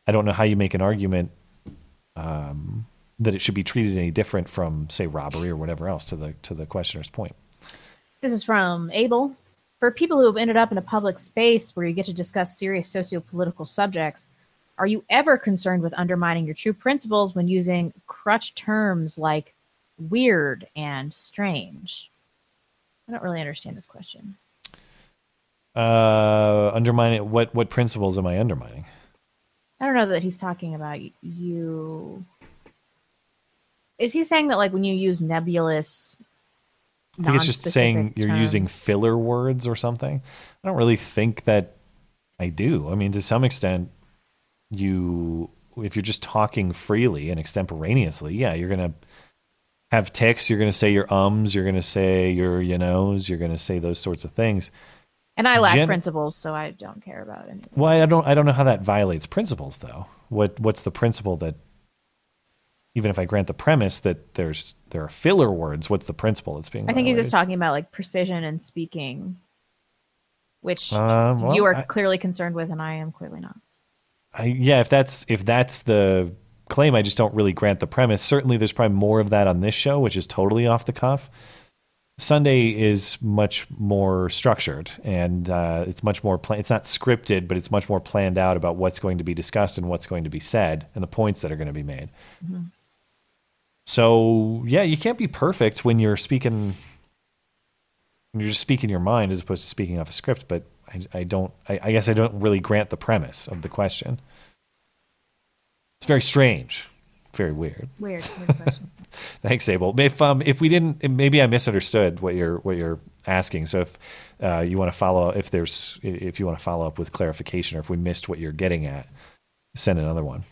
I don't know how you make an argument um, that it should be treated any different from, say, robbery or whatever else. To the to the questioner's point. This is from Abel. For people who have ended up in a public space where you get to discuss serious socio-political subjects, are you ever concerned with undermining your true principles when using crutch terms like weird and strange? I don't really understand this question. Uh, undermining what what principles am I undermining? I don't know that he's talking about you. Is he saying that like when you use nebulous? I think it's just saying you're using filler words or something. I don't really think that I do. I mean, to some extent, you if you're just talking freely and extemporaneously, yeah, you're gonna have ticks. You're gonna say your ums. You're gonna say your you knows. You're gonna say those sorts of things. And I lack Gen- principles, so I don't care about any. Well, I don't. I don't know how that violates principles, though. What What's the principle that, even if I grant the premise that there's there are filler words, what's the principle that's being? I think he's just talking about like precision and speaking, which Um, well, you are I- clearly concerned with, and I am clearly not. I, yeah, if that's if that's the claim, I just don't really grant the premise. Certainly, there's probably more of that on this show, which is totally off the cuff. Sunday is much more structured, and uh, it's much more. Pla- it's not scripted, but it's much more planned out about what's going to be discussed and what's going to be said, and the points that are going to be made. So yeah, you can't be perfect when you're speaking. When you're just speaking your mind as opposed to speaking off a script, but I, I don't. I, I guess I don't really grant the premise of the question. It's very strange, very weird. Weird, weird. *laughs* Thanks, Abel. If um if we didn't, maybe I misunderstood what you're what you're asking. So if uh, you want to follow, if there's if you want to follow up with clarification, or if we missed what you're getting at, send another one.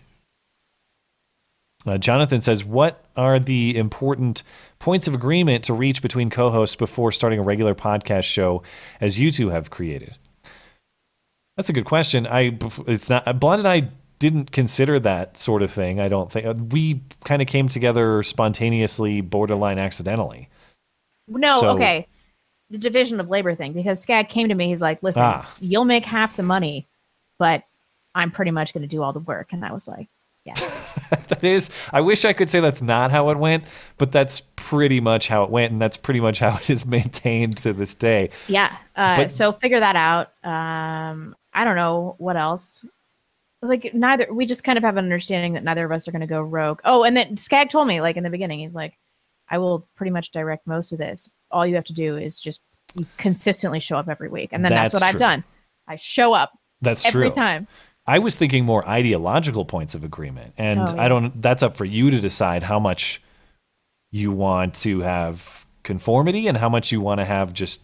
Uh, Jonathan says, "What are the important points of agreement to reach between co-hosts before starting a regular podcast show, as you two have created?" That's a good question. I it's not Blonde and I didn't consider that sort of thing. I don't think uh, we kind of came together spontaneously, borderline accidentally. No, So- okay. The division of labor thing, because Skag came to me, he's like, listen, Ah. you'll make half the money, but I'm pretty much going to do all the work. And I was like, Yes. *laughs* that is, I wish I could say that's not how it went, but that's pretty much how it went, and that's pretty much how *laughs* it is maintained to this day. Yeah. Uh, But- so figure that out. Um, I don't know what else. Like neither, we just kind of have an understanding that neither of us are going to go rogue. Oh, and then Skag told me, like in the beginning, he's like, "I will pretty much direct most of this. All you have to do is just consistently show up every week." And then that's, That's what I've done. I show up. That's every true. time. I was thinking more ideological points of agreement, and Oh, yeah. I don't. That's up for you to decide how much you want to have conformity and how much you want to have just,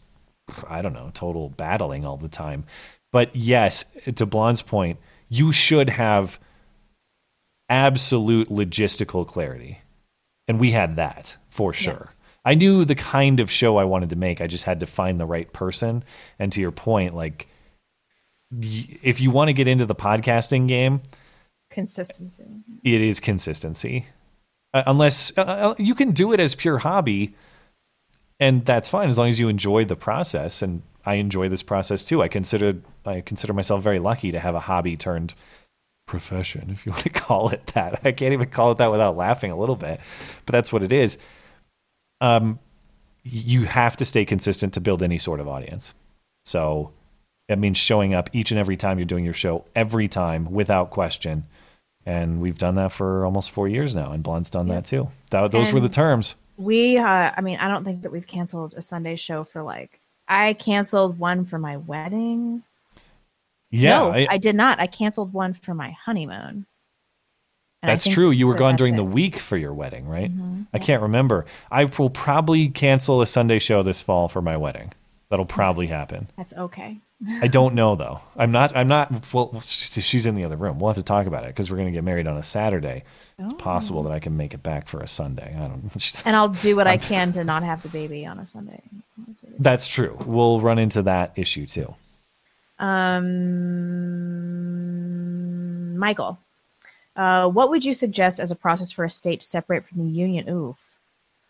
I don't know, total battling all the time. But yes, to Blonde's point, you should have absolute logistical clarity, and we had that for sure. I knew the kind of show I wanted to make. I just had to find the right person. And to your point, like if you want to get into the podcasting game, Consistency. it is consistency. Uh, unless uh, uh, you can do it as pure hobby, and that's fine as long as you enjoy the process. And I enjoy this process too. I consider I consider myself very lucky to have a hobby turned profession, if you *laughs* want to call it that. I can't even call it that without laughing a little bit, but that's what it is. Um, you have to stay consistent to build any sort of audience. So that means showing up each and every time you're doing your show, every time without question. And we've done that for almost four years now, and Blonde's done that too. That, those were the terms. We, uh, I mean, I don't think that we've canceled a Sunday show for like. I canceled one for my wedding. Yeah, no, I- I, did not. I canceled one for my honeymoon. And That's true. You were gone during it. the week for your wedding, right? Mhm. I can't remember. I will probably cancel a Sunday show this fall for my wedding. That'll probably happen. That's okay. I don't know though. I'm not. I'm not. Well, she's in the other room. We'll have to talk about it because we're going to get married on a Saturday. It's possible that I can make it back for a Sunday. I don't. *laughs* And I'll do what I I'm- can to not have the baby on a Sunday. That's true. We'll run into that issue too. Um, Michael, uh, what would you suggest as a process for a state to separate from the union? Ooh.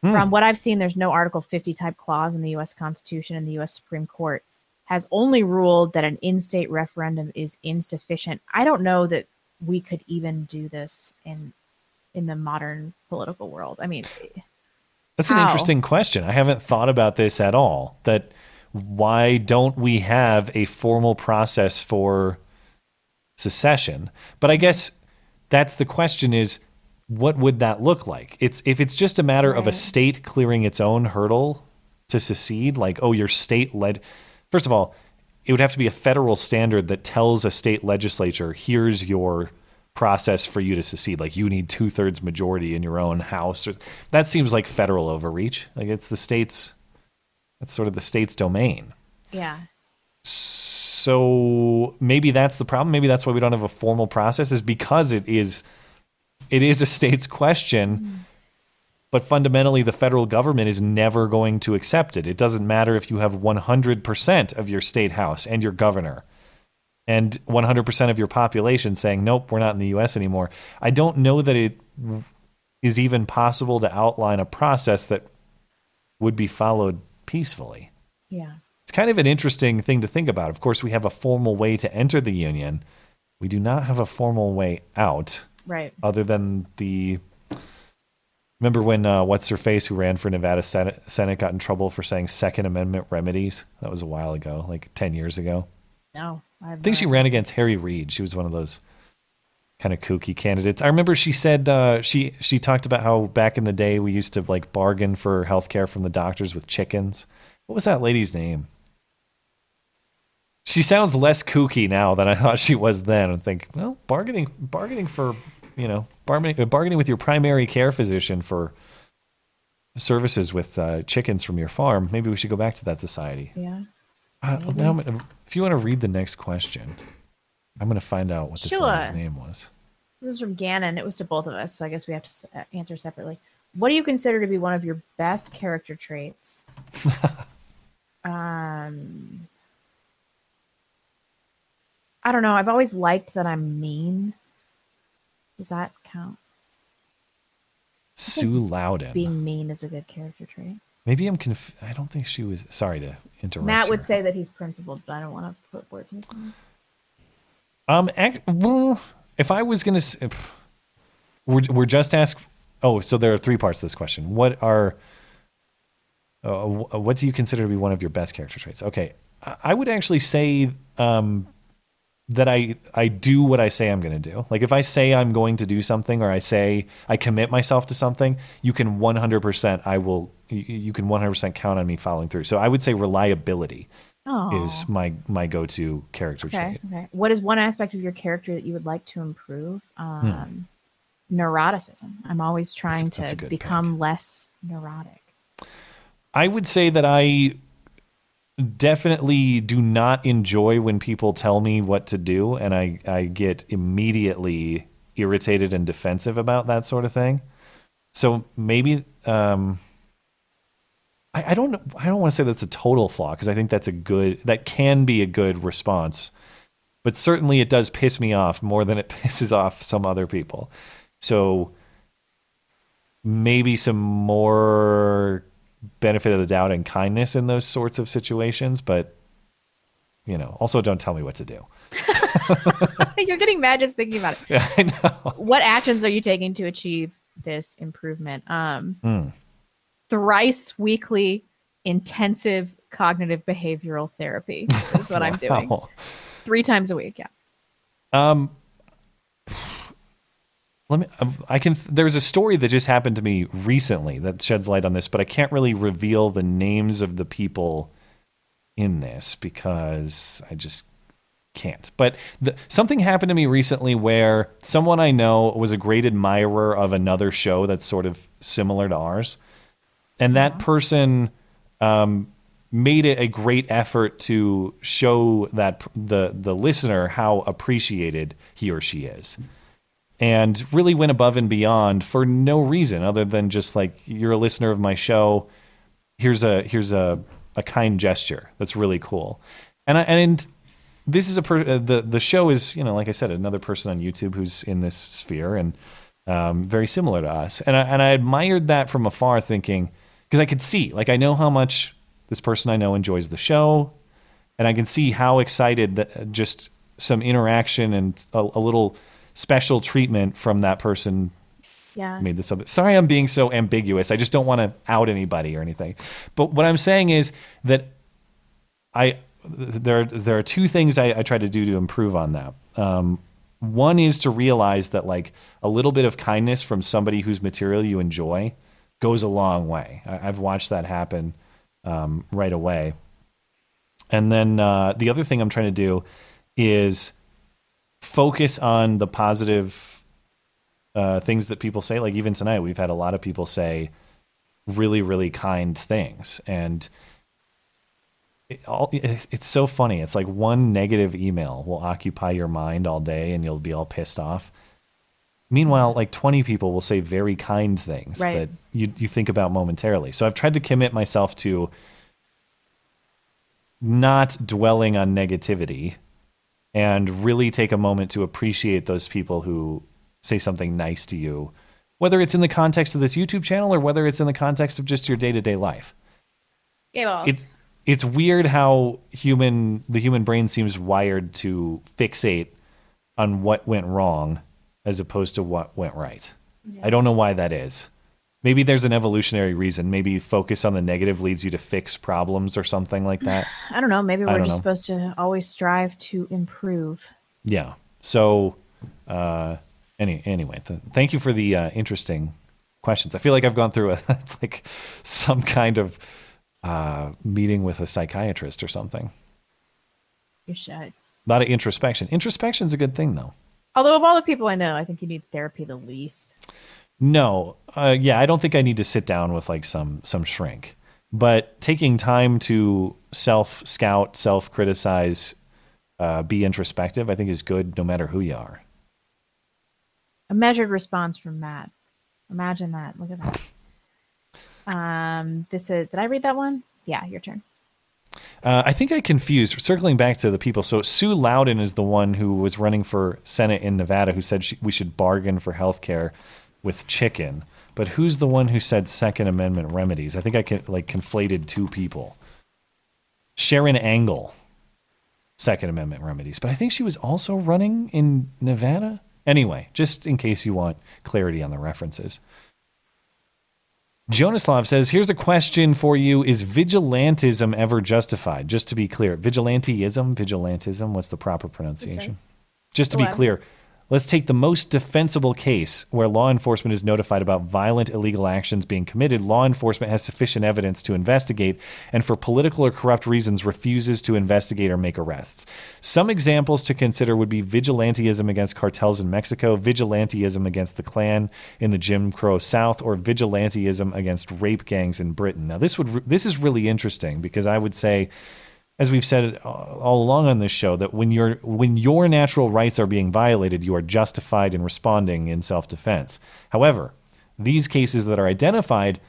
Hmm. From what I've seen, there's no Article 50 type clause in the U.S. Constitution, and the U.S. Supreme Court has only ruled that an in state referendum is insufficient. I don't know that we could even do this in in the modern political world. I mean, That's an interesting question. I haven't thought about this at all. That why don't we have a formal process for secession? But I guess that's the question is what would that look like? It's if it's just a matter of a state clearing its own hurdle to secede, like oh your state led First of all, it would have to be a federal standard that tells a state legislature, here's your process for you to secede. Like you need two thirds majority in your own house. Or, that seems like federal overreach. Like it's the state's, it's sort of the state's domain. yeah. So maybe that's the problem. Maybe that's why we don't have a formal process is because it is, it is a state's question. Mm. But fundamentally, the federal government is never going to accept it. It doesn't matter if you have 100% of your state house and your governor and 100% of your population saying, nope, we're not in the US anymore. I don't know that it is even possible to outline a process that would be followed peacefully. Yeah. It's kind of an interesting thing to think about. Of course, we have a formal way to enter the union. We do not have a formal way out, Right. other than the. Remember when uh, what's her face who ran for Nevada Senate, Senate got in trouble for saying Second Amendment remedies? That was a while ago, like ten years ago. No. I I think she ran against Harry Reid. She was one of those kind of kooky candidates. I remember she said uh, she she talked about how back in the day we used to like bargain for health care from the doctors with chickens. What was that lady's name? She sounds less kooky now than I *laughs* thought she was then. I think, well, bargaining bargaining for you know bargaining bargaining with your primary care physician for services with uh, chickens from your farm. Maybe we should go back to that society. Yeah. Uh, now if you want to read the next question, I'm going to find out what this Sure. lady's name was. This is from Gannon. It was to both of us, so I guess we have to uh, answer separately. What do you consider to be one of your best character traits? *laughs* um, I don't know. I've always liked that I'm mean. Is that count? Sue Lowden. Being mean is a good character trait. Maybe I'm conf- I don't think she was. Sorry to interrupt. Matt her. would say that he's principled, but I don't want to put words in his mouth. Um, act, well, if I was gonna, s- we're we're just asked. Oh, so there are three parts to this question. What are uh, what do you consider to be one of your best character traits? Okay, I I would actually say um, that I I do what I say I'm going to do. Like if I say I'm going to do something, or I say I commit myself to something, you can 100% I will. You, can 100% count on me following through. So I would say reliability Aw. is my my go to character Okay. trait. Okay. What is one aspect of your character that you would like to improve? Um, Neuroticism. I'm always trying that's to good become less neurotic. I would say that I definitely do not enjoy when people tell me what to do, and I, I get immediately irritated and defensive about that sort of thing. So maybe um, I, I don't I don't want to say that's a total flaw because I think that's a good that can be a good response, but certainly it does piss me off more than it *laughs* pisses off some other people. So maybe some more benefit of the doubt and kindness in those sorts of situations, but you know, also don't tell me what to do. *laughs* You're getting mad just thinking about it. Yeah, *laughs* I know. What actions are you taking to achieve this improvement? Um, Mm. thrice weekly intensive cognitive behavioral therapy is what I'm *laughs* doing. Three times a week. Yeah. Um, let me. um, I can. There's a story that just happened to me recently that sheds light on this, but I can't really reveal the names of the people in this because I just can't. But the, something happened to me recently where someone I know was a great admirer of another show that's sort of similar to ours, and that person um, made it a great effort to show that the the listener how appreciated he or she is and really went above and beyond for no reason other than just like you're a listener of my show. Here's a here's a a kind gesture. That's really cool. And I, and this is a per, uh, the the show is you know like I said another person on YouTube who's in this sphere and um, very similar to us. And I, and I admired that from afar thinking because I could see like I know how much this person I know enjoys the show and I can see how excited that uh, just some interaction and a, a little special treatment from that person Yeah. made this up. Sorry, I'm being so ambiguous. I just don't want to out anybody or anything. But what I'm saying is that I there there are two things I, I try to do to improve on that. Um, one is to realize that like a little bit of kindness from somebody whose material you enjoy goes a long way. I, I've watched that happen um, right away. And then uh, the other thing I'm trying to do is focus on the positive uh, things that people say. Like even tonight, we've had a lot of people say really, really kind things, and it all, it's it's so funny. It's like one negative email will occupy your mind all day, and you'll be all pissed off. Meanwhile, like 20 people will say very kind things Right. that you, you think about momentarily. So I've tried to commit myself to not dwelling on negativity and really take a moment to appreciate those people who say something nice to you, whether it's in the context of this YouTube channel or whether it's in the context of just your day to day life. Balls. It's it's weird how human the human brain seems wired to fixate on what went wrong as opposed to what went right. I don't know why that is. Maybe there's an evolutionary reason. Maybe focus on the negative leads you to fix problems or something like that. *sighs* I don't know. Maybe we're just know. supposed to always strive to improve. Yeah. So, uh, any anyway, th- thank you for the uh, interesting questions. I feel like I've gone through a *laughs* like some kind of uh, meeting with a psychiatrist or something. You should. A lot of introspection. Introspection's a good thing, though. Although of all the people I know, I think you need therapy the least. No, uh, yeah, I don't think I need to sit down with like some some shrink, but taking time to self scout, self criticize, uh, be introspective, I think is good no matter who you are. A measured response from Matt. Imagine that. Look at that. Um, this is. Did I read that one? Yeah, your turn. Uh, I think I confused. Circling back to the people, so Sue Lowden is the one who was running for Senate in Nevada, who said she, we should bargain for health care with chicken. But who's the one who said Second Amendment remedies? I think I can, like conflated two people. Sharron Angle, Second Amendment remedies, but I think she was also running in Nevada. Anyway, just in case you want clarity on the references. Jonaslav says, Here's a question for you Is vigilantism ever justified? Just to be clear, vigilantism, vigilantism, what's the proper pronunciation? Just to be clear, let's take the most defensible case where law enforcement is notified about violent illegal actions being committed. Law enforcement has sufficient evidence to investigate and, for political or corrupt reasons, refuses to investigate or make arrests. Some examples to consider would be vigilantism against cartels in Mexico, vigilantism against the Klan in the Jim Crow South, or vigilantism against rape gangs in Britain. Now, this would this is really interesting because I would say as we've said all along on this show that when your when your natural rights are being violated you are justified in responding in self-defense. However these cases that are identified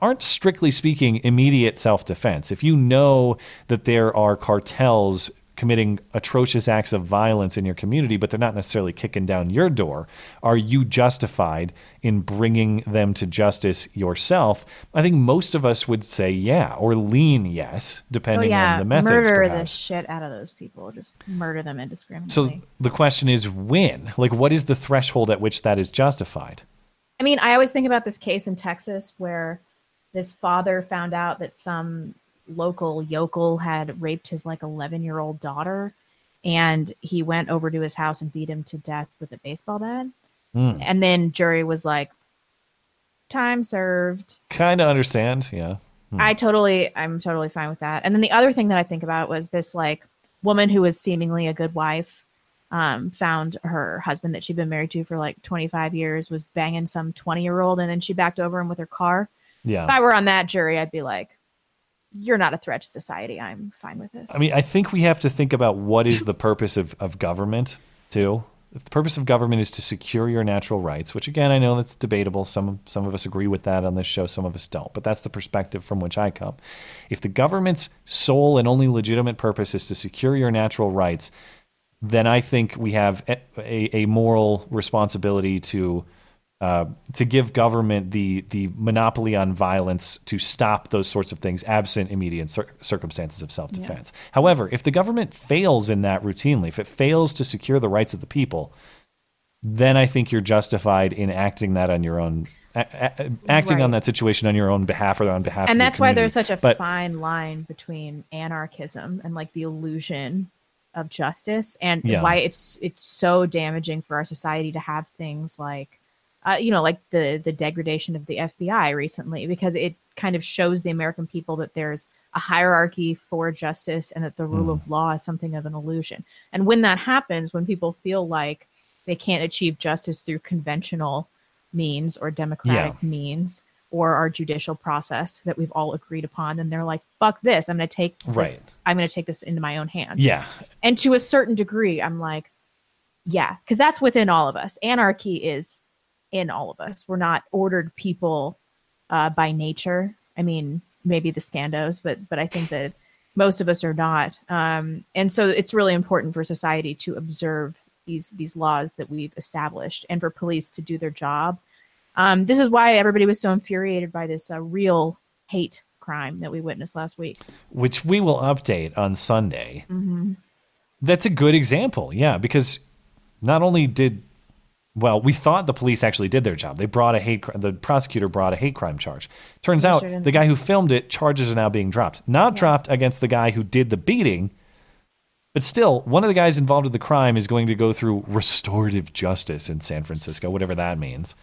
aren't strictly speaking immediate self-defense. If you know that there are cartels committing atrocious acts of violence in your community but they're not necessarily kicking down your door are you justified in bringing them to justice yourself i think most of us would say yeah or lean yes Oh depending yeah, on the methods murder the shit out of those people. Just murder them indiscriminately. So the question is when? Like, what is the threshold at which that is justified? I mean, I always think about this case in Texas where this father found out that some local yokel had raped his like 11 year old daughter and he went over to his house and beat him to death with a baseball bat. Hmm. And then jury was like, time served. Kind of understand, yeah. Hmm. I totally, I'm totally fine with that. And then the other thing that I think about was this like woman who was seemingly a good wife, um, found her husband that she'd been married to for like 25 years was banging some 20 year old, and then she backed over him with her car. Yeah. If I were on that jury, I'd be like, "You're not a threat to society. I'm fine with this." I mean, I think we have to think about what is the purpose of, of government, too. If the purpose of government is to secure your natural rights, which again I know that's debatable. Some some of us agree with that on this show, some of us don't. But that's the perspective from which I come. If the government's sole and only legitimate purpose is to secure your natural rights, then I think we have a, a, moral responsibility to uh, to give government the the monopoly on violence to stop those sorts of things, absent immediate cir- circumstances of self defense. However, if the government fails in that routinely, if it fails to secure the rights of the people, then I think you're justified in acting that on your own. a- a- acting on that situation on your own behalf or on behalf and that's why there's such a But- fine line between anarchism and like the illusion of justice and Yeah. why it's it's so damaging for our society to have things like uh, you know like the the degradation of the FBI recently because it kind of shows the American people that there's a hierarchy for justice and that the rule Mm. of law is something of an illusion and when that happens when people feel like they can't achieve justice through conventional means or democratic means or our judicial process that we've all agreed upon and they're like fuck this i'm going to take this Right. i'm going to take this into my own hands Yeah. and to a certain degree i'm like yeah because that's within all of us anarchy is in all of us we're not ordered people uh, by nature i mean maybe the scandos but but i think that most of us are not um, and so it's really important for society to observe these these laws that we've established and for police to do their job um, this is why everybody was so infuriated by this uh, real hate crime that we witnessed last week which we will update on Sunday. mm-hmm. That's a good example. Yeah, because not only did well, we thought the police actually did their job. They brought a hate the prosecutor brought a hate crime charge. Turns They out the guy who filmed it charges are now being dropped. Not dropped against the guy who did the beating, but still one of the guys involved in the crime is going to go through restorative justice in San Francisco, whatever that means.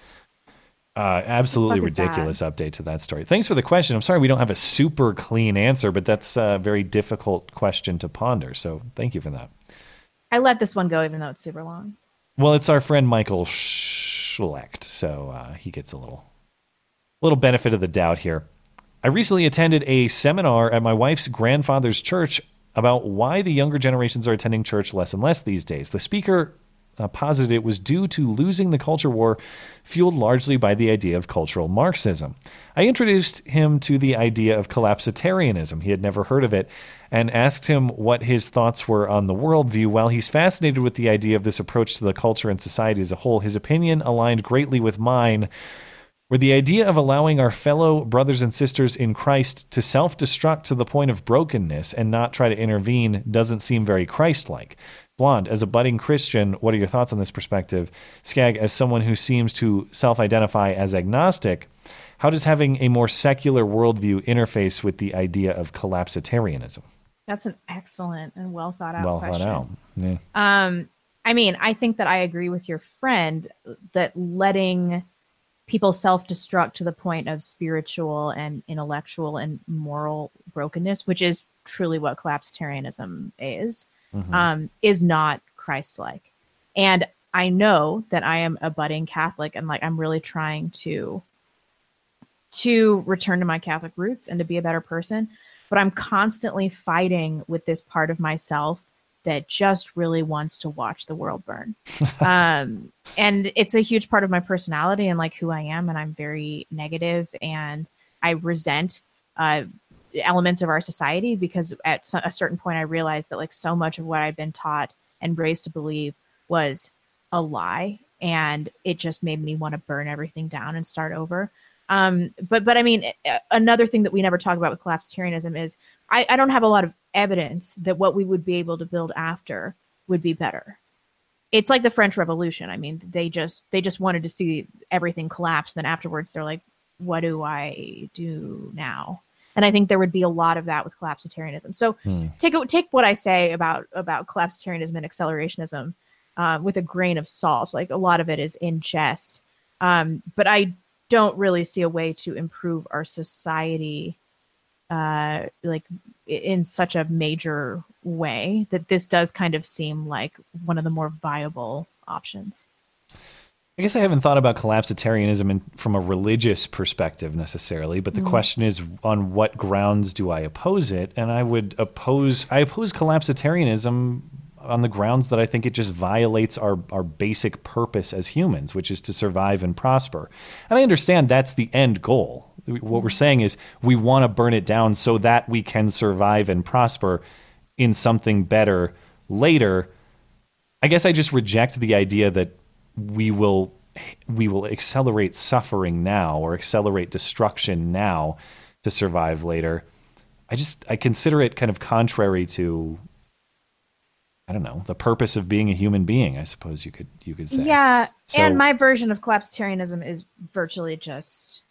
Uh, absolutely is that? ridiculous update to that story. Thanks for the question. I'm sorry we don't have a super clean answer, but that's a very difficult question to ponder. So thank you for that. i let this one go even though it's super long Well, it's our friend Michael Schlecht, so uh, he gets a little little benefit of the doubt here. I recently attended a seminar at my wife's grandfather's church about why the younger generations are attending church less and less these days. The speaker uh, posited it was due to losing the culture war, fueled largely by the idea of cultural Marxism. I introduced him to the idea of collapsitarianism. He had never heard of it, and asked him what his thoughts were on the worldview. While he's fascinated with the idea of this approach to the culture and society as a whole, his opinion aligned greatly with mine where the idea of allowing our fellow brothers and sisters in Christ to self destruct to the point of brokenness and not try to intervene doesn't seem very Christ like. Blonde, as a budding Christian, what are your thoughts on this perspective? Skag, as someone who seems to self identify as agnostic, how does having a more secular worldview interface with the idea of collapsitarianism? That's an excellent and well thought out well question. thought out. Yeah. Um, I mean, I think that I agree with your friend that letting people self destruct to the point of spiritual and intellectual and moral brokenness, which is truly what collapsitarianism is, Mhm. um, is not Christ like. And I know that I am a budding Catholic and like I'm really trying to to return to my Catholic roots and to be a better person. But I'm constantly fighting with this part of myself that just really wants to watch the world burn. *laughs* um, and it's a huge part of my personality and like who I am. And I'm very negative and I resent uh, elements of our society because at a certain point I realized that like so much of what I've been taught and raised to believe was a lie. And it just made me want to burn everything down and start over. Um, but but I mean, another thing that we never talk about with collapsitarianism is I, I don't have a lot of evidence that what we would be able to build after would be better. It's like the French Revolution. I mean, they just they just wanted to see everything collapse. Then afterwards, they're like, "What do I do now?" And I think there would be a lot of that with collapsitarianism. So Hmm. take take what I say about about collapsitarianism and accelerationism uh, with a grain of salt. Like a lot of it is in jest, um, but I don't really see a way to improve our society uh, like in such a major way that this does kind of seem like one of the more viable options. I guess I haven't thought about collapsitarianism in, from a religious perspective necessarily, but the Mm. question is on what grounds do I oppose it? And I would oppose I oppose collapsitarianism on the grounds that I think it just violates our our basic purpose as humans, which is to survive and prosper. And I understand that's the end goal. What we're saying is we want to burn it down so that we can survive and prosper in something better later. I guess I just reject the idea that we will we will accelerate suffering now or accelerate destruction now to survive later. I just I consider it kind of contrary to I don't know, the purpose of being a human being, I suppose you could you could say. Yeah, So- and my version of collapsitarianism is virtually just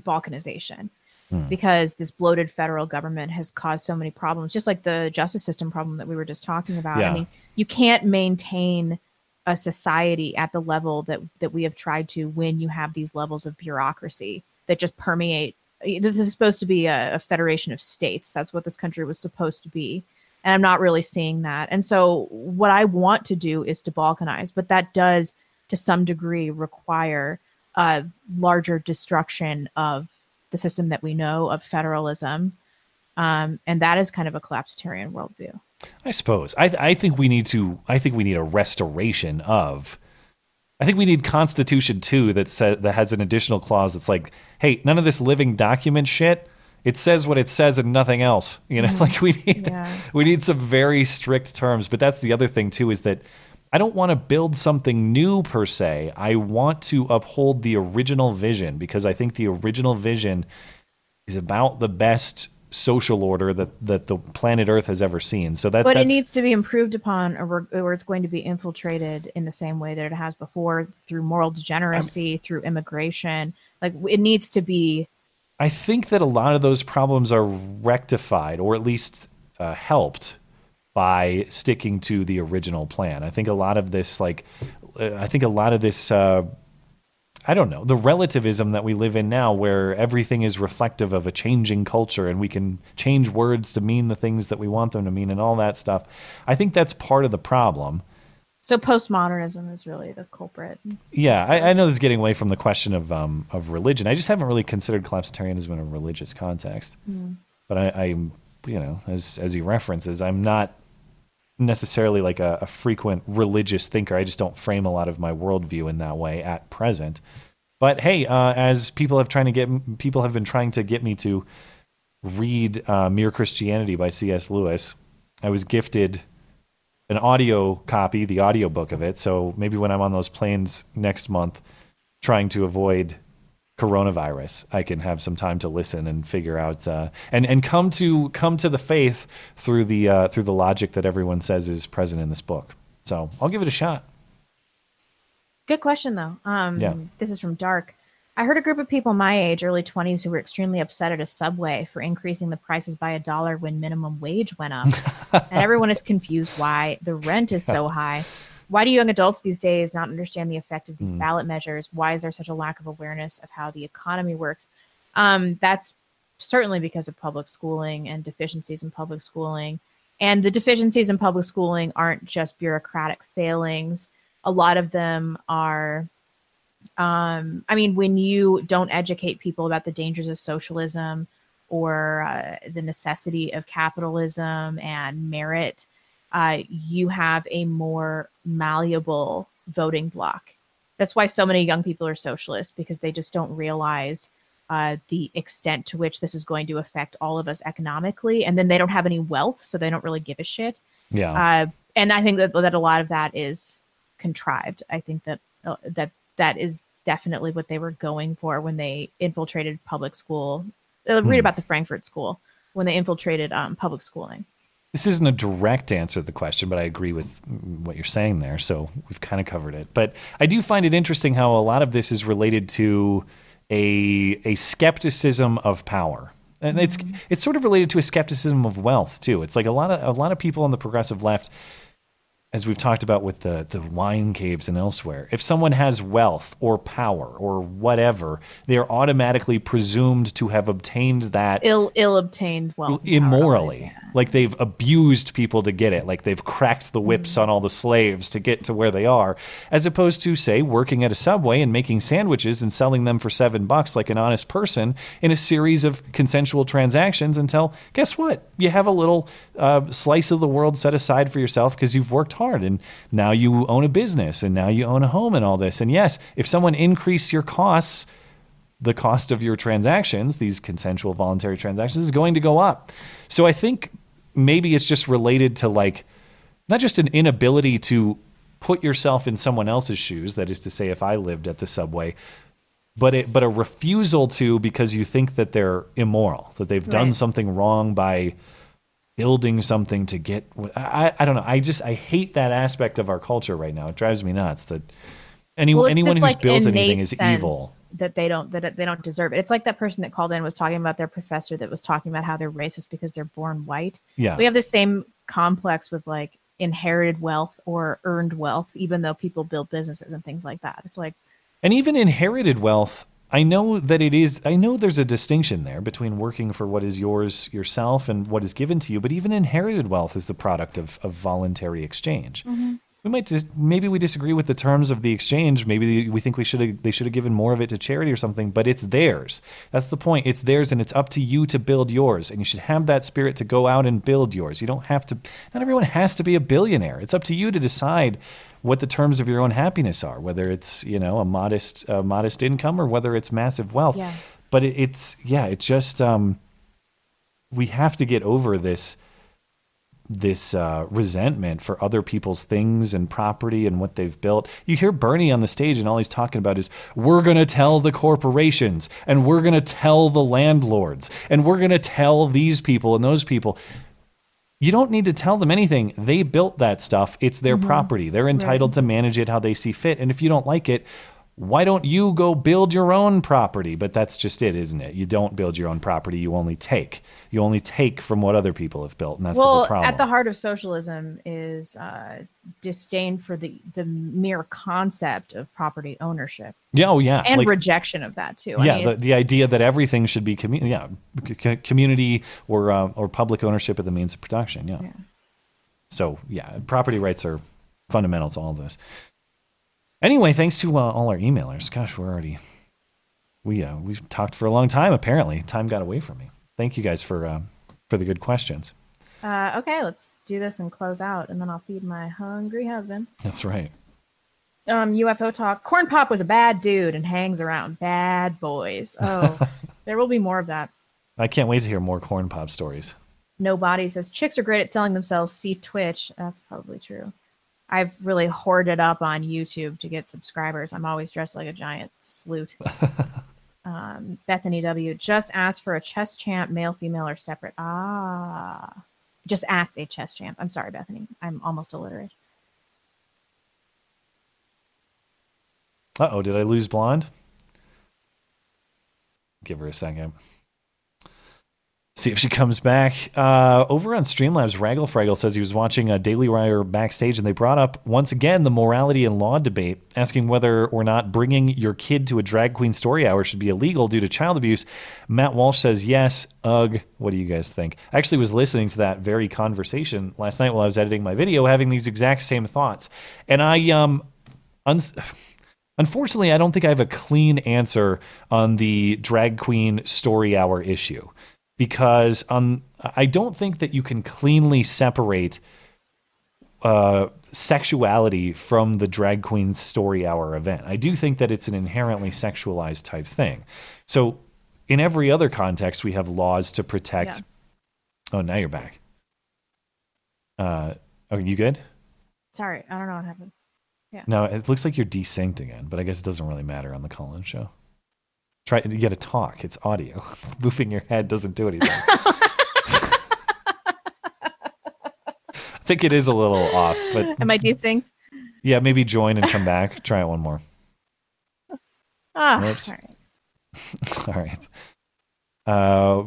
balkanization. Hmm. Because this bloated federal government has caused so many problems, just like the justice system problem that we were just talking about. Yeah. I mean, you can't maintain a society at the level that that we have tried to when you have these levels of bureaucracy that just permeate. This is supposed to be a, a federation of states. That's what this country was supposed to be, and I'm not really seeing that. And so, what I want to do is to balkanize, but that does, to some degree, require a larger destruction of the system that we know of federalism, um, and that is kind of a collapsitarian worldview. I suppose. I I think we need to I think we need a restoration of I think we need Constitution 2 that says that has an additional clause that's like, hey, none of this living document shit. It says what it says and nothing else. You know, Mhm. *laughs* like we need Yeah. we need some very strict terms. But that's the other thing too, is that I don't want to build something new per se. I want to uphold the original vision because I think the original vision is about the best social order that, that the planet Earth has ever seen. So that but it needs to be improved upon, or, or it's going to be infiltrated in the same way that it has before through moral degeneracy, through immigration. Like it needs to be. I think that a lot of those problems are rectified or at least uh, helped by sticking to the original plan. I think a lot of this, like, uh, I think a lot of this, uh, I don't know, the relativism that we live in now, where everything is reflective of a changing culture and we can change words to mean the things that we want them to mean and all that stuff. I think that's part of the problem. So postmodernism is really the culprit. Yeah, I, I know this is getting away from the question of um, of religion. I just haven't really considered collapsitarianism in a religious context. Mm. But I, I'm, you know, as as he references, I'm not necessarily like a, a frequent religious thinker. I just don't frame a lot of my worldview in that way at present. But hey, uh, as people have trying to get people have been trying to get me to read uh, Mere Christianity by C.S. Lewis, I was gifted an audio copy, the audiobook of it. So maybe when I'm on those planes next month, trying to avoid coronavirus, I can have some time to listen and figure out uh, and and come to come to the faith through the uh, through the logic that everyone says is present in this book. So I'll give it a shot. Good question, though. Um, Yeah. This is from Dark. I heard a group of people my age, early 20s, who were extremely upset at a subway for increasing the prices by a dollar when minimum wage went up. *laughs* and everyone is confused why the rent is so high. Why do young adults these days not understand the effect of these Hmm. ballot measures? Why is there such a lack of awareness of how the economy works? Um, that's certainly because of public schooling and deficiencies in public schooling. And the deficiencies in public schooling aren't just bureaucratic failings. A lot of them are um, I mean, when you don't educate people about the dangers of socialism or uh, the necessity of capitalism and merit, uh, you have a more malleable voting bloc. That's why so many young people are socialists because they just don't realize uh, the extent to which this is going to affect all of us economically, and then they don't have any wealth, so they don't really give a shit. Yeah. Uh, and I think that that a lot of that is contrived. I think that uh, that that is definitely what they were going for when they infiltrated public school. Uh, read Hmm. about the Frankfurt School when they infiltrated um, public schooling. This isn't a direct answer to the question, but I agree with what you're saying there. So we've kind of covered it. But I do find it interesting how a lot of this is related to a a skepticism of power. And it's mm-hmm. it's sort of related to a skepticism of wealth too. It's like a lot of a lot of people on the progressive left as we've talked about with the the wine caves and elsewhere, if someone has wealth or power or whatever, they are automatically presumed to have obtained that Ill ill obtained wealth. immorally. Like they've abused people to get it. Like they've cracked the whips on all the slaves to get to where they are, as opposed to say working at a subway and making sandwiches and selling them for seven bucks like an honest person in a series of consensual transactions until guess what? You have a little uh, slice of the world set aside for yourself because you've worked hard and now you own a business and now you own a home and all this. And yes, if someone increase your costs the cost of your transactions, these consensual voluntary transactions, is going to go up. So I think maybe it's just related to like not just an inability to put yourself in someone else's shoes, that is to say, if I lived at the subway, but it, but a refusal to because you think that they're immoral, that they've done something wrong by building something to get. I, I don't know. I just I hate that aspect of our culture right now. It drives me nuts that any, Well, anyone who like, builds anything is evil. That they don't that they don't deserve it. It's like that person that called in was talking about their professor that was talking about how they're racist because they're born white. Yeah. we have the same complex with like inherited wealth or earned wealth, even though people build businesses and things like that. It's like And even inherited wealth, I know that it is, I know there's a distinction there between working for what is yours yourself and what is given to you, but even inherited wealth is the product of, of voluntary exchange. Mm-hmm. We might just, maybe we disagree with the terms of the exchange. Maybe we think we should have, they should have given more of it to charity or something, but it's theirs. That's the point. It's theirs and it's up to you to build yours. And you should have that spirit to go out and build yours. You don't have to, not everyone has to be a billionaire. It's up to you to decide what the terms of your own happiness are, whether it's you know a modest uh, modest income or whether it's massive wealth. Yeah. But it, it's yeah, it just um, we have to get over this this uh, resentment for other people's things and property and what they've built. You hear Bernie on the stage, and all he's talking about is we're going to tell the corporations, and we're going to tell the landlords, and we're going to tell these people and those people. You don't need to tell them anything. They built that stuff. It's their Mhm. property. They're entitled to manage it how they see fit. And if you don't like it, why don't you go build your own property? But that's just it, isn't it? You don't build your own property. You only take. You only take from what other people have built, and that's the well, whole problem. at the heart of socialism is uh, disdain for the the mere concept of property ownership yeah, oh yeah, and like- rejection of that too. I yeah, mean, the, the idea that everything should be commu- yeah, c- community or uh, or public ownership of the means of production. Yeah. So yeah, property rights are fundamental to all of this. Anyway, thanks to uh, all our emailers. Gosh, we're already we uh, we've talked for a long time. Apparently, time got away from me. Thank you guys for uh, for the good questions. uh, okay, let's do this and close out, and then I'll feed my hungry husband. That's right. Um, UFO talk. Corn Pop was a bad dude and hangs around bad boys. Oh, *laughs* there will be more of that. I can't wait to hear more corn pop stories. Nobody says chicks are great at selling themselves. See Twitch. That's probably true. I've really hoarded up on YouTube to get subscribers. I'm always dressed like a giant sleut. *laughs* um, Bethany W. Just asked for a chess champ, male, female, or separate. Ah, just asked a chess champ. I'm sorry, Bethany. I'm almost illiterate. Uh oh, did I lose blonde? Give her a second. See if she comes back. Uh, over on Streamlabs, Raggle Fraggle says he was watching a Daily Wire backstage, and they brought up once again the morality and law debate, asking whether or not bringing your kid to a drag queen story hour should be illegal due to child abuse. Matt Walsh says yes. Ugh. What do you guys think? I actually was listening to that very conversation last night while I was editing my video, having these exact same thoughts, and I um, *sighs* unfortunately, I don't think I have a clean answer on the drag queen story hour issue because um, I don't think that you can cleanly separate uh, sexuality from the drag queen story hour event. I do think that it's an inherently sexualized type thing. So, in every other context, we have laws to protect. Yeah. Oh, now you're back. Uh, are you good? Sorry, I don't know what happened. Yeah. No, it looks like you're desynced again, but I guess it doesn't really matter on the call-in show. Try you got to talk. It's audio. *laughs* Moving your head doesn't do anything. *laughs* I think it is a little off, but Am I desynced? yeah, maybe join and come back. Try it one more. Ah, Oops. all right. *laughs* All right. Uh,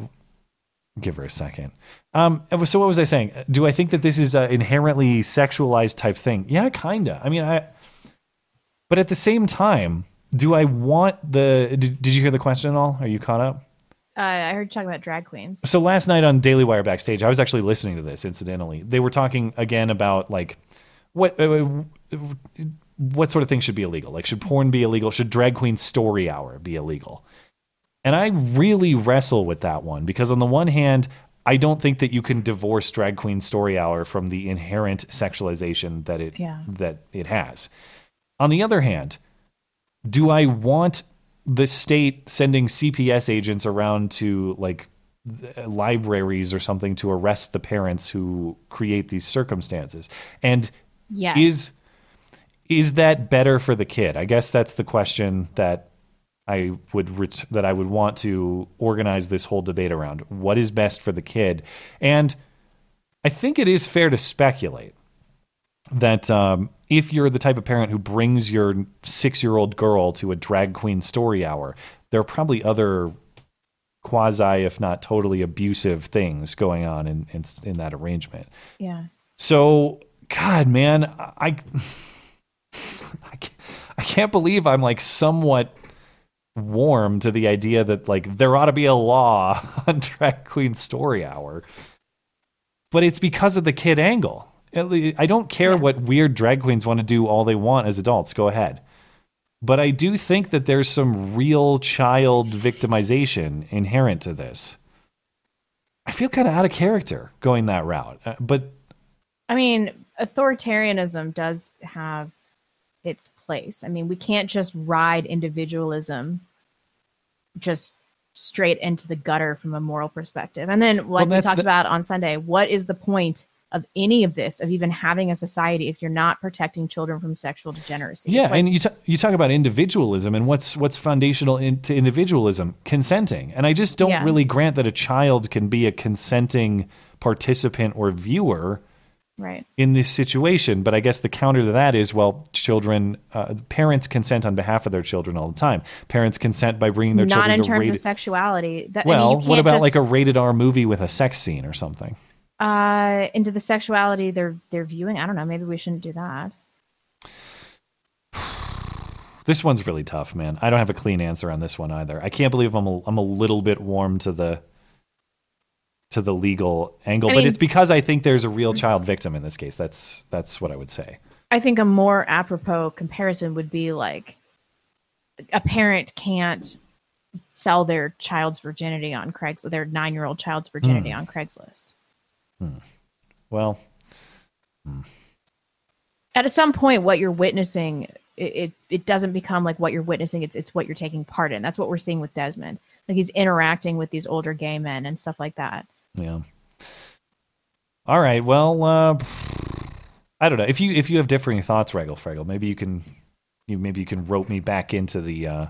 give her a second. Um, so what was I saying? Do I think that this is an inherently sexualized type thing? Yeah, kinda. I mean, I. But at the same time, do I want the? Did, did you hear the question at all? Are you caught up? Uh, I heard you talking about drag queens. So last night on Daily Wire backstage, I was actually listening to this. Incidentally, they were talking again about like what uh, what sort of things should be illegal. Like, should porn be illegal? Should drag queen story hour be illegal? And I really wrestle with that one because on the one hand, I don't think that you can divorce drag queen story hour from the inherent sexualization that it Yeah. that it has. On the other hand, do I want the state sending CPS agents around to like libraries or something to arrest the parents who create these circumstances? And Yes. is is that better for the kid? I guess that's the question that I would ret- that I would want to organize this whole debate around. What is best for the kid? And I think it is fair to speculate that um, if you're the type of parent who brings your six year old girl to a drag queen story hour, there are probably other quasi, if not totally abusive things going on in, in, in that arrangement. Yeah. So, God, man, I, I, I can't believe I'm like somewhat warm to the idea that like there ought to be a law *laughs* on drag queen story hour. But it's because of the kid angle. At le- I don't care what weird drag queens want to do all they want as adults. Go ahead. But I do think that there's some real child victimization inherent to this. I feel kind of out of character going that route. Uh, But I mean, authoritarianism does have its place. I mean, we can't just ride individualism just straight into the gutter from a moral perspective. And then, like we talked the- about on Sunday, what is the point of any of this, of even having a society, if you're not protecting children from sexual degeneracy? Yeah, like- and you, t- you talk about individualism and what's what's foundational in, to individualism, consenting. And I just don't Yeah. really grant that a child can be a consenting participant or viewer right. in this situation. But I guess the counter to that is, well, children, uh, parents consent on behalf of their children all the time. Parents consent by bringing their children. Not children in terms rated. of sexuality. That, I mean, well, what about just- like a rated R movie with a sex scene or something? Uh into the sexuality they're they're viewing? I don't know. Maybe we shouldn't do that. *sighs* This one's really tough, man. I don't have a clean answer on this one either. I can't believe I'm a, I'm a little bit warm to the to the legal angle, I but mean- it's because I think there's a real child victim in this case. That's that's what I would say. I think a more apropos comparison would be like a parent can't sell their child's virginity on Craigslist, their nine year old child's virginity Hmm. on Craigslist. Well, At some point, what you're witnessing, it, it, it doesn't become like what you're witnessing, it's, it's what you're taking part in. That's what we're seeing with Desmond. Like he's interacting with these older gay men and stuff like that. yeah. All right. Well, uh, I don't know if you if you have differing thoughts, Regal Fraggle. Maybe you can you maybe you can rope me back into the uh,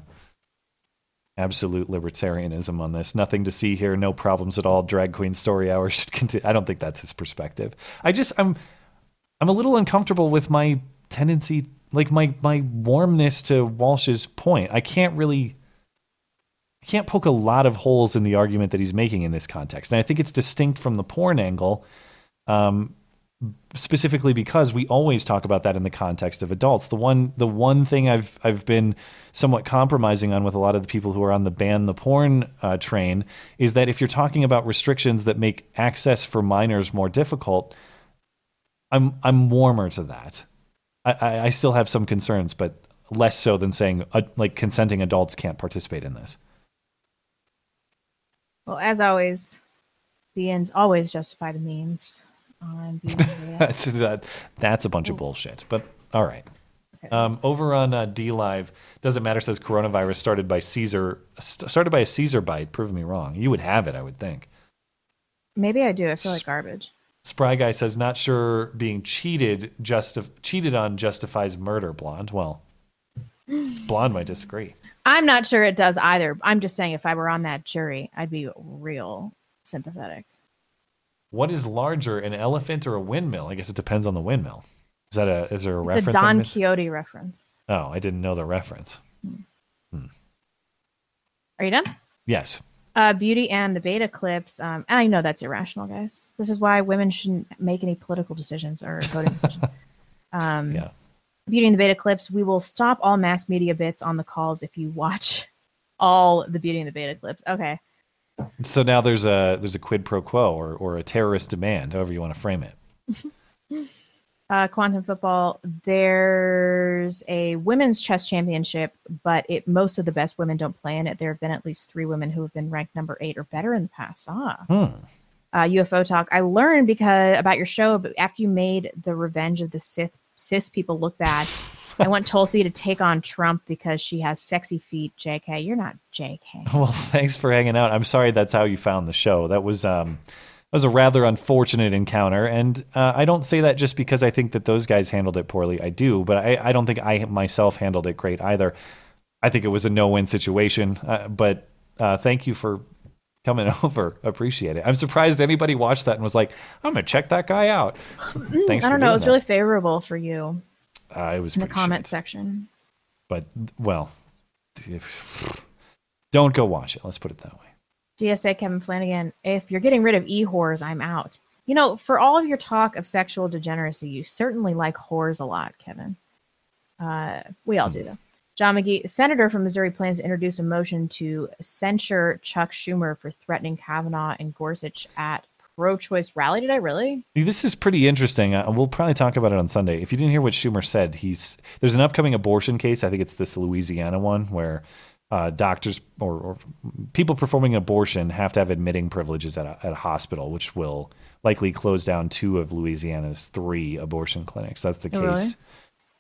absolute libertarianism on this. Nothing to see here, no problems at all. Drag queen story hour *laughs* should continue. I don't think that's his perspective. I just I'm I'm a little uncomfortable with my tendency like my my warmness to Walsh's point. I can't really I can't poke a lot of holes in the argument that he's making in this context. And I think it's distinct from the porn angle. Um, specifically because we always talk about that in the context of adults. The one the one thing I've I've been somewhat compromising on with a lot of the people who are on the ban the porn uh, train is that if you're talking about restrictions that make access for minors more difficult, I'm I'm warmer to that. I, I, still have some concerns, but less so than saying uh, like consenting adults can't participate in this. Well, as always, the ends always justify the means. *laughs* That's that, that's a bunch of bullshit. But all right. Um, over on uh, DLive, doesn't matter. Says coronavirus started by Caesar, st- started by a Caesar bite. Prove me wrong. You would have it, I would think. Maybe I do. I feel like garbage. Spry guy says not sure being cheated justif- cheated on justifies murder. Blonde. Well, *sighs* blonde might disagree. I'm not sure it does either. I'm just saying if I were on that jury, I'd be real sympathetic. What is larger, an elephant or a windmill? I guess it depends on the windmill. Is that a is there a It's reference? a Don? Quixote reference. Oh, I didn't know the reference. Are you done? Yes. Uh, Beauty and the Beta clips. Um, and I know that's irrational, guys. This is why women shouldn't make any political decisions or voting decisions. *laughs* Um, yeah. Beauty and the Beta clips. We will stop all mass media bits on the calls if you watch *laughs* all the Beauty and the Beta clips. Okay. So now there's a there's a quid pro quo or or a terrorist demand, however you want to frame it. *laughs* uh, quantum football. There's a women's chess championship, but it most of the best women don't play in it. There have been at least three women who have been ranked number eight or better in the past. Ah, Hmm. uh, UFO talk. I learned because about your show, but after you made the Revenge of the Sith cis people look bad, I want Tulsi to take on Trump because she has sexy feet. JK, you're not JK. *laughs* Well, thanks for hanging out. I'm sorry that's how you found the show. That was um that was a rather unfortunate encounter, and uh, I don't say that just because I think that those guys handled it poorly. I do, but I, I don't think I myself handled it great either. I think it was a no-win situation. Uh, but uh, thank you for coming *laughs* over. Appreciate it. I'm surprised anybody watched that and was like, "I'm gonna check that guy out." Mm, Thanks I don't know. It was that. really favorable for you Uh, it was in the comment section. but well, if, don't go watch it. Let's put it that way. GSA Kevin Flanagan, if you're getting rid of e whores, I'm out. You know, for all of your talk of sexual degeneracy, you certainly like whores a lot, Kevin. Uh, we all do, though. John McGee, senator from Missouri, plans to introduce a motion to censure Chuck Schumer for threatening Kavanaugh and Gorsuch at pro-choice rally. Did I really? This is pretty interesting. Uh, we'll probably talk about it on Sunday. If you didn't hear what Schumer said, he's there's an upcoming abortion case. I think it's this Louisiana one where uh, doctors or, or people performing an abortion have to have admitting privileges at a, at a hospital, which will likely close down two of Louisiana's three abortion clinics. That's the Oh, case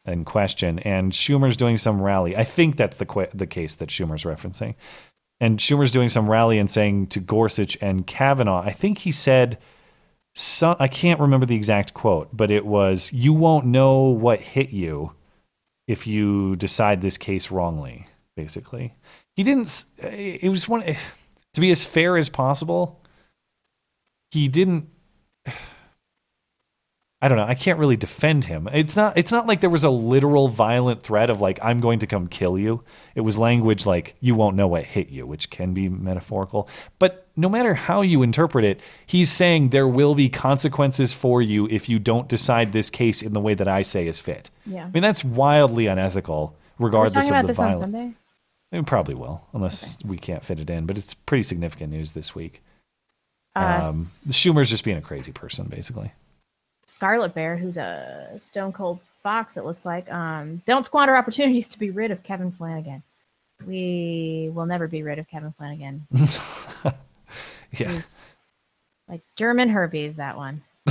really? in question. And Schumer's doing some rally. I think that's the que- the case that Schumer's referencing. And Schumer's doing some rally and saying to Gorsuch and Kavanaugh, I think he said, so, I can't remember the exact quote, but it was, "You won't know what hit you if you decide this case wrongly." Basically, he didn't. It was one *sighs* to be as fair as possible. He didn't. I don't know. I can't really defend him. It's not. It's not like there was a literal violent threat of like I'm going to come kill you. It was language like you won't know what hit you, which can be metaphorical. But no matter how you interpret it, he's saying there will be consequences for you if you don't decide this case in the way that I say is fit. Yeah. I mean that's wildly unethical, regardless of the violence. Sunday. It probably will, unless we can't fit it in. But it's pretty significant news this week. Uh, Um, Schumer's just being a crazy person, basically. Scarlet Bear, who's a stone cold fox, it looks like. Um, don't squander opportunities to be rid of Kevin Flanagan. We will never be rid of Kevin Flanagan. *laughs* Yeah. He's like German herpes, that one. *laughs*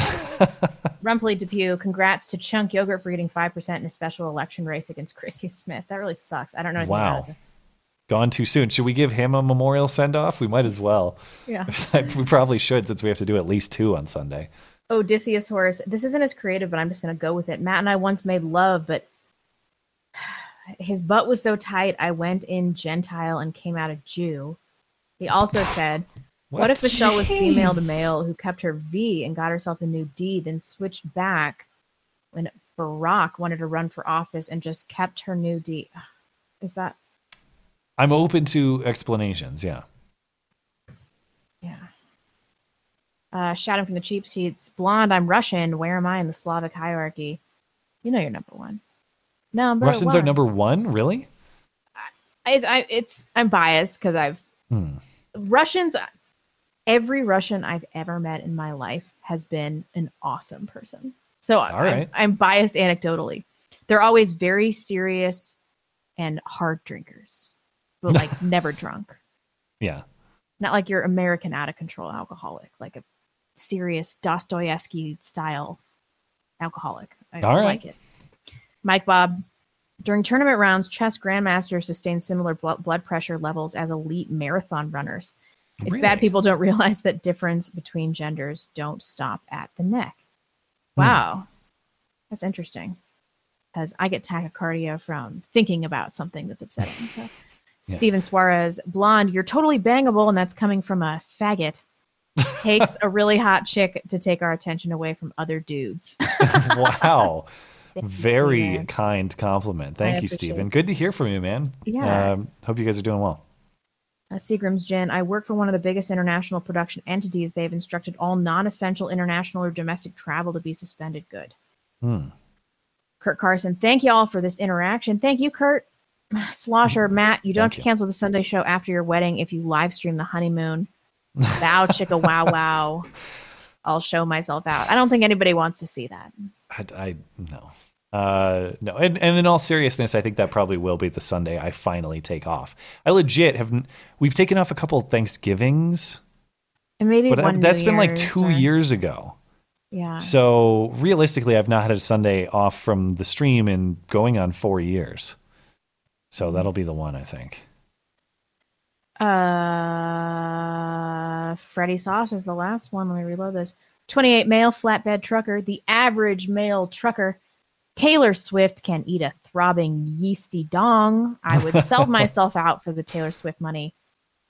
Rumpley Depew, congrats to Chunk Yogurt for getting 5% in a special election race against Christy Smith. That really sucks. I don't know anything Wow. Gone too soon. Should we give him a memorial send off? We might as well. Yeah. *laughs* we probably should since we have to do at least two on Sunday. Odysseus Horse. This isn't as creative, but I'm just going to go with it. Matt and I once made love, but *sighs* his butt was so tight, I went in Gentile and came out a Jew. He also said, what? What? if Michelle was female to male who kept her V and got herself a new D, then switched back when Barack wanted to run for office and just kept her new D. *sighs* Is that I'm open to explanations. Yeah. Uh, shouting from the cheap seats? Blonde, I'm Russian. Where am I in the Slavic hierarchy? You know you're number one. Number Russians one. are number one, really? I, I, it's I'm biased because I've Hmm. Russians. Every Russian I've ever met in my life has been an awesome person. So All right. I'm, I'm biased anecdotally. They're always very serious and hard drinkers, but *laughs* like never drunk. Yeah. Not like your American out of control alcoholic, like a serious Dostoevsky style alcoholic. I All right. like it. Mike Bob, during tournament rounds, chess grandmasters sustain similar blood, blood pressure levels as elite marathon runners. It's bad people don't *laughs* realize that difference between genders don't stop at the neck. Hmm. Wow. That's interesting. Because I get tachycardia from thinking about something that's upsetting. So *laughs* Yeah. Steven Suarez, blonde, you're totally bangable, and that's coming from a faggot. *laughs* Takes a really hot chick to take our attention away from other dudes. *laughs* wow. Thank Very Steven. kind compliment. Thank I you, Stephen. it. Good to hear from you, man. Yeah. Um, hope you guys are doing well. Uh, Seagram's Gin, I work for one of the biggest international production entities. They've instructed all non essential international or domestic travel to be suspended. Good. Hmm. Kurt Carson, thank you all for this interaction. Thank you, Kurt. *sighs* Slosher, Matt, you don't have to cancel the Sunday show after your wedding if you live stream the honeymoon. Bow chicka wow *laughs* wow. I'll show myself out. I don't think anybody wants to see that. I, I no. Uh, no, and, and in all seriousness, I think that probably will be the Sunday I finally take off. I legit have. We've taken off a couple of Thanksgivings, And maybe but one I, that's New been like two or- years ago. Yeah. So realistically, I've not had a Sunday off from the stream in going on four years. So that'll be the one, I think. Uh, Freddie Sauce is the last one. Let me reload this. 28 male flatbed trucker, the average male trucker. Taylor Swift can eat a throbbing yeasty dong. I would sell *laughs* myself out for the Taylor Swift money.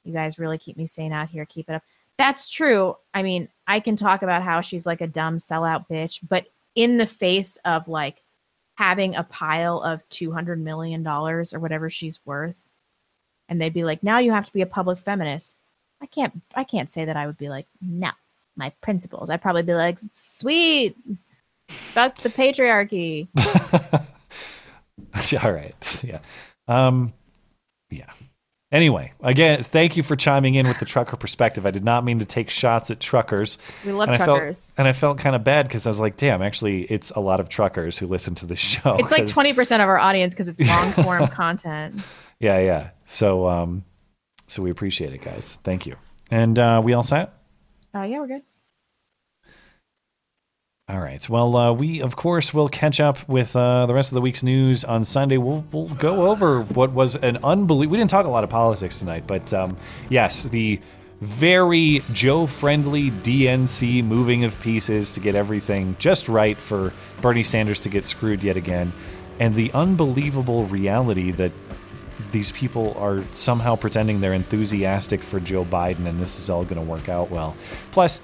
You guys really keep me sane out here. Keep it up. That's true. I mean, I can talk about how she's like a dumb sellout bitch, but in the face of like having a pile of $200 million or whatever she's worth, and they'd be like, now you have to be a public feminist. I can't I can't say that I would be like, no, my principles. I'd probably be like, sweet, fuck the patriarchy. *laughs* All right. Yeah. Um, yeah. Anyway, again, thank you for chiming in with the trucker perspective. I did not mean to take shots at truckers. We love and truckers. I felt, and I felt kind of bad because I was like, damn, actually, it's a lot of truckers who listen to this show. it's like *laughs* twenty percent of our audience because it's long form *laughs* content. Yeah, yeah. So, um, so we appreciate it, guys. Thank you. And uh, we all set? Uh, yeah, we're good. All right. Well, uh, we of course will catch up with uh, the rest of the week's news on Sunday. We'll we'll go over what was an unbelievable. We didn't talk a lot of politics tonight, but um, yes, the very Joe-friendly DNC moving of pieces to get everything just right for Bernie Sanders to get screwed yet again, and the unbelievable reality that these people are somehow pretending they're enthusiastic for Joe Biden and this is all going to work out well. Plus,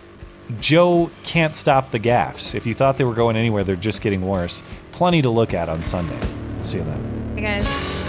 Joe can't stop the gaffes. If you thought they were going anywhere, they're just getting worse. Plenty to look at on Sunday. See you then. Hey guys.